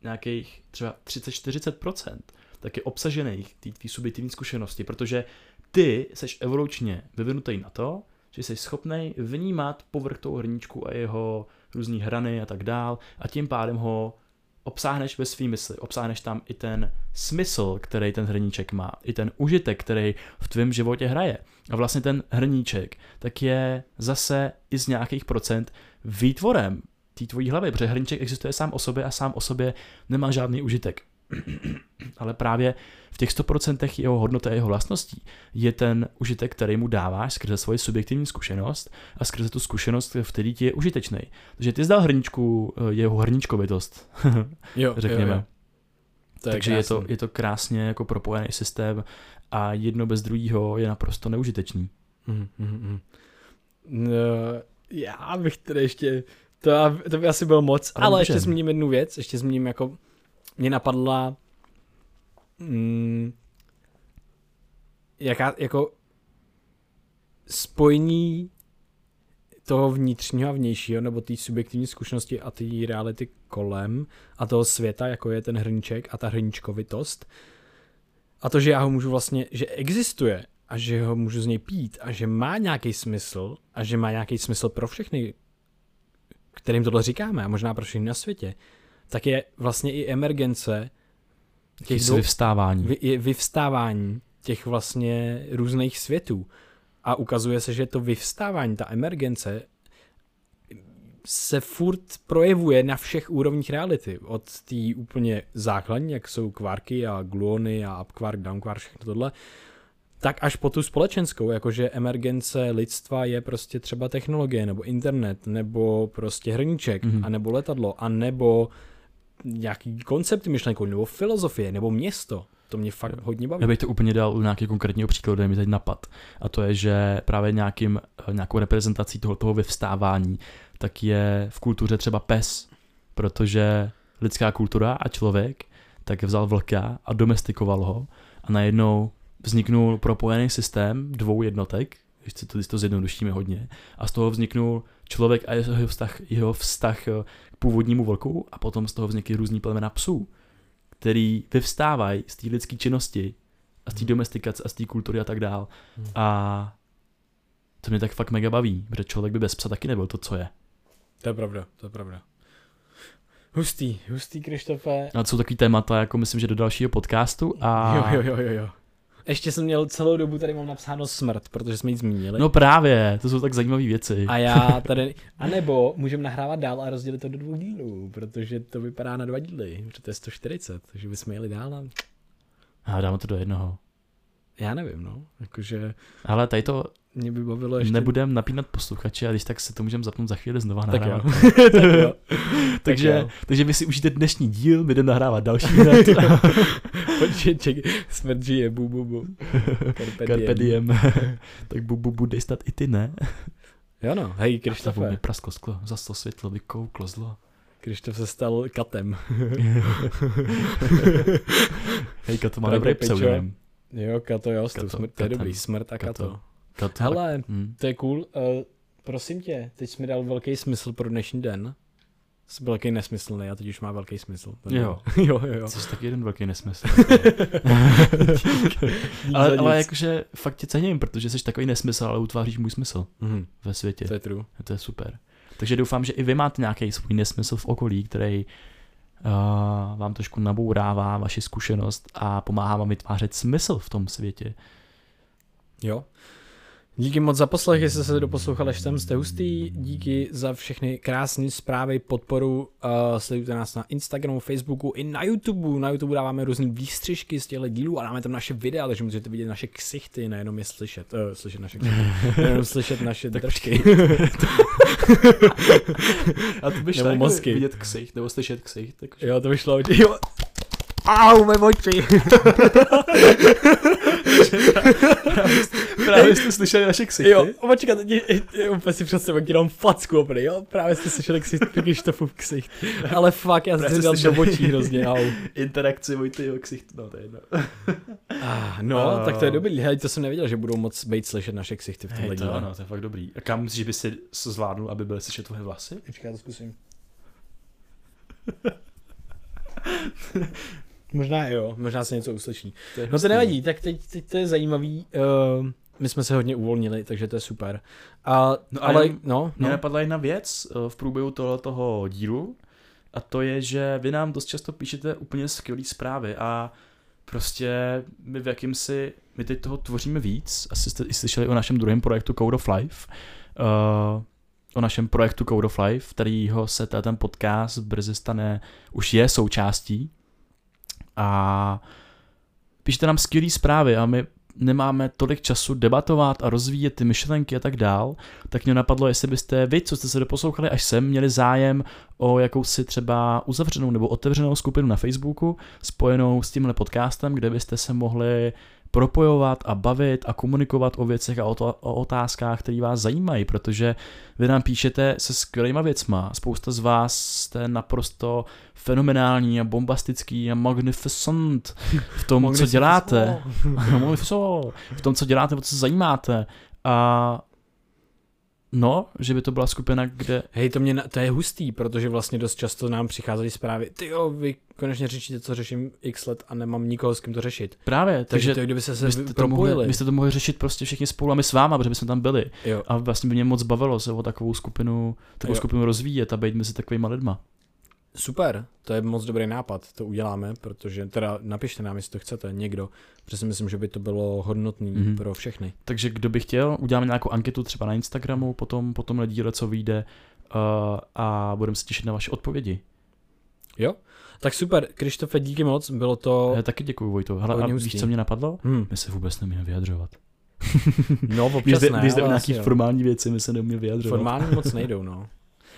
nějakých třeba 30-40% tak je obsažených té tvý subjektivní zkušenosti, protože ty seš evolučně vyvinutý na to, že jsi schopný vnímat povrch toho hrníčku a jeho různé hrany a tak dál a tím pádem ho obsáhneš ve svý mysli, obsáhneš tam i ten smysl, který ten hrníček má, i ten užitek, který v tvém životě hraje. A vlastně ten hrníček tak je zase i z nějakých procent výtvorem té tvojí hlavy, protože hrníček existuje sám o sobě a sám o sobě nemá žádný užitek. Ale právě v těch 100% jeho hodnoty a jeho vlastností je ten užitek, který mu dáváš skrze svoji subjektivní zkušenost a skrze tu zkušenost, v který ti je užitečný. Takže ty zdal hrníčku eh, jeho hrníčkovitost, Jo, řekněme. Jo, jo. To Takže je to, je to krásně jako propojený systém a jedno bez druhého je naprosto neužitečný. Mm, mm, mm. No, já bych tedy ještě, to, to by asi bylo moc, Ale ale, ještě zmíním jednu věc, ještě zmíním jako, mě napadla, mm, jaká, jako spojení toho vnitřního a vnějšího, nebo té subjektivní zkušenosti a té reality kolem a toho světa, jako je ten hrníček a ta hrníčkovitost. A to, že já ho můžu vlastně, že existuje a že ho můžu z něj pít a že má nějaký smysl a že má nějaký smysl pro všechny, kterým tohle říkáme a možná pro všechny na světě, tak je vlastně i emergence těch dvou, vyvstávání. Vy, je vyvstávání těch vlastně různých světů. A ukazuje se, že to vyvstávání, ta emergence se furt projevuje na všech úrovních reality. Od té úplně základní, jak jsou kvarky a gluony a upquark, downquark, všechno tohle, tak až po tu společenskou, jakože emergence lidstva je prostě třeba technologie, nebo internet, nebo prostě hrníček, mm-hmm. a nebo letadlo, a nebo nějaký koncepty myšlenkou, nebo filozofie, nebo město. To mě fakt hodně baví. Já bych to úplně dal u nějakého konkrétního příkladu, mi teď napad. A to je, že právě nějakým, nějakou reprezentací toho, toho vyvstávání, tak je v kultuře třeba pes, protože lidská kultura a člověk tak vzal vlka a domestikoval ho a najednou vzniknul propojený systém dvou jednotek, když to, když to zjednodušíme hodně, a z toho vzniknul člověk a jeho vztah, jeho vztah k původnímu vlku a potom z toho vznikly různý plemena psů který vyvstávají z té lidské činnosti a z té hmm. domestikace a z té kultury a tak dál. Hmm. A to mě tak fakt mega baví, protože člověk by bez psa taky nebyl to, co je. To je pravda, to je pravda. Hustý, hustý, Krištofe. A to jsou takový témata, jako myslím, že do dalšího podcastu a... Jo, jo, jo, jo. Ještě jsem měl celou dobu, tady mám napsáno smrt, protože jsme ji zmínili. No právě, to jsou tak zajímavé věci. A já tady, a nebo můžeme nahrávat dál a rozdělit to do dvou dílů, protože to vypadá na dva díly, protože to je 140, takže bychom jeli dál a... A dáme to do jednoho. Já nevím, no, jakože... Ale tady to mě by bavilo ještě... Nebudem napínat posluchače a když tak se to můžeme zapnout za chvíli znova tak Jo. tak jo. takže, tak jo. takže vy si užijte dnešní díl, my jdeme nahrávat další hned. Počkej, ček, smrt žije, bu, bu, bu. Carpe, Carpe diem. tak bu, bu, bu, dej stát i ty, ne? Jo no, hej, Krištofe. Mi prasklo sklo, zas to světlo, vykouklo zlo. Krištof se stal katem. hej, Kato má dobrý pseudonym. Jo, Kato, jo, kato, smrt, to je dobrý, smrt a Kato. kato. Kato. Hele, hmm. to je cool. Uh, prosím tě, teď jsi mi dal velký smysl pro dnešní den. Jsi velký nesmyslný a teď už má velký smysl. Jo. jo, jo, jo. Jsi taky jeden velký nesmysl. ale, ale jakože fakt tě cením, protože jsi takový nesmysl, ale utváříš můj smysl mm-hmm. ve světě. To je true. To je super. Takže doufám, že i vy máte nějaký svůj nesmysl v okolí, který uh, vám trošku nabourává vaši zkušenost a pomáhá vám vytvářet smysl v tom světě. Jo. Díky moc za poslech, jestli jste se doposlouchali až sem, jste hustý. Díky za všechny krásné zprávy, podporu. Uh, sledujte nás na Instagramu, Facebooku i na YouTube. Na YouTube dáváme různé výstřižky z těchto dílů a dáme tam naše videa, takže můžete vidět naše ksichty, nejenom je slyšet. Uh, slyšet naše ksichty, nejenom slyšet naše držky. a to by šlo jako mozky. vidět ksicht, nebo slyšet ksicht. Jo, to by šlo. Jo. Au, mé oči. právě jste slyšeli naše ksichty. Jo, počkat, úplně si představuji, jak jenom facku opět, jo, právě jste slyšeli ksicht, Krištofův ksicht. Ale fakt, já jsem dal do očí hrozně, au. Interakci Vojtyho ksicht, no to je jedno. ah, no, uh, tak to je dobrý, hej, to jsem nevěděl, že budou moc být slyšet naše ksichty v tomhle hey, to, díle. No, to je fakt dobrý. A kam myslíš, že by si zvládnul, aby byly slyšet tvoje vlasy? Počkej, já to zkusím. Možná jo, možná se něco uslyší. To no to nevadí, tak teď, teď to je zajímavý. Uh, my jsme se hodně uvolnili, takže to je super. A, no, ale jen, no, mě no. napadla jedna věc uh, v průběhu toho, toho dílu a to je, že vy nám dost často píšete úplně skvělé zprávy a prostě my v jakýmsi, my teď toho tvoříme víc, asi jste i slyšeli o našem druhém projektu Code of Life, uh, o našem projektu Code of Life, kterýho se ten podcast brzy stane, už je součástí, a píšte nám skvělé zprávy a my nemáme tolik času debatovat a rozvíjet ty myšlenky a tak dál, tak mě napadlo, jestli byste vy, co jste se doposlouchali až sem, měli zájem o jakousi třeba uzavřenou nebo otevřenou skupinu na Facebooku spojenou s tímhle podcastem, kde byste se mohli propojovat a bavit a komunikovat o věcech a o, to, o otázkách, které vás zajímají, protože vy nám píšete se skvělýma věcma. Spousta z vás jste naprosto fenomenální a bombastický a magnificent v tom, co děláte. v tom, co děláte, o co se zajímáte. A No, že by to byla skupina, kde... Hej, to, mě, to je hustý, protože vlastně dost často nám přicházely zprávy, ty jo, vy konečně řešíte, co řeším x let a nemám nikoho s kým to řešit. Právě, Takže, takže to, kdyby se se byste to, mohli, byste to mohli řešit prostě všichni spolu a my s váma, protože jsme tam byli. Jo, A vlastně by mě moc bavilo se o takovou skupinu, takovou Jo. skupinu rozvíjet a být mezi takovýma lidma. Super, to je moc dobrý nápad, to uděláme, protože teda napište nám, jestli to chcete, někdo, protože si myslím, že by to bylo hodnotný Mhm. mm-hmm. pro všechny. Takže kdo by chtěl, uděláme nějakou anketu třeba na Instagramu, potom, potom na díle, co vyjde uh, a budeme se těšit na vaše odpovědi. Jo? Tak super, Krištofe, díky moc, bylo to... Já taky děkuji, Vojto. Hele, a víš, co mě napadlo? Hmm. My se vůbec neumíme vyjadřovat. No, Když občas jde, ne, když jde o ale nějaký jo. formální věci, my se neumíme vyjadřovat. Formální moc nejdou, no.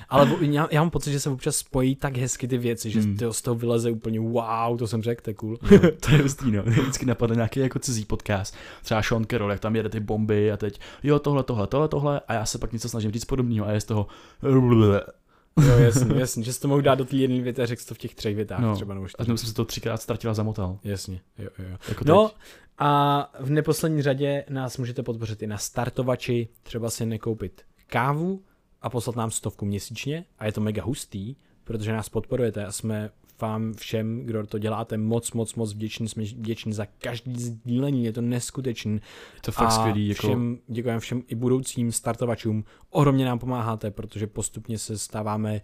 Ale já, já mám pocit, že se občas spojí tak hezky ty věci, že Hmm. z toho vyleze úplně wow, to jsem řekl, to je cool. Jo, to je hustý, no. Vždycky napadne nějaký jako cizí podcast. Třeba Sean Carroll, jak tam jede ty bomby a teď jo, tohle, tohle, tohle, tohle a já se pak něco snažím říct podobného a je z toho Jo, jasně, jasně, že jsi to mohl dát do té jedné věty a řekl to v těch třech větách No, no. třeba nebo a čtyři. znovu jsem se to třikrát ztratil a zamotal. Jasně, jo, jo, jo. Jako No teď. a v neposlední řadě nás můžete podpořit i na startovači, třeba si nekoupit kávu a poslat nám stovku měsíčně a je to mega hustý, protože nás podporujete a jsme vám všem, kdo to děláte, moc, moc, moc vděční. Jsme vděční za každý sdílení, je to neskutečný. Je to fakt a skvělý. Jako, všem, děkujeme všem i budoucím startovačům. Ohromně nám pomáháte, protože postupně se stáváme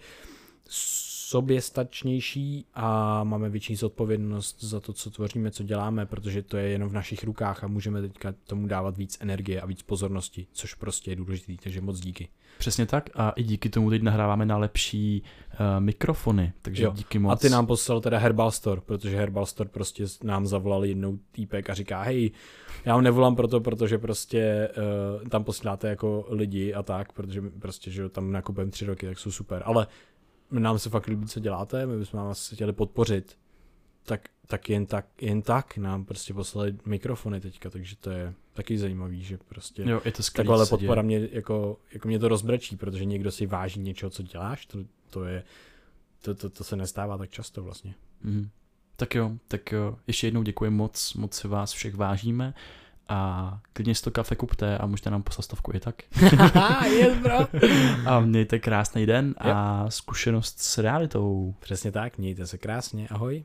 soběstačnější a máme větší zodpovědnost za to, co tvoříme, co děláme, protože to je jenom v našich rukách a můžeme teďka tomu dávat víc energie a víc pozornosti, což prostě je důležitý, takže moc díky. Přesně tak a i díky tomu teď nahráváme na lepší uh, mikrofony, takže Jo. díky moc. A ty nám poslal teda Herbal Store, protože Herbal Store prostě nám zavolal jednou týpek a říká, hej, já vám nevolám proto, protože prostě uh, tam posíláte jako lidi a tak, protože prostě, že jo, tam nakupujeme tři roky, tak jsou super, ale nám se fakt líbí, co děláte, my bychom vás chtěli podpořit, tak, tak jen tak, jen tak nám prostě poslali mikrofony teďka, takže to je taky zajímavý, že prostě Jo, je to skvělý, Taková co se podpora děje. mě jako, jako mě to rozbrečí, protože někdo si váží něčeho, co děláš, to, to je, to, to, to se nestává tak často vlastně. Mhm. Tak jo, tak jo, ještě jednou děkuji moc, moc si vás všech vážíme a klidně si to kafe kupte a můžete nám poslat stovku i tak. yes, bro. A mějte krásný den a zkušenost s realitou. Přesně tak, mějte se krásně, ahoj.